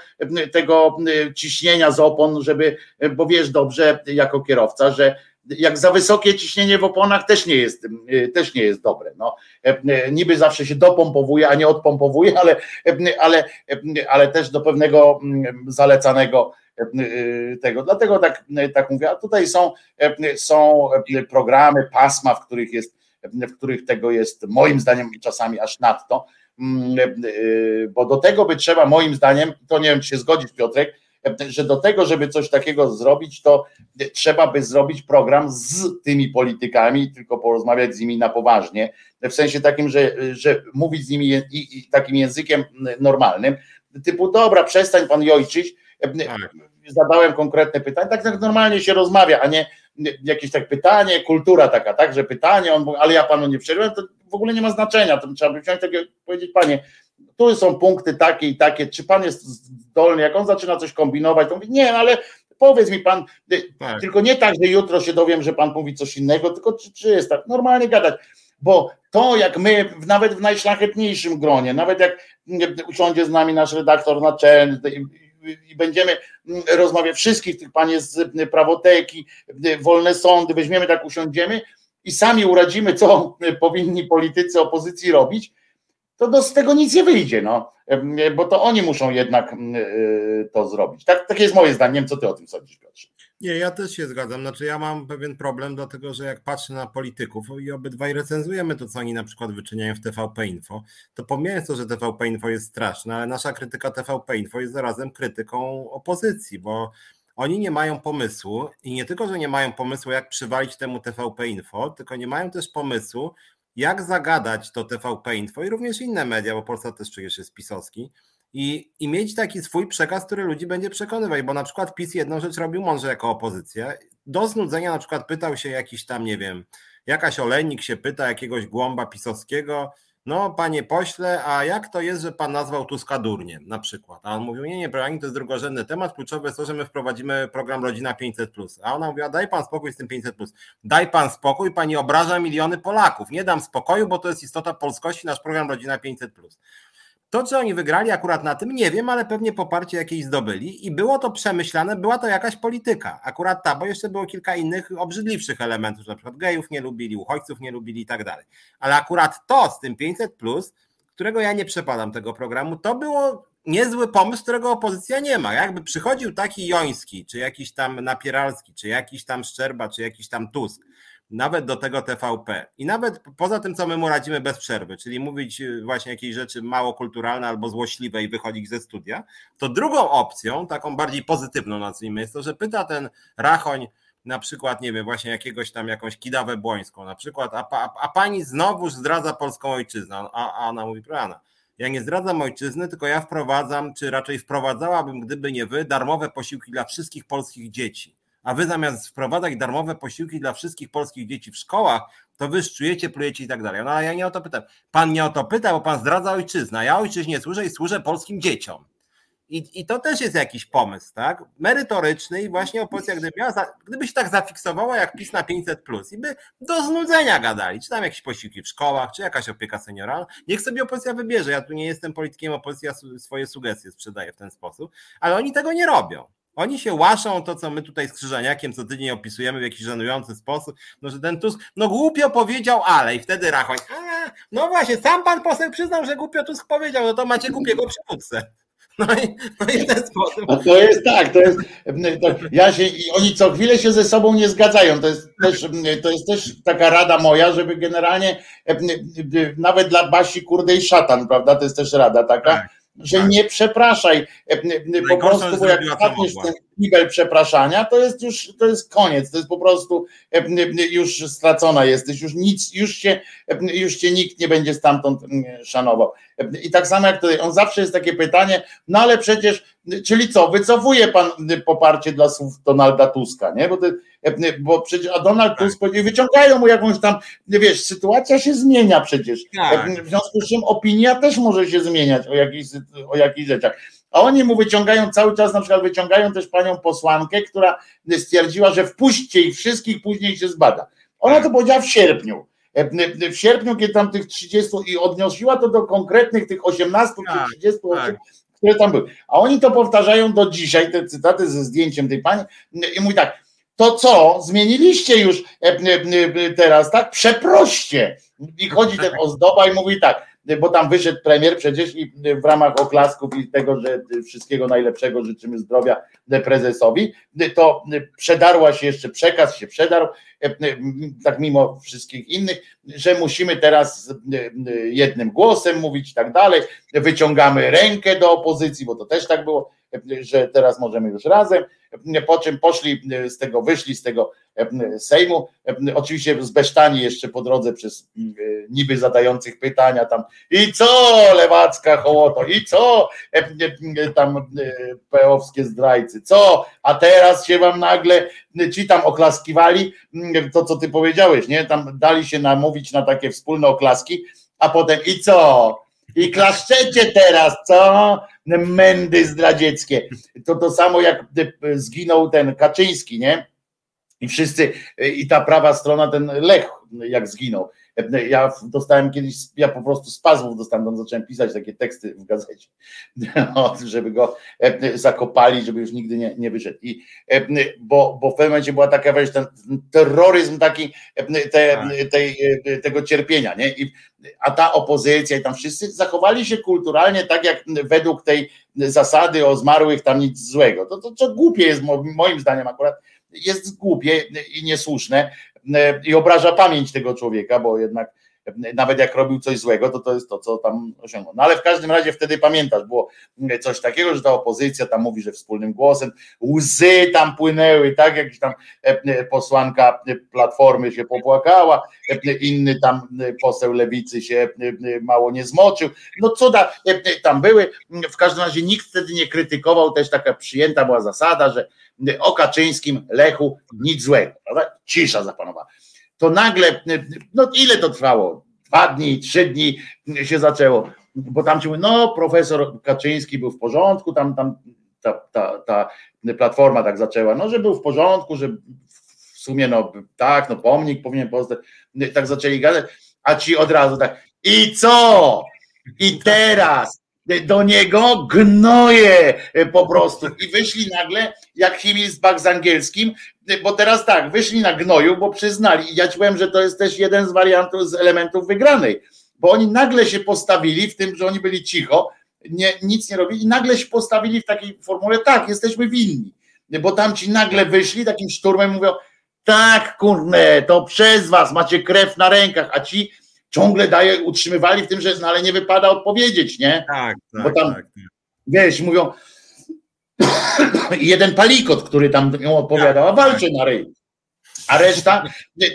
tego ciśnienia z opon, żeby, bo wiesz dobrze jako kierowca, że jak za wysokie ciśnienie w oponach też nie jest, też nie jest dobre. No, niby zawsze się dopompowuje, a nie odpompowuje, ale, ale, ale też do pewnego mm, zalecanego tego. Dlatego tak, tak mówię. A tutaj są, są programy, pasma, w których jest, w których tego jest moim zdaniem czasami aż nadto. Mm, bo do tego by trzeba, moim zdaniem, to nie wiem, czy się zgodzić, Piotrek, że do tego, żeby coś takiego zrobić, to trzeba by zrobić program z tymi politykami, tylko porozmawiać z nimi na poważnie, w sensie takim, że, że mówić z nimi i, i takim językiem normalnym, typu dobra, przestań pan jojczyć, tak. zadałem konkretne pytanie, tak, tak normalnie się rozmawia, a nie jakieś tak pytanie, kultura taka, tak, że pytanie, on, ale ja panu nie przerwałem, to w ogóle nie ma znaczenia, to trzeba by wziąć takie, powiedzieć, panie, tu są punkty takie i takie, czy pan jest zdolny, jak on zaczyna coś kombinować, to mówi, nie, ale powiedz mi pan, y, tak. tylko nie tak, że jutro się dowiem, że pan mówi coś innego, tylko czy, czy jest tak, normalnie gadać, bo to jak my, nawet w najszlachetniejszym gronie, nawet jak usiądzie z nami nasz redaktor naczelny i będziemy rozmawiać wszystkich tych panie z prawoteki, wolne sądy, weźmiemy tak, usiądziemy i sami uradzimy, co powinni politycy opozycji robić, to do, z tego nic nie wyjdzie, no, bo to oni muszą jednak y, to zrobić. Tak, takie jest moje zdanie, nie wiem, co ty o tym sądzisz, Piotrze. Nie, ja też się zgadzam. Znaczy, ja mam pewien problem, dlatego że jak patrzę na polityków i obydwaj recenzujemy to, co oni na przykład wyczyniają w TVP Info, to pomijając to, że TVP Info jest straszne, ale nasza krytyka TVP Info jest zarazem krytyką opozycji, bo oni nie mają pomysłu i nie tylko, że nie mają pomysłu, jak przywalić temu TVP Info, tylko nie mają też pomysłu, jak zagadać to TVP Info i również inne media, bo Polska też przecież jest pisowski, i, i mieć taki swój przekaz, który ludzi będzie przekonywać, bo na przykład PiS jedną rzecz robił mądrze jako opozycja. Do znudzenia na przykład pytał się jakiś tam, nie wiem, jakaś olejnik się pyta jakiegoś głąba pisowskiego, no panie pośle, a jak to jest, że pan nazwał Tuska durniem na przykład? A on mówił, nie, nie, proszę, to jest drugorzędny temat, kluczowe jest to, że my wprowadzimy program Rodzina 500+. A ona mówiła, daj pan spokój z tym 500+. Daj pan spokój, pani obraża miliony Polaków. Nie dam spokoju, bo to jest istota polskości, nasz program Rodzina 500+. To, czy oni wygrali akurat na tym, nie wiem, ale pewnie poparcie jakieś zdobyli i było to przemyślane, była to jakaś polityka. Akurat ta, bo jeszcze było kilka innych obrzydliwszych elementów, że na przykład gejów nie lubili, uchodźców nie lubili i tak dalej. Ale akurat to z tym 500, plus, którego ja nie przepadam tego programu, to było niezły pomysł, którego opozycja nie ma. Jakby przychodził taki Joński, czy jakiś tam Napieralski, czy jakiś tam Szczerba, czy jakiś tam Tusk nawet do tego TVP. I nawet poza tym, co my mu radzimy bez przerwy, czyli mówić y, właśnie jakieś rzeczy mało kulturalne albo złośliwe i wychodzić ze studia, to drugą opcją, taką bardziej pozytywną nazwijmy, jest to, że pyta ten Rachoń, na przykład, nie wiem, właśnie jakiegoś tam jakąś kidawę błońską, na przykład, a, a, a pani znowuż zdradza polską ojczyznę, a, a ona mówi, proszę ja nie zdradzam ojczyzny, tylko ja wprowadzam, czy raczej wprowadzałabym, gdyby nie wy, darmowe posiłki dla wszystkich polskich dzieci a wy zamiast wprowadzać darmowe posiłki dla wszystkich polskich dzieci w szkołach, to wy szczujecie, plujecie i tak dalej. No ale ja nie o to pytam. Pan nie o to pyta, bo pan zdradza ojczyznę. Ja ojczyźnie służę i służę polskim dzieciom. I, I to też jest jakiś pomysł, tak? Merytoryczny i właśnie opozycja, gdyby, miała, gdyby się tak zafiksowała jak PiS na 500, plus, i by do znudzenia gadali, czy tam jakieś posiłki w szkołach, czy jakaś opieka senioralna, niech sobie opozycja wybierze. Ja tu nie jestem politykiem, opozycja swoje sugestie sprzedaje w ten sposób, ale oni tego nie robią. Oni się łaszą to, co my tutaj z Krzyżaniakiem co tydzień opisujemy w jakiś żenujący sposób, no że ten Tusk, no głupio powiedział, ale i wtedy Rachoń, no właśnie, sam pan poseł przyznał, że głupio Tusk powiedział, no to macie głupiego przywódcę. No i, no i w ten sposób. A to jest tak, to jest, to ja się, oni co chwilę się ze sobą nie zgadzają, to jest też, to jest też taka rada moja, żeby generalnie nawet dla Basi Kurde i Szatan, prawda, to jest też rada taka, tak że tak. nie przepraszaj. E, po prostu, bo jak wpadniesz ten kibel przepraszania, to jest już to jest koniec. To jest po prostu e, już stracona jesteś, już nic, już się, już cię nikt nie będzie stamtąd szanował. I tak samo jak tutaj, on zawsze jest takie pytanie, no ale przecież, czyli co, wycofuje pan poparcie dla słów Donalda Tuska, nie? Bo, bo przecież, a Donald tak. Tusk wyciągają mu jakąś tam, wiesz, sytuacja się zmienia przecież. Tak. W związku z czym opinia też może się zmieniać o jakichś, o jakichś rzeczach. A oni mu wyciągają cały czas, na przykład wyciągają też panią posłankę, która stwierdziła, że wpuśćcie ich wszystkich, później się zbada. Ona tak. to powiedziała w sierpniu. W sierpniu, kiedy tam tych 30 i odnosiła to do konkretnych tych 18 tak, czy 30 tak. osób, które tam były. A oni to powtarzają do dzisiaj, te cytaty ze zdjęciem tej pani i mówi tak, to co? Zmieniliście już teraz, tak? Przeproście. I chodzi ten ozdoba i mówi tak, bo tam wyszedł premier przecież i w ramach oklasków i tego, że wszystkiego najlepszego życzymy zdrowia prezesowi, to przedarła się jeszcze przekaz, się przedarł, tak mimo wszystkich innych, że musimy teraz jednym głosem mówić i tak dalej, wyciągamy rękę do opozycji, bo to też tak było, że teraz możemy już razem, po czym poszli z tego, wyszli z tego Sejmu, oczywiście zbesztani jeszcze po drodze przez niby zadających pytania tam i co lewacka hołoto, i co tam peowskie zdrajcy, co, a teraz się wam nagle ci tam oklaskiwali, to co ty powiedziałeś, nie, tam dali się namówić na takie wspólne oklaski, a potem i co, i klaszczecie teraz, co? Mędy zdradzieckie. To to samo jak zginął ten Kaczyński, nie? I wszyscy, i ta prawa strona, ten Lech, jak zginął. Ja dostałem kiedyś, ja po prostu z pazłów dostałem, tam zacząłem pisać takie teksty w gazecie, żeby go zakopali, żeby już nigdy nie, nie wyszedł. I, bo, bo w pewnym momencie była taka, wiesz, ten terroryzm taki te, tak. tej, tego cierpienia, nie? I, a ta opozycja i tam wszyscy zachowali się kulturalnie tak, jak według tej zasady o zmarłych tam nic złego. To, to, to głupie jest moim zdaniem akurat, jest głupie i niesłuszne, E, i obraża pamięć tego człowieka, bo jednak nawet jak robił coś złego, to to jest to, co tam osiągnął. No ale w każdym razie wtedy pamiętasz, było coś takiego, że ta opozycja tam mówi, że wspólnym głosem, łzy tam płynęły, tak, jakiś tam e, posłanka Platformy się popłakała, inny tam poseł Lewicy się mało nie zmoczył, no cuda tam były, w każdym razie nikt wtedy nie krytykował, też taka przyjęta była zasada, że o Kaczyńskim, Lechu, nic złego, prawda? Cisza zapanowała. To nagle, no ile to trwało? Dwa dni, trzy dni się zaczęło, bo tam ci mówi, no profesor Kaczyński był w porządku, tam, tam ta, ta, ta platforma tak zaczęła, no że był w porządku, że w sumie no tak, no pomnik powinien powstać, tak zaczęli gadać, a ci od razu tak, i co? I teraz do niego gnoje po prostu. I wyszli nagle, jak Himmelsbach z angielskim, bo teraz tak, wyszli na gnoju, bo przyznali. I ja ci powiem, że to jest też jeden z wariantów, z elementów wygranej, bo oni nagle się postawili w tym, że oni byli cicho, nie, nic nie robili i nagle się postawili w takiej formule, tak, jesteśmy winni, bo tam ci nagle wyszli takim szturmem mówią, tak, kurde, to przez was macie krew na rękach, a ci ciągle daje, utrzymywali w tym, że no ale nie wypada odpowiedzieć, nie? Tak, tak. Bo tam, tak, tak. wiesz, mówią, jeden palikot, który tam ją odpowiadał, a walczy na ryj. A reszta,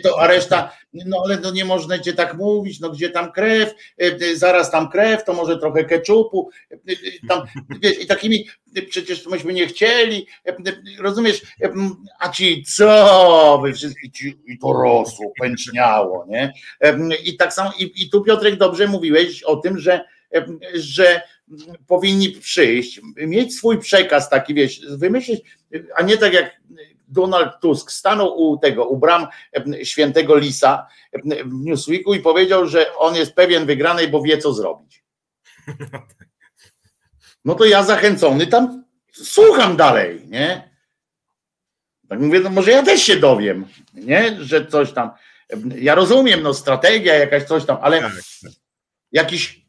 to, a reszta, no ale no nie można cię tak mówić, no gdzie tam krew, e, e, zaraz tam krew, to może trochę keczupu, e, tam, wiesz, i takimi, przecież myśmy nie chcieli, rozumiesz, a ci co, wy wszyscy, i to rosło, pęczniało, nie? I tak samo, i, i tu Piotrek dobrze mówiłeś o tym, że, że powinni przyjść, mieć swój przekaz taki, wiesz, wymyślić, a nie tak jak Donald Tusk stanął u tego, u bram świętego Lisa w Newsweeku i powiedział, że on jest pewien wygranej, bo wie co zrobić. No to ja zachęcony tam słucham dalej, nie? Tak mówię, no może ja też się dowiem, nie? Że coś tam. Ja rozumiem, no strategia jakaś coś tam, ale tak, tak. jakiś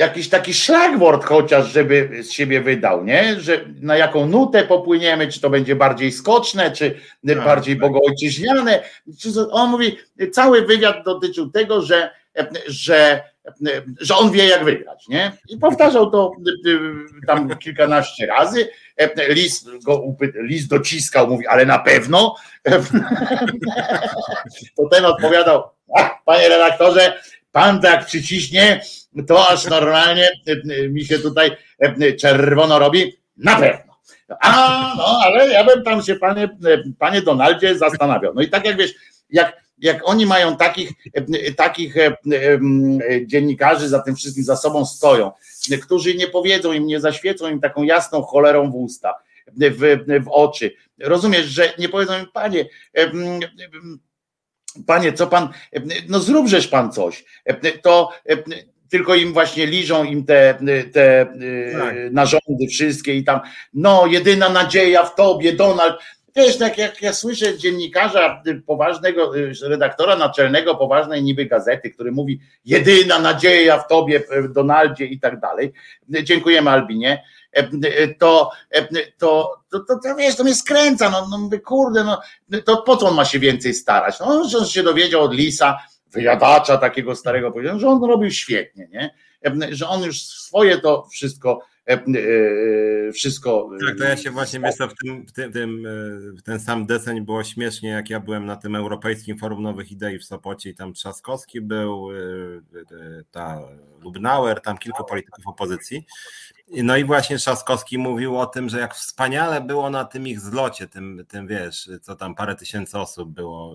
jakiś taki szlagwort chociaż, żeby z siebie wydał, nie? Że na jaką nutę popłyniemy, czy to będzie bardziej skoczne, czy tak, bardziej tak. bogoojczyźniane. On mówi, cały wywiad dotyczył tego, że, że, że on wie jak wygrać, nie? I powtarzał to tam kilkanaście razy. Lis, go, lis dociskał, mówi, ale na pewno. To ten odpowiadał, panie redaktorze, pan tak przyciśnie, to aż normalnie e, e, mi się tutaj e, czerwono robi. Na pewno. A, no, ale ja bym tam się, panie, panie Donaldzie, zastanawiał. No i tak jak wiesz, jak, jak oni mają takich, takich dziennikarzy za tym wszystkim za sobą stoją, którzy nie powiedzą im, nie zaświecą im taką jasną cholerą w usta, w, w oczy. Rozumiesz, że nie powiedzą im, panie, panie, co pan, no zróbżesz pan coś. To tylko im właśnie liżą im te, te tak. narządy wszystkie i tam, no jedyna nadzieja w tobie, Donald, Wiesz, tak jak ja słyszę dziennikarza poważnego, redaktora naczelnego poważnej niby gazety, który mówi jedyna nadzieja w tobie, Donaldzie i tak dalej. Dziękujemy Albinie. To, to, to, to, to wiesz, to mnie skręca, no, no mówię, kurde, no, to po co on ma się więcej starać? No, że on się dowiedział od Lisa, wyjadacza takiego starego, powiedział, że on robił świetnie, nie? Że on już swoje to wszystko E, e, wszystko. Tak, to ja się właśnie myślę w tym, w tym, tym, w ten sam deseń było śmiesznie, jak ja byłem na tym Europejskim Forum Nowych Idei w Sopocie i tam Trzaskowski był, e, ta Lubnauer, tam kilku polityków opozycji. No i właśnie Trzaskowski mówił o tym, że jak wspaniale było na tym ich zlocie, tym, tym wiesz, co tam parę tysięcy osób było,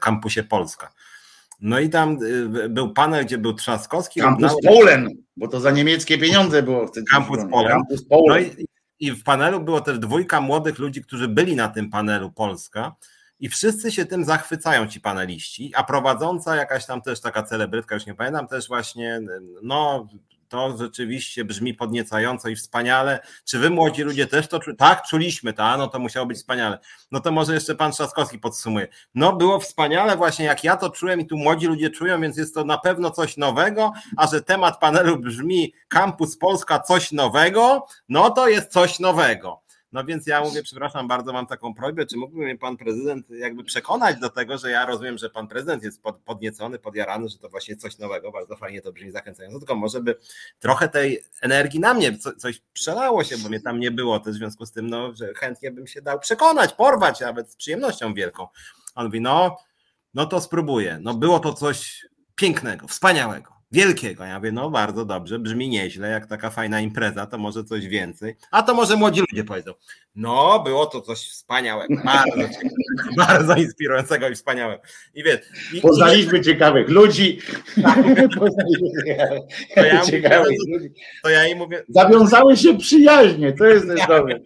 kampusie Polska. No i tam y, był panel, gdzie był Trzaskowski. Campus Polen, bo to za niemieckie pieniądze było. Campus Polen. Campus Polen. No i, i w panelu było też dwójka młodych ludzi, którzy byli na tym panelu Polska i wszyscy się tym zachwycają ci paneliści, a prowadząca jakaś tam też taka celebrytka, już nie pamiętam, też właśnie no to rzeczywiście brzmi podniecająco i wspaniale. Czy wy młodzi ludzie też to czuli? Tak, czuliśmy to, a no to musiało być wspaniale. No to może jeszcze pan Trzaskowski podsumuje. No było wspaniale właśnie jak ja to czułem i tu młodzi ludzie czują, więc jest to na pewno coś nowego, a że temat panelu brzmi Kampus Polska coś nowego, no to jest coś nowego. No więc ja mówię, przepraszam bardzo, mam taką prośbę, czy mógłby mnie pan prezydent jakby przekonać do tego, że ja rozumiem, że pan prezydent jest podniecony, podjarany, że to właśnie coś nowego, bardzo fajnie to brzmi zachęcająco, tylko może by trochę tej energii na mnie coś przelało się, bo mnie tam nie było też w związku z tym, no, że chętnie bym się dał przekonać, porwać nawet z przyjemnością wielką. On mówi, no, no to spróbuję. No było to coś pięknego, wspaniałego wielkiego. Ja mówię, no bardzo dobrze, brzmi nieźle, jak taka fajna impreza, to może coś więcej. A to może młodzi ludzie powiedzą, no było to coś wspaniałego, bardzo, bardzo inspirującego i wspaniałego. I wiesz, i, Poznaliśmy i... ciekawych ludzi. Tak. to, ja ciekawych ludzi. to ja im mówię. Zawiązały się przyjaźnie, to jest też dobre.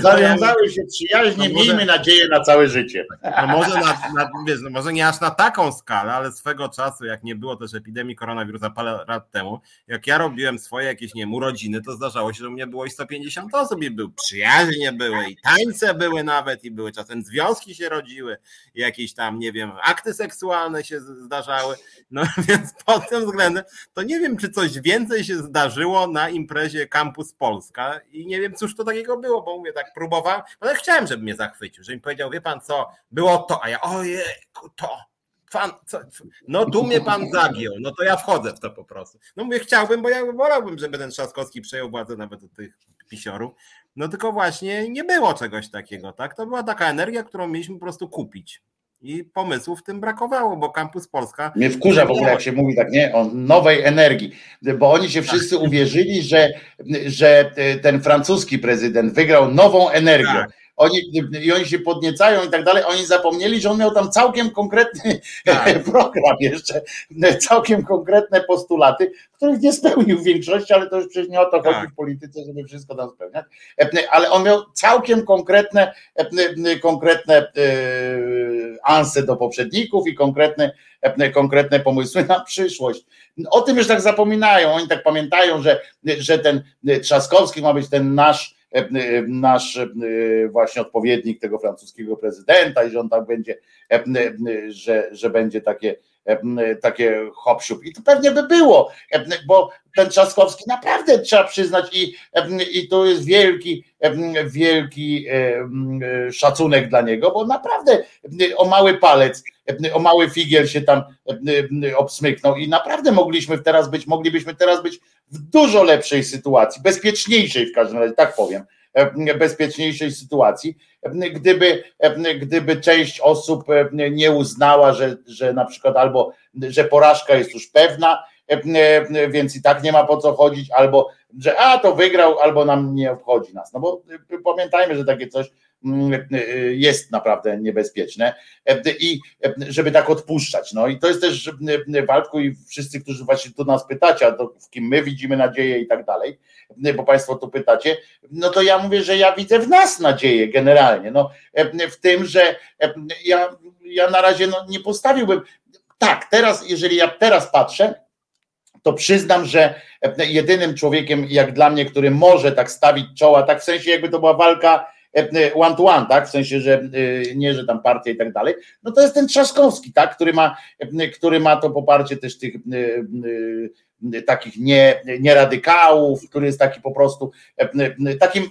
Zawiązały się przyjaźnie, no miejmy nadzieję na całe życie. No może, na, na, wiesz, no może nie aż na taką skalę, ale swego czasu, jak nie było też epidemii koronawirusa parę lat temu, jak ja robiłem swoje jakieś, nie wiem, urodziny, to zdarzało się, że u mnie było i 150 osób i był, przyjaźnie były i tańce były nawet i były czasem związki się rodziły, jakieś tam, nie wiem, akty seksualne się zdarzały, no więc pod tym względem to nie wiem, czy coś więcej się zdarzyło na imprezie Campus Polska i nie wiem, cóż to takiego było, bo mówię, tak próbowałem, ale chciałem, żeby mnie zachwycił, że mi powiedział, wie pan co, było to, a ja ojejku, to, Fan, co, no tu mnie pan zagiął, no to ja wchodzę w to po prostu. No mówię, chciałbym, bo ja wolałbym, żeby ten Trzaskowski przejął władzę nawet od tych pisiorów. No tylko właśnie nie było czegoś takiego, tak? To była taka energia, którą mieliśmy po prostu kupić. I pomysłów w tym brakowało, bo Campus Polska. Mnie wkurza w ogóle, jak się mówi tak, nie? O nowej energii, bo oni się wszyscy tak. uwierzyli, że, że ten francuski prezydent wygrał nową energią. Tak oni, i oni się podniecają i tak dalej, oni zapomnieli, że on miał tam całkiem konkretny tak. program jeszcze, całkiem konkretne postulaty, których nie spełnił w większości, ale to już przecież nie o to chodzi tak. w polityce, żeby wszystko tam spełniać, ale on miał całkiem konkretne, konkretne e, anse do poprzedników i konkretne, konkretne pomysły na przyszłość. O tym już tak zapominają, oni tak pamiętają, że, że ten Trzaskowski ma być ten nasz nasz e, właśnie odpowiednik tego francuskiego prezydenta i że on tak będzie, że, że będzie takie takie hop I to pewnie by było, bo ten Trzaskowski naprawdę trzeba przyznać i, i to jest wielki, wielki szacunek dla niego, bo naprawdę o mały palec, o mały figiel się tam obsmyknął. I naprawdę mogliśmy teraz być, moglibyśmy teraz być w dużo lepszej sytuacji, bezpieczniejszej w każdym razie, tak powiem, bezpieczniejszej sytuacji, gdyby, gdyby część osób nie uznała, że, że na przykład albo, że porażka jest już pewna, więc i tak nie ma po co chodzić, albo że a to wygrał, albo nam nie obchodzi nas. No bo pamiętajmy, że takie coś mm, jest naprawdę niebezpieczne i żeby tak odpuszczać. No i to jest też Waldku i wszyscy, którzy właśnie tu nas pytacie, w kim my widzimy nadzieję i tak dalej, bo Państwo tu pytacie, no to ja mówię, że ja widzę w nas nadzieję generalnie, no w tym, że ja, ja na razie no, nie postawiłbym, tak, teraz, jeżeli ja teraz patrzę, to przyznam, że jedynym człowiekiem, jak dla mnie, który może tak stawić czoła, tak w sensie jakby to była walka one to one, tak? W sensie, że nie, że tam partia i tak dalej, no to jest ten Trzaskowski, tak? Który ma, który ma to poparcie też tych takich nie, nie radykałów, który jest taki po prostu takim,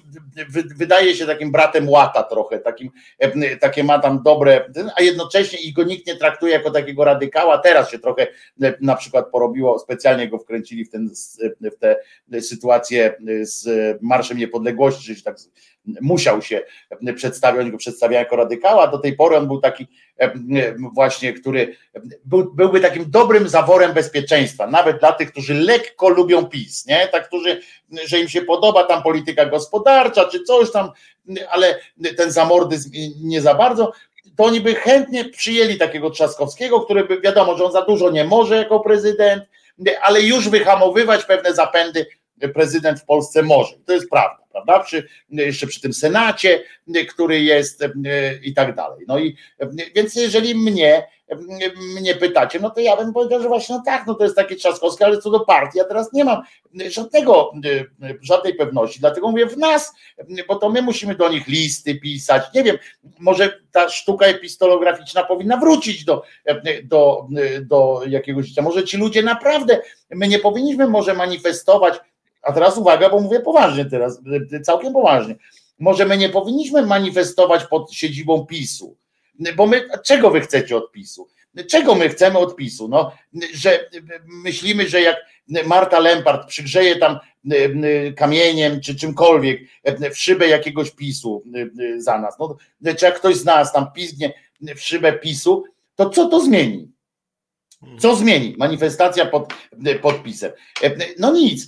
wydaje się takim bratem łata trochę, takim, takie ma tam dobre, a jednocześnie i go nikt nie traktuje jako takiego radykała. Teraz się trochę na przykład porobiło, specjalnie go wkręcili w, ten, w tę sytuację z Marszem Niepodległości, że się tak musiał się przedstawić, oni go przedstawiają jako radykała, do tej pory on był taki właśnie, który był, byłby takim dobrym zaworem bezpieczeństwa, nawet dla tych, którzy lekko lubią PiS, nie? Tak, którzy, że im się podoba tam polityka gospodarcza, czy coś tam, ale ten zamordyzm nie za bardzo, to oni by chętnie przyjęli takiego Trzaskowskiego, który by, wiadomo, że on za dużo nie może jako prezydent, ale już wyhamowywać pewne zapędy prezydent w Polsce może. To jest prawda prawda? Przy, jeszcze przy tym Senacie, który jest e, i tak dalej. No i e, więc jeżeli mnie, e, mnie pytacie, no to ja bym powiedział, że właśnie no tak, no to jest takie Trzaskowskie, ale co do partii, ja teraz nie mam żadnego, żadnej pewności, dlatego mówię w nas, bo to my musimy do nich listy pisać, nie wiem, może ta sztuka epistolograficzna powinna wrócić do, do, do jakiegoś życia, może ci ludzie naprawdę, my nie powinniśmy może manifestować a teraz uwaga, bo mówię poważnie teraz, całkiem poważnie. Może my nie powinniśmy manifestować pod siedzibą PiSu, bo my, czego wy chcecie od PiSu? Czego my chcemy od PiSu? No, że myślimy, że jak Marta Lempart przygrzeje tam kamieniem czy czymkolwiek w szybę jakiegoś PiSu za nas, no, czy jak ktoś z nas tam pizgnie w szybę PiSu, to co to zmieni? Co zmieni? Manifestacja pod podpisem. No nic.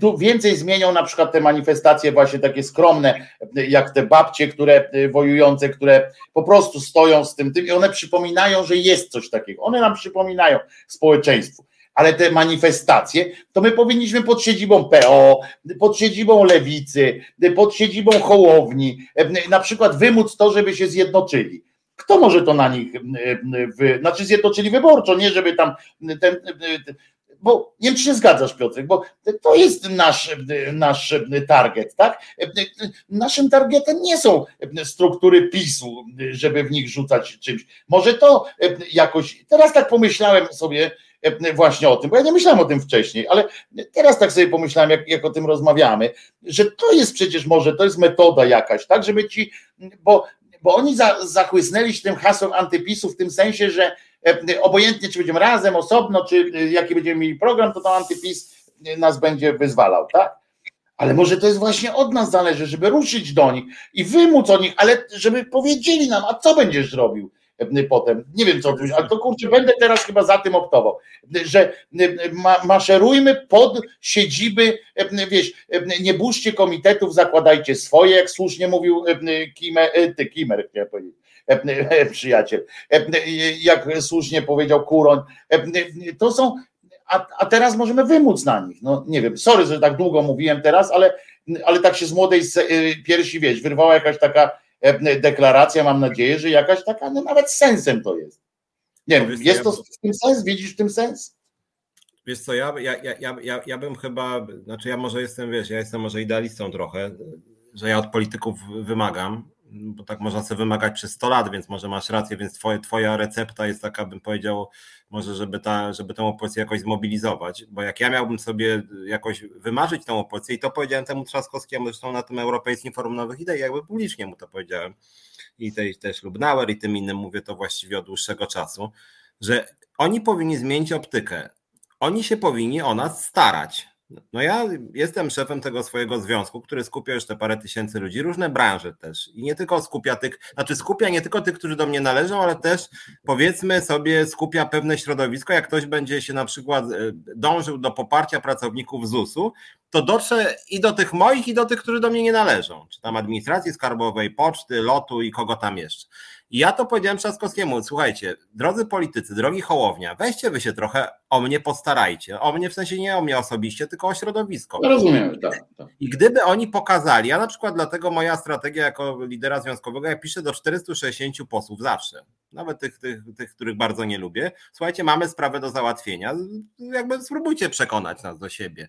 Tu więcej zmienią na przykład te manifestacje właśnie takie skromne, jak te babcie, które wojujące, które po prostu stoją z tym, tym i one przypominają, że jest coś takiego. One nam przypominają społeczeństwu. Ale te manifestacje, to my powinniśmy pod siedzibą PO, pod siedzibą Lewicy, pod siedzibą Hołowni, na przykład wymóc to, żeby się zjednoczyli kto może to na nich, wy, znaczy zjednoczyli wyborczo, nie żeby tam ten, bo nie wiem, czy się zgadzasz, Piotrek, bo to jest nasz, nasz target, tak? Naszym targetem nie są struktury PiSu, żeby w nich rzucać czymś. Może to jakoś, teraz tak pomyślałem sobie właśnie o tym, bo ja nie myślałem o tym wcześniej, ale teraz tak sobie pomyślałem, jak, jak o tym rozmawiamy, że to jest przecież może, to jest metoda jakaś, tak, żeby ci, bo bo oni za, zachłysnęli się tym hasłem antypisu w tym sensie, że e, obojętnie czy będziemy razem, osobno, czy e, jaki będziemy mieli program, to to antypis nas będzie wyzwalał, tak? Ale może to jest właśnie od nas zależy, żeby ruszyć do nich i wymóc o nich, ale żeby powiedzieli nam, a co będziesz robił? Potem. Nie wiem co tu, ale to kurczę, będę teraz chyba za tym optował, że ma, maszerujmy pod siedziby, wiesz, nie burzcie komitetów, zakładajcie swoje, jak słusznie mówił Kimer, ty Kimer, chciałem powiedzieć przyjaciel, jak słusznie powiedział Kuroń, to są, a, a teraz możemy wymóc na nich, no nie wiem, sorry, że tak długo mówiłem teraz, ale, ale tak się z młodej piersi, wiesz, wyrwała jakaś taka E, deklaracja, mam nadzieję, że jakaś taka, no nawet sensem to jest. Nie wiem, jest to w tym sens? Widzisz w tym sens? Wiesz co, ja, ja, ja, ja, ja bym chyba, znaczy ja może jestem, wiesz, ja jestem może idealistą trochę, że ja od polityków wymagam, bo tak można sobie wymagać przez 100 lat, więc może masz rację, więc twoje, twoja recepta jest taka, bym powiedział, może żeby, ta, żeby tę opozycję jakoś zmobilizować, bo jak ja miałbym sobie jakoś wymarzyć tę opozycję i to powiedziałem temu Trzaskowskiemu zresztą na tym Europejskim Forum Nowych Idei, jakby publicznie mu to powiedziałem i tej, też Lubnauer i tym innym mówię to właściwie od dłuższego czasu, że oni powinni zmienić optykę, oni się powinni o nas starać, no ja jestem szefem tego swojego związku, który skupia te parę tysięcy ludzi, różne branże też. I nie tylko skupia tych, znaczy skupia nie tylko tych, którzy do mnie należą, ale też powiedzmy sobie skupia pewne środowisko. Jak ktoś będzie się na przykład e, dążył do poparcia pracowników ZUS-u, to dotrze i do tych moich, i do tych, którzy do mnie nie należą. Czy tam administracji skarbowej, poczty, lotu i kogo tam jeszcze. I ja to powiedziałem Trzaskowskiemu, słuchajcie, drodzy politycy, drogi Hołownia, weźcie wy się trochę o mnie postarajcie. O mnie w sensie nie o mnie osobiście, tylko o środowisko. No rozumiem, tak, tak. I gdyby oni pokazali, ja na przykład dlatego moja strategia jako lidera związkowego, ja piszę do 460 posłów zawsze, nawet tych, tych, tych, których bardzo nie lubię. Słuchajcie, mamy sprawę do załatwienia, jakby spróbujcie przekonać nas do siebie.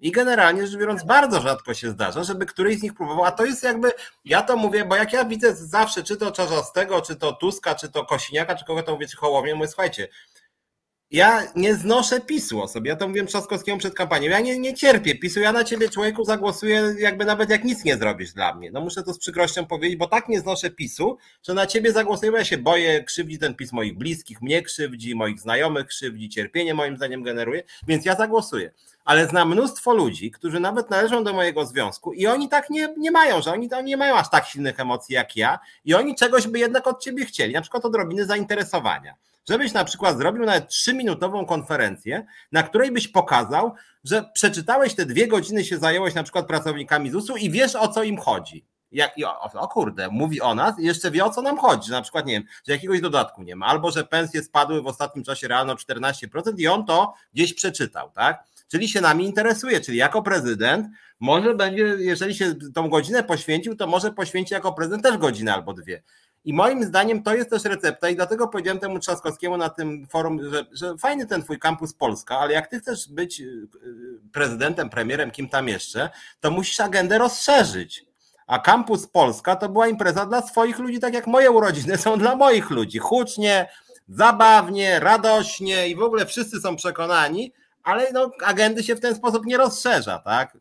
I generalnie rzecz biorąc, bardzo rzadko się zdarza, żeby któryś z nich próbował. A to jest jakby, ja to mówię, bo jak ja widzę zawsze, czy to Czarzastego, czy to Tuska, czy to Kosiniaka, czy kogo to mówię, czy Hołownię, mówię, słuchajcie, ja nie znoszę PiSu sobie, ja to mówiłem Trzaskowskiemu przed kampanią, ja nie, nie cierpię PiSu, ja na ciebie człowieku zagłosuję jakby nawet jak nic nie zrobisz dla mnie. No muszę to z przykrością powiedzieć, bo tak nie znoszę PiSu, że na ciebie zagłosuję, ja się boję, krzywdzi ten PiS moich bliskich, mnie krzywdzi, moich znajomych krzywdzi, cierpienie moim zdaniem generuje, więc ja zagłosuję. Ale znam mnóstwo ludzi, którzy nawet należą do mojego związku i oni tak nie, nie mają, że oni tam nie mają aż tak silnych emocji jak ja i oni czegoś by jednak od ciebie chcieli, na przykład odrobiny zainteresowania żebyś na przykład zrobił nawet trzyminutową konferencję, na której byś pokazał, że przeczytałeś te dwie godziny, się zająłeś na przykład pracownikami ZUS-u i wiesz o co im chodzi. Jak, o, o, kurde, mówi o nas i jeszcze wie o co nam chodzi, że na przykład nie wiem, że jakiegoś dodatku nie ma, albo że pensje spadły w ostatnim czasie realno 14% i on to gdzieś przeczytał, tak? Czyli się nami interesuje, czyli jako prezydent może będzie, jeżeli się tą godzinę poświęcił, to może poświęci jako prezydent też godzinę albo dwie. I moim zdaniem to jest też recepta i dlatego powiedziałem temu Trzaskowskiemu na tym forum, że, że fajny ten twój kampus Polska, ale jak ty chcesz być y, y, prezydentem, premierem, kim tam jeszcze, to musisz agendę rozszerzyć. A kampus Polska to była impreza dla swoich ludzi, tak jak moje urodziny są dla moich ludzi. Hucznie, zabawnie, radośnie i w ogóle wszyscy są przekonani, ale no, agendy się w ten sposób nie rozszerza, tak?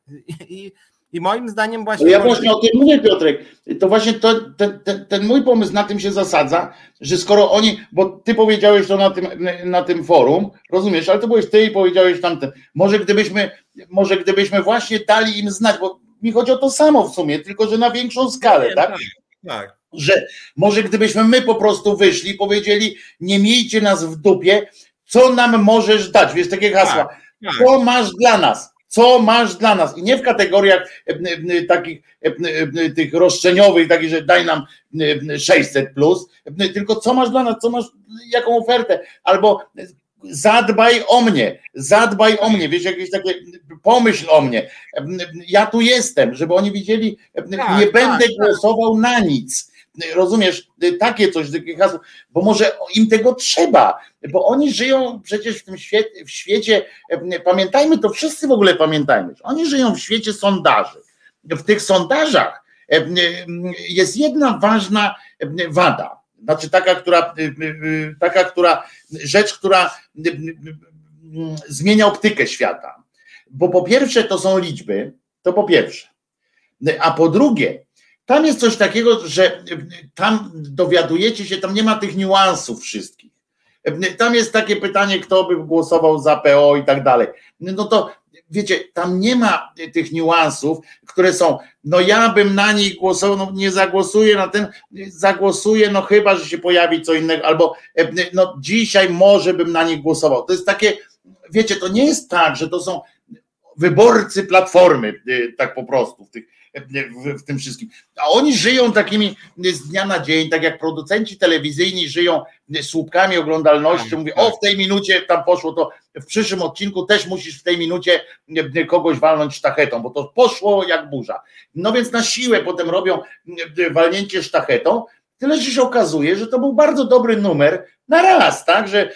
I, i moim zdaniem właśnie. No ja właśnie o tym mówię, Piotrek. To właśnie to, ten, ten, ten, mój pomysł na tym się zasadza, że skoro oni, bo ty powiedziałeś to na tym, na tym forum, rozumiesz, ale to byłeś ty i powiedziałeś tamten. Może gdybyśmy, może gdybyśmy właśnie dali im znać, bo mi chodzi o to samo w sumie, tylko że na większą skalę, tak? tak? Tak. Że może gdybyśmy my po prostu wyszli, powiedzieli, nie miejcie nas w dupie, co nam możesz dać? Wiesz, takie hasła. Tak, tak. Co masz dla nas? Co masz dla nas? I nie w kategoriach e, e, takich e, tych roszczeniowych, takich, że daj nam 600 plus, tylko co masz dla nas, co masz, jaką ofertę, albo zadbaj o mnie, zadbaj o mnie, wiesz, jakieś takie, pomyśl o mnie, ja tu jestem, żeby oni widzieli, tak, nie tak, będę tak, głosował na nic, rozumiesz, takie coś, takie hasło, bo może im tego trzeba, bo oni żyją przecież w tym świecie, w świecie, pamiętajmy to, wszyscy w ogóle pamiętajmy, oni żyją w świecie sondaży. W tych sondażach jest jedna ważna wada, znaczy taka, która, taka, która rzecz, która zmienia optykę świata. Bo po pierwsze to są liczby, to po pierwsze. A po drugie, tam jest coś takiego, że tam dowiadujecie się, tam nie ma tych niuansów wszystkich. Tam jest takie pytanie, kto by głosował za PO i tak dalej. No to wiecie, tam nie ma tych niuansów, które są, no ja bym na nich głosował, no nie zagłosuję na ten, zagłosuję, no chyba, że się pojawi co innego, albo no dzisiaj może bym na nich głosował. To jest takie, wiecie, to nie jest tak, że to są wyborcy platformy, y, tak po prostu w tych w, w, tym wszystkim. A oni żyją takimi z dnia na dzień, tak jak producenci telewizyjni żyją słupkami oglądalności. Mówię, o w tej minucie tam poszło to, w przyszłym odcinku też musisz w tej minucie kogoś walnąć sztachetą, bo to poszło jak burza. No więc na siłę potem robią walnięcie sztachetą, Tyle, że się okazuje, że to był bardzo dobry numer na raz, tak? Że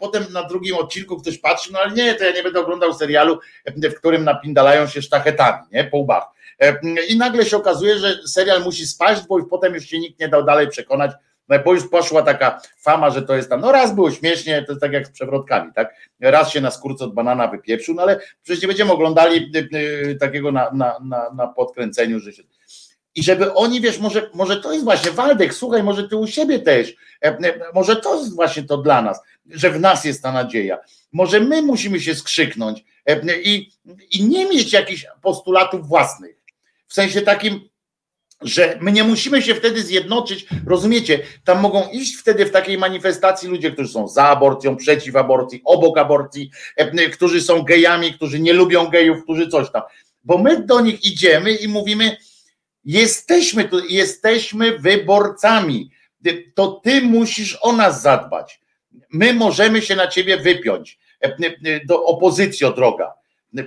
potem na drugim odcinku ktoś patrzy, no ale nie, to ja nie będę oglądał serialu, w którym napindalają się sztachetami, nie? Po łbach. E, I nagle się okazuje, że serial musi spaść, bo potem już się nikt nie dał dalej przekonać, no bo już poszła taka fama, że to jest tam, no raz było śmiesznie, to jest tak jak z przewrotkami, tak? Raz się na skórce od banana wypieprzył, no ale przecież nie będziemy oglądali y, y, takiego na, na, na, na podkręceniu, że się... I żeby oni, wiesz, może, może to jest właśnie, Waldek, słuchaj, może ty u siebie też, e, e, może to jest właśnie to dla nas, że w nas jest ta nadzieja. Może my musimy się skrzyknąć i, i nie mieć jakichś postulatów własnych w sensie takim, że my nie musimy się wtedy zjednoczyć, rozumiecie? Tam mogą iść wtedy w takiej manifestacji ludzie, którzy są za aborcją, przeciw aborcji, obok aborcji, e, którzy są gejami, którzy nie lubią gejów, którzy coś tam. Bo my do nich idziemy i mówimy, jesteśmy tu, jesteśmy wyborcami. To ty musisz o nas zadbać. My możemy się na ciebie wypiąć. E, e, do opozycji droga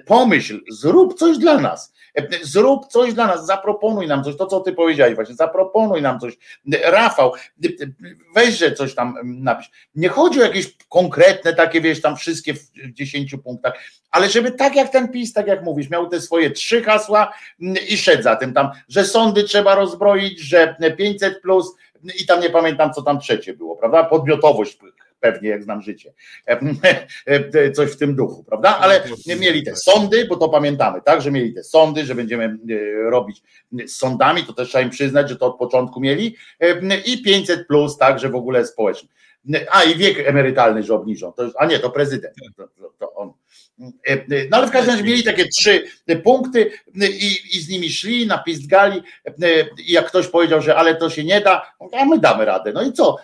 Pomyśl, zrób coś dla nas. Zrób coś dla nas, zaproponuj nam coś, to co ty powiedziałeś właśnie, zaproponuj nam coś. Rafał, weźże coś tam napisz. Nie chodzi o jakieś konkretne takie, wiesz, tam wszystkie w dziesięciu punktach, ale żeby tak jak ten PiS, tak jak mówisz, miał te swoje trzy hasła i szedł za tym tam, że sądy trzeba rozbroić, że 500 plus i tam nie pamiętam, co tam trzecie było, prawda? Podmiotowość pewnie jak znam życie. Coś w tym duchu, prawda? Ale mieli te sądy, bo to pamiętamy, tak, że mieli te sądy, że będziemy e, robić z sądami, to też trzeba im przyznać, że to od początku mieli i 500 plus, tak, że w ogóle społeczny. A i wiek emerytalny, że obniżą. To, a nie, to prezydent. To, to, to on. No ale w każdym razie mieli takie trzy punkty i, i z nimi szli, napistgali i jak ktoś powiedział, że ale to się nie da, a my damy radę. No i co?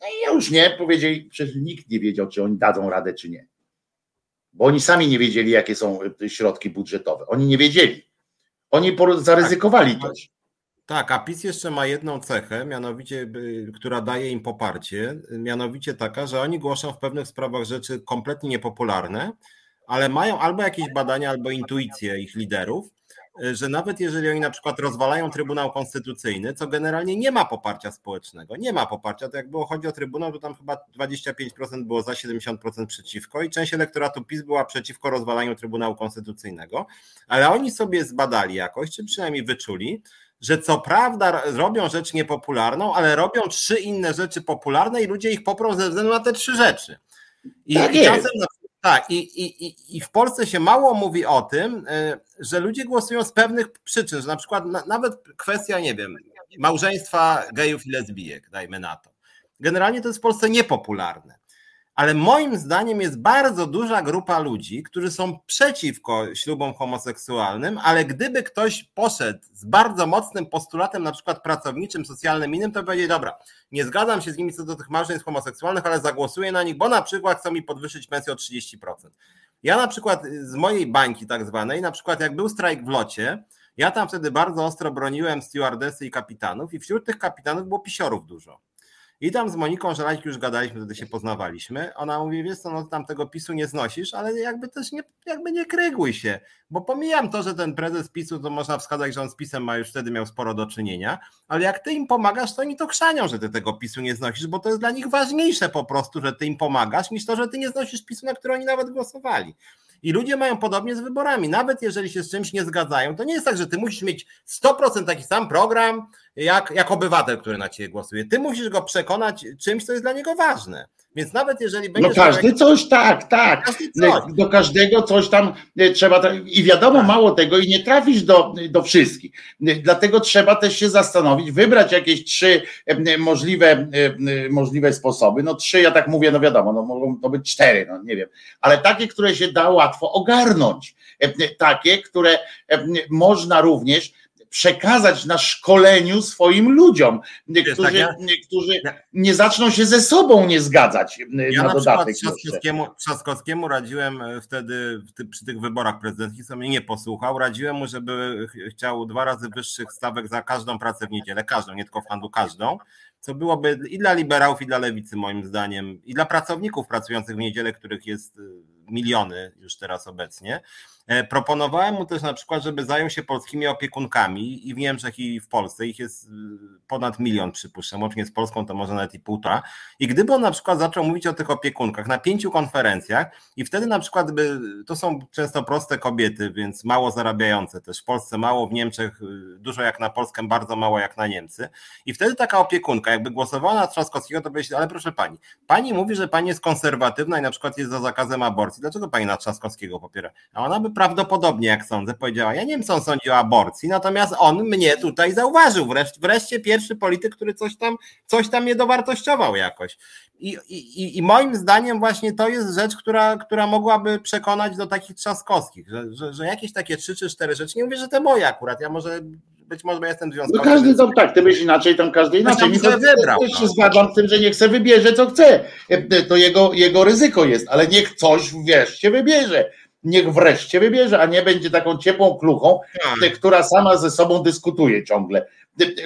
No i już nie, powiedzieli, przecież nikt nie wiedział, czy oni dadzą radę, czy nie. Bo oni sami nie wiedzieli, jakie są środki budżetowe. Oni nie wiedzieli. Oni zaryzykowali tak, to. Tak, a PiS jeszcze ma jedną cechę, mianowicie, która daje im poparcie, mianowicie taka, że oni głoszą w pewnych sprawach rzeczy kompletnie niepopularne, ale mają albo jakieś badania, albo intuicje ich liderów, że nawet jeżeli oni na przykład rozwalają Trybunał Konstytucyjny, co generalnie nie ma poparcia społecznego, nie ma poparcia, to jak było chodzi o Trybunał, to tam chyba 25% było za, 70% przeciwko i część elektoratu PiS była przeciwko rozwalaniu Trybunału Konstytucyjnego, ale oni sobie zbadali jakoś, czy przynajmniej wyczuli, że co prawda robią rzecz niepopularną, ale robią trzy inne rzeczy popularne i ludzie ich poprą ze względu na te trzy rzeczy. I, tak czasem na tak, i, i, i w Polsce się mało mówi o tym, y, że ludzie głosują z pewnych przyczyn, że na przykład nawet kwestia, nie wiem, małżeństwa gejów i lesbijek, dajmy na to. Generalnie to jest w Polsce niepopularne ale moim zdaniem jest bardzo duża grupa ludzi, którzy są przeciwko ślubom homoseksualnym, ale gdyby ktoś poszedł z bardzo mocnym postulatem, na przykład pracowniczym, socjalnym, innym, to powiedzieć, dobra, nie zgadzam się z nimi co do tych małżeństw homoseksualnych, ale zagłosuję na nich, bo na przykład chcą mi podwyższyć pensję o 30%. Ja na przykład z mojej bańki tak zwanej, na przykład jak był strajk w locie, ja tam wtedy bardzo ostro broniłem stewardesy i kapitanów i wśród tych kapitanów było pisiorów dużo. I tam z Moniką Żelajk już gadaliśmy, wtedy się poznawaliśmy. Ona mówi, wiesz co, no tam tego PiSu nie znosisz, ale jakby też nie, jakby nie krygłuj się, bo pomijam to, że ten prezes PiSu, to można wskazać, że on z PiSem ma już wtedy miał sporo do czynienia, ale jak ty im pomagasz, to oni to krzanią, że ty tego PiSu nie znosisz, bo to jest dla nich ważniejsze po prostu, że ty im pomagasz, niż to, że ty nie znosisz PiSu, na który oni nawet głosowali. I ludzie mają podobnie z wyborami. Nawet jeżeli się z czymś nie zgadzają, to nie jest tak, że ty musisz mieć 100% taki sam program, jak, jak obywatel, który na ciebie głosuje. Ty musisz go przekonać czymś, co jest dla niego ważne. Więc nawet jeżeli będzie. No każdy coś, tak, tak. Każdy coś. Do każdego coś tam e, trzeba. I wiadomo, tak. mało tego, i nie trafisz do, do wszystkich. E, dlatego trzeba też się zastanowić, wybrać jakieś trzy e, możliwe, możliwe sposoby. No trzy, ja tak mówię, no wiadomo, no mogą to być cztery, no nie wiem, ale takie, które się da łatwo ogarnąć. Takie, które można również przekazać na szkoleniu swoim ludziom, którzy, tak, ja, którzy nie zaczną się ze sobą nie zgadzać e, ja na, na dodatek. Trzaskowskiemu, Trzaskowskiemu radziłem e, wtedy przy tych wyborach prezydenckich, co mnie nie posłuchał, radziłem mu, żeby chciał dwa razy wyższych stawek za każdą pracę w niedzielę, każdą, nie tylko w handlu, każdą, co byłoby i dla liberałów, i dla lewicy moim zdaniem, i dla pracowników pracujących w niedzielę, których jest e, miliony już teraz obecnie. E, proponowałem mu też na przykład, żeby zajął się polskimi opiekunkami i w Niemczech i w Polsce ich jest y, ponad milion przypuszczam, łącznie z Polską to może nawet i półtora. I gdyby on na przykład zaczął mówić o tych opiekunkach na pięciu konferencjach i wtedy na przykład by, to są często proste kobiety, więc mało zarabiające też w Polsce mało, w Niemczech y, dużo jak na Polskę, bardzo mało jak na Niemcy i wtedy taka opiekunka jakby głosowała na Trzaskowskiego, to się, ale proszę pani, pani mówi, że pani jest konserwatywna i na przykład jest za zakazem aborcji, dlaczego pani na Trzaskowskiego popiera? A ona by prawdopodobnie, jak sądzę, powiedziała, ja nie wiem, co on sądzi o aborcji, natomiast on mnie tutaj zauważył, wreszcie, wreszcie pierwszy polityk, który coś tam, coś tam mnie dowartościował jakoś. I, i, I moim zdaniem właśnie to jest rzecz, która, która mogłaby przekonać do takich trzaskowskich, że, że, że jakieś takie trzy czy cztery rzeczy, nie mówię, że te moje akurat, ja może być może jestem związkowy. No każdy to tak, ty byś inaczej, tam każdy inaczej. Mi to, wybrał, też się no. zgadzam z tym, że niech se wybierze co chce. To jego, jego ryzyko jest, ale niech coś wiesz, się wybierze. Niech wreszcie wybierze, a nie będzie taką ciepłą kluchą, tak. która sama ze sobą dyskutuje ciągle.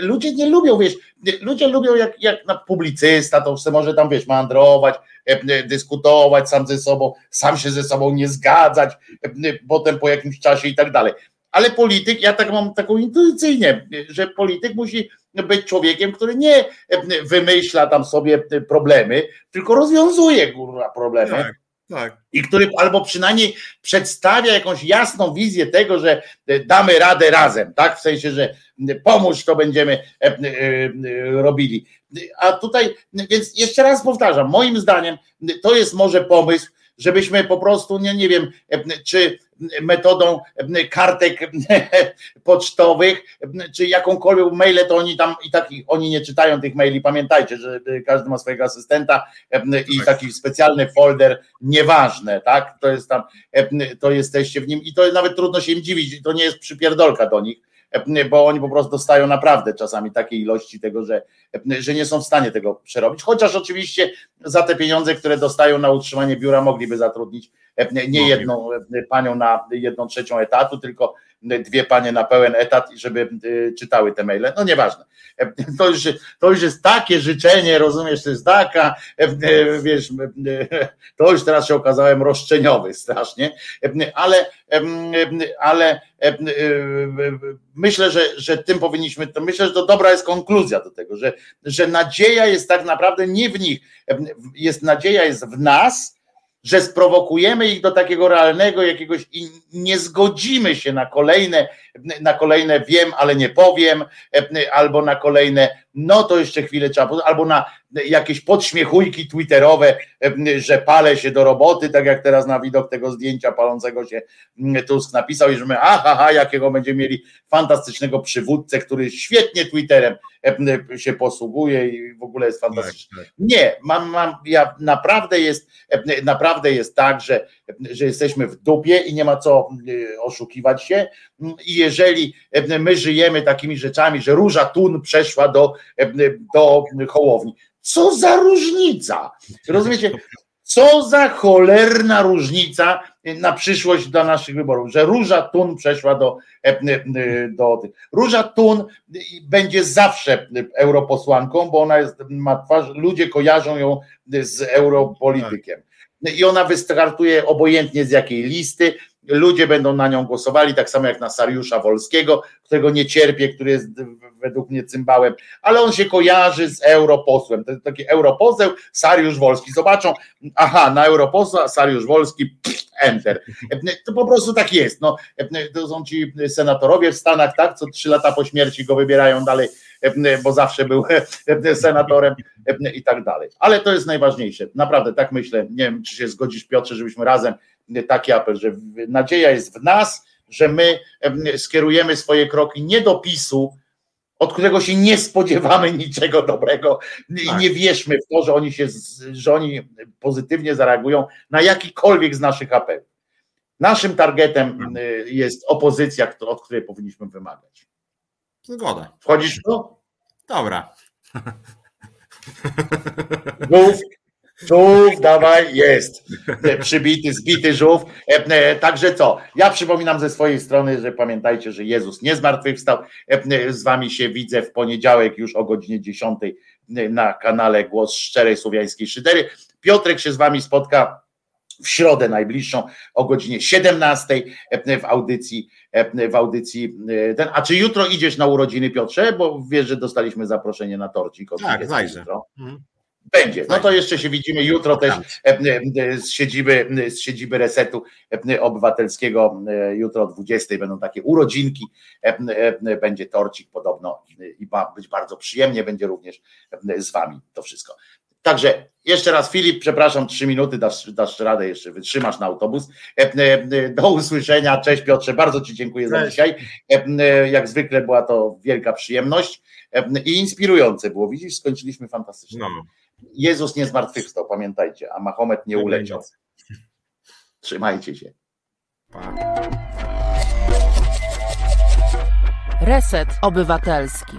Ludzie nie lubią, wiesz, ludzie lubią jak, jak na publicysta, to se może tam, wiesz, mandrować, e, dyskutować sam ze sobą, sam się ze sobą nie zgadzać, e, potem po jakimś czasie i tak dalej. Ale polityk, ja tak mam taką intuicyjnie, że polityk musi być człowiekiem, który nie e, wymyśla tam sobie problemy, tylko rozwiązuje kurwa problemy. Tak. Tak. I który albo przynajmniej przedstawia jakąś jasną wizję tego, że damy radę razem, tak? W sensie, że pomóż, to będziemy e, e, robili. A tutaj, więc jeszcze raz powtarzam, moim zdaniem to jest może pomysł, żebyśmy po prostu, nie, nie wiem, czy metodą kartek pocztowych, czy jakąkolwiek maile, to oni tam i tak oni nie czytają tych maili. Pamiętajcie, że każdy ma swojego asystenta i tak. taki specjalny folder, nieważne, tak? To jest tam, to jesteście w nim i to nawet trudno się im dziwić, to nie jest przypierdolka do nich bo oni po prostu dostają naprawdę czasami takie ilości tego, że, że nie są w stanie tego przerobić. Chociaż oczywiście za te pieniądze, które dostają na utrzymanie biura, mogliby zatrudnić nie jedną panią na jedną trzecią etatu, tylko dwie panie na pełen etat, żeby y, czytały te maile. No nieważne. To już, to już jest takie życzenie, rozumiesz, to jest taka, wiesz, to już teraz się okazałem roszczeniowy strasznie, ale, ale myślę, że, że tym powinniśmy, to myślę, że to dobra jest konkluzja do tego, że, że nadzieja jest tak naprawdę nie w nich, jest nadzieja jest w nas, że sprowokujemy ich do takiego realnego jakiegoś i nie zgodzimy się na kolejne, na kolejne wiem, ale nie powiem, albo na kolejne, no to jeszcze chwilę trzeba, albo na jakieś podśmiechujki twitterowe, że palę się do roboty, tak jak teraz na widok tego zdjęcia palącego się Tusk napisał i że my, aha, aha, jakiego będziemy mieli fantastycznego przywódcę, który świetnie Twitterem się posługuje i w ogóle jest fantastyczny. Tak, tak. Nie, mam, mam, ja naprawdę jest, naprawdę jest tak, że, że jesteśmy w dupie i nie ma co oszukiwać się i jeżeli my żyjemy takimi rzeczami, że Róża Tun przeszła do, do Hołowni, co za różnica? Rozumiecie? Co za cholerna różnica na przyszłość dla naszych wyborów, że Róża Tun przeszła do, do. Róża Tun będzie zawsze europosłanką, bo ona jest, ma twarz, ludzie kojarzą ją z europolitykiem. I ona wystartuje obojętnie z jakiej listy, ludzie będą na nią głosowali, tak samo jak na Sariusza Wolskiego, którego nie cierpię, który jest według mnie cymbałem, ale on się kojarzy z europosłem. To jest taki europoseł, Sariusz Wolski. Zobaczą, aha, na europosła Sariusz Wolski, pff, enter. To po prostu tak jest. No, to są ci senatorowie w Stanach, tak, co trzy lata po śmierci go wybierają dalej, bo zawsze był senatorem i tak dalej. Ale to jest najważniejsze. Naprawdę, tak myślę. Nie wiem, czy się zgodzisz, Piotrze, żebyśmy razem taki apel, że nadzieja jest w nas, że my skierujemy swoje kroki nie do PiSu, od którego się nie spodziewamy niczego dobrego i tak. nie wierzmy w to, że oni się, że oni pozytywnie zareagują na jakikolwiek z naszych apelów. Naszym targetem y, jest opozycja, od której powinniśmy wymagać. Zgoda. Wchodzisz w to? Dobra. Mów, Żółw, dawaj, jest. Przybity, zbity żółw. E, e, także co? Ja przypominam ze swojej strony, że pamiętajcie, że Jezus nie zmartwychwstał. E, z wami się widzę w poniedziałek już o godzinie 10 na kanale Głos Szczerej Słowiańskiej Szydery. Piotrek się z wami spotka w środę najbliższą o godzinie 17 w audycji, w audycji ten. A czy jutro idziesz na urodziny Piotrze? Bo wiesz, że dostaliśmy zaproszenie na torcik. Tak, zajrzę. Jutro. Mhm. Będzie. No to jeszcze się widzimy jutro też e, e, z siedziby, z siedziby Resetu e, Obywatelskiego. Jutro o 20 będą takie urodzinki, będzie torcik podobno i ma być bardzo przyjemnie, będzie również z wami to wszystko. Także jeszcze raz Filip, przepraszam, trzy minuty, dasz, dasz radę jeszcze, wytrzymasz na autobus. Do usłyszenia, cześć Piotrze, bardzo Ci dziękuję cześć. za dzisiaj. Jak zwykle była to wielka przyjemność i inspirujące było, widzisz, skończyliśmy fantastycznie. No. Jezus nie zmartwychwstał, pamiętajcie, a Mahomet nie uleciał. Trzymajcie się. Reset Obywatelski.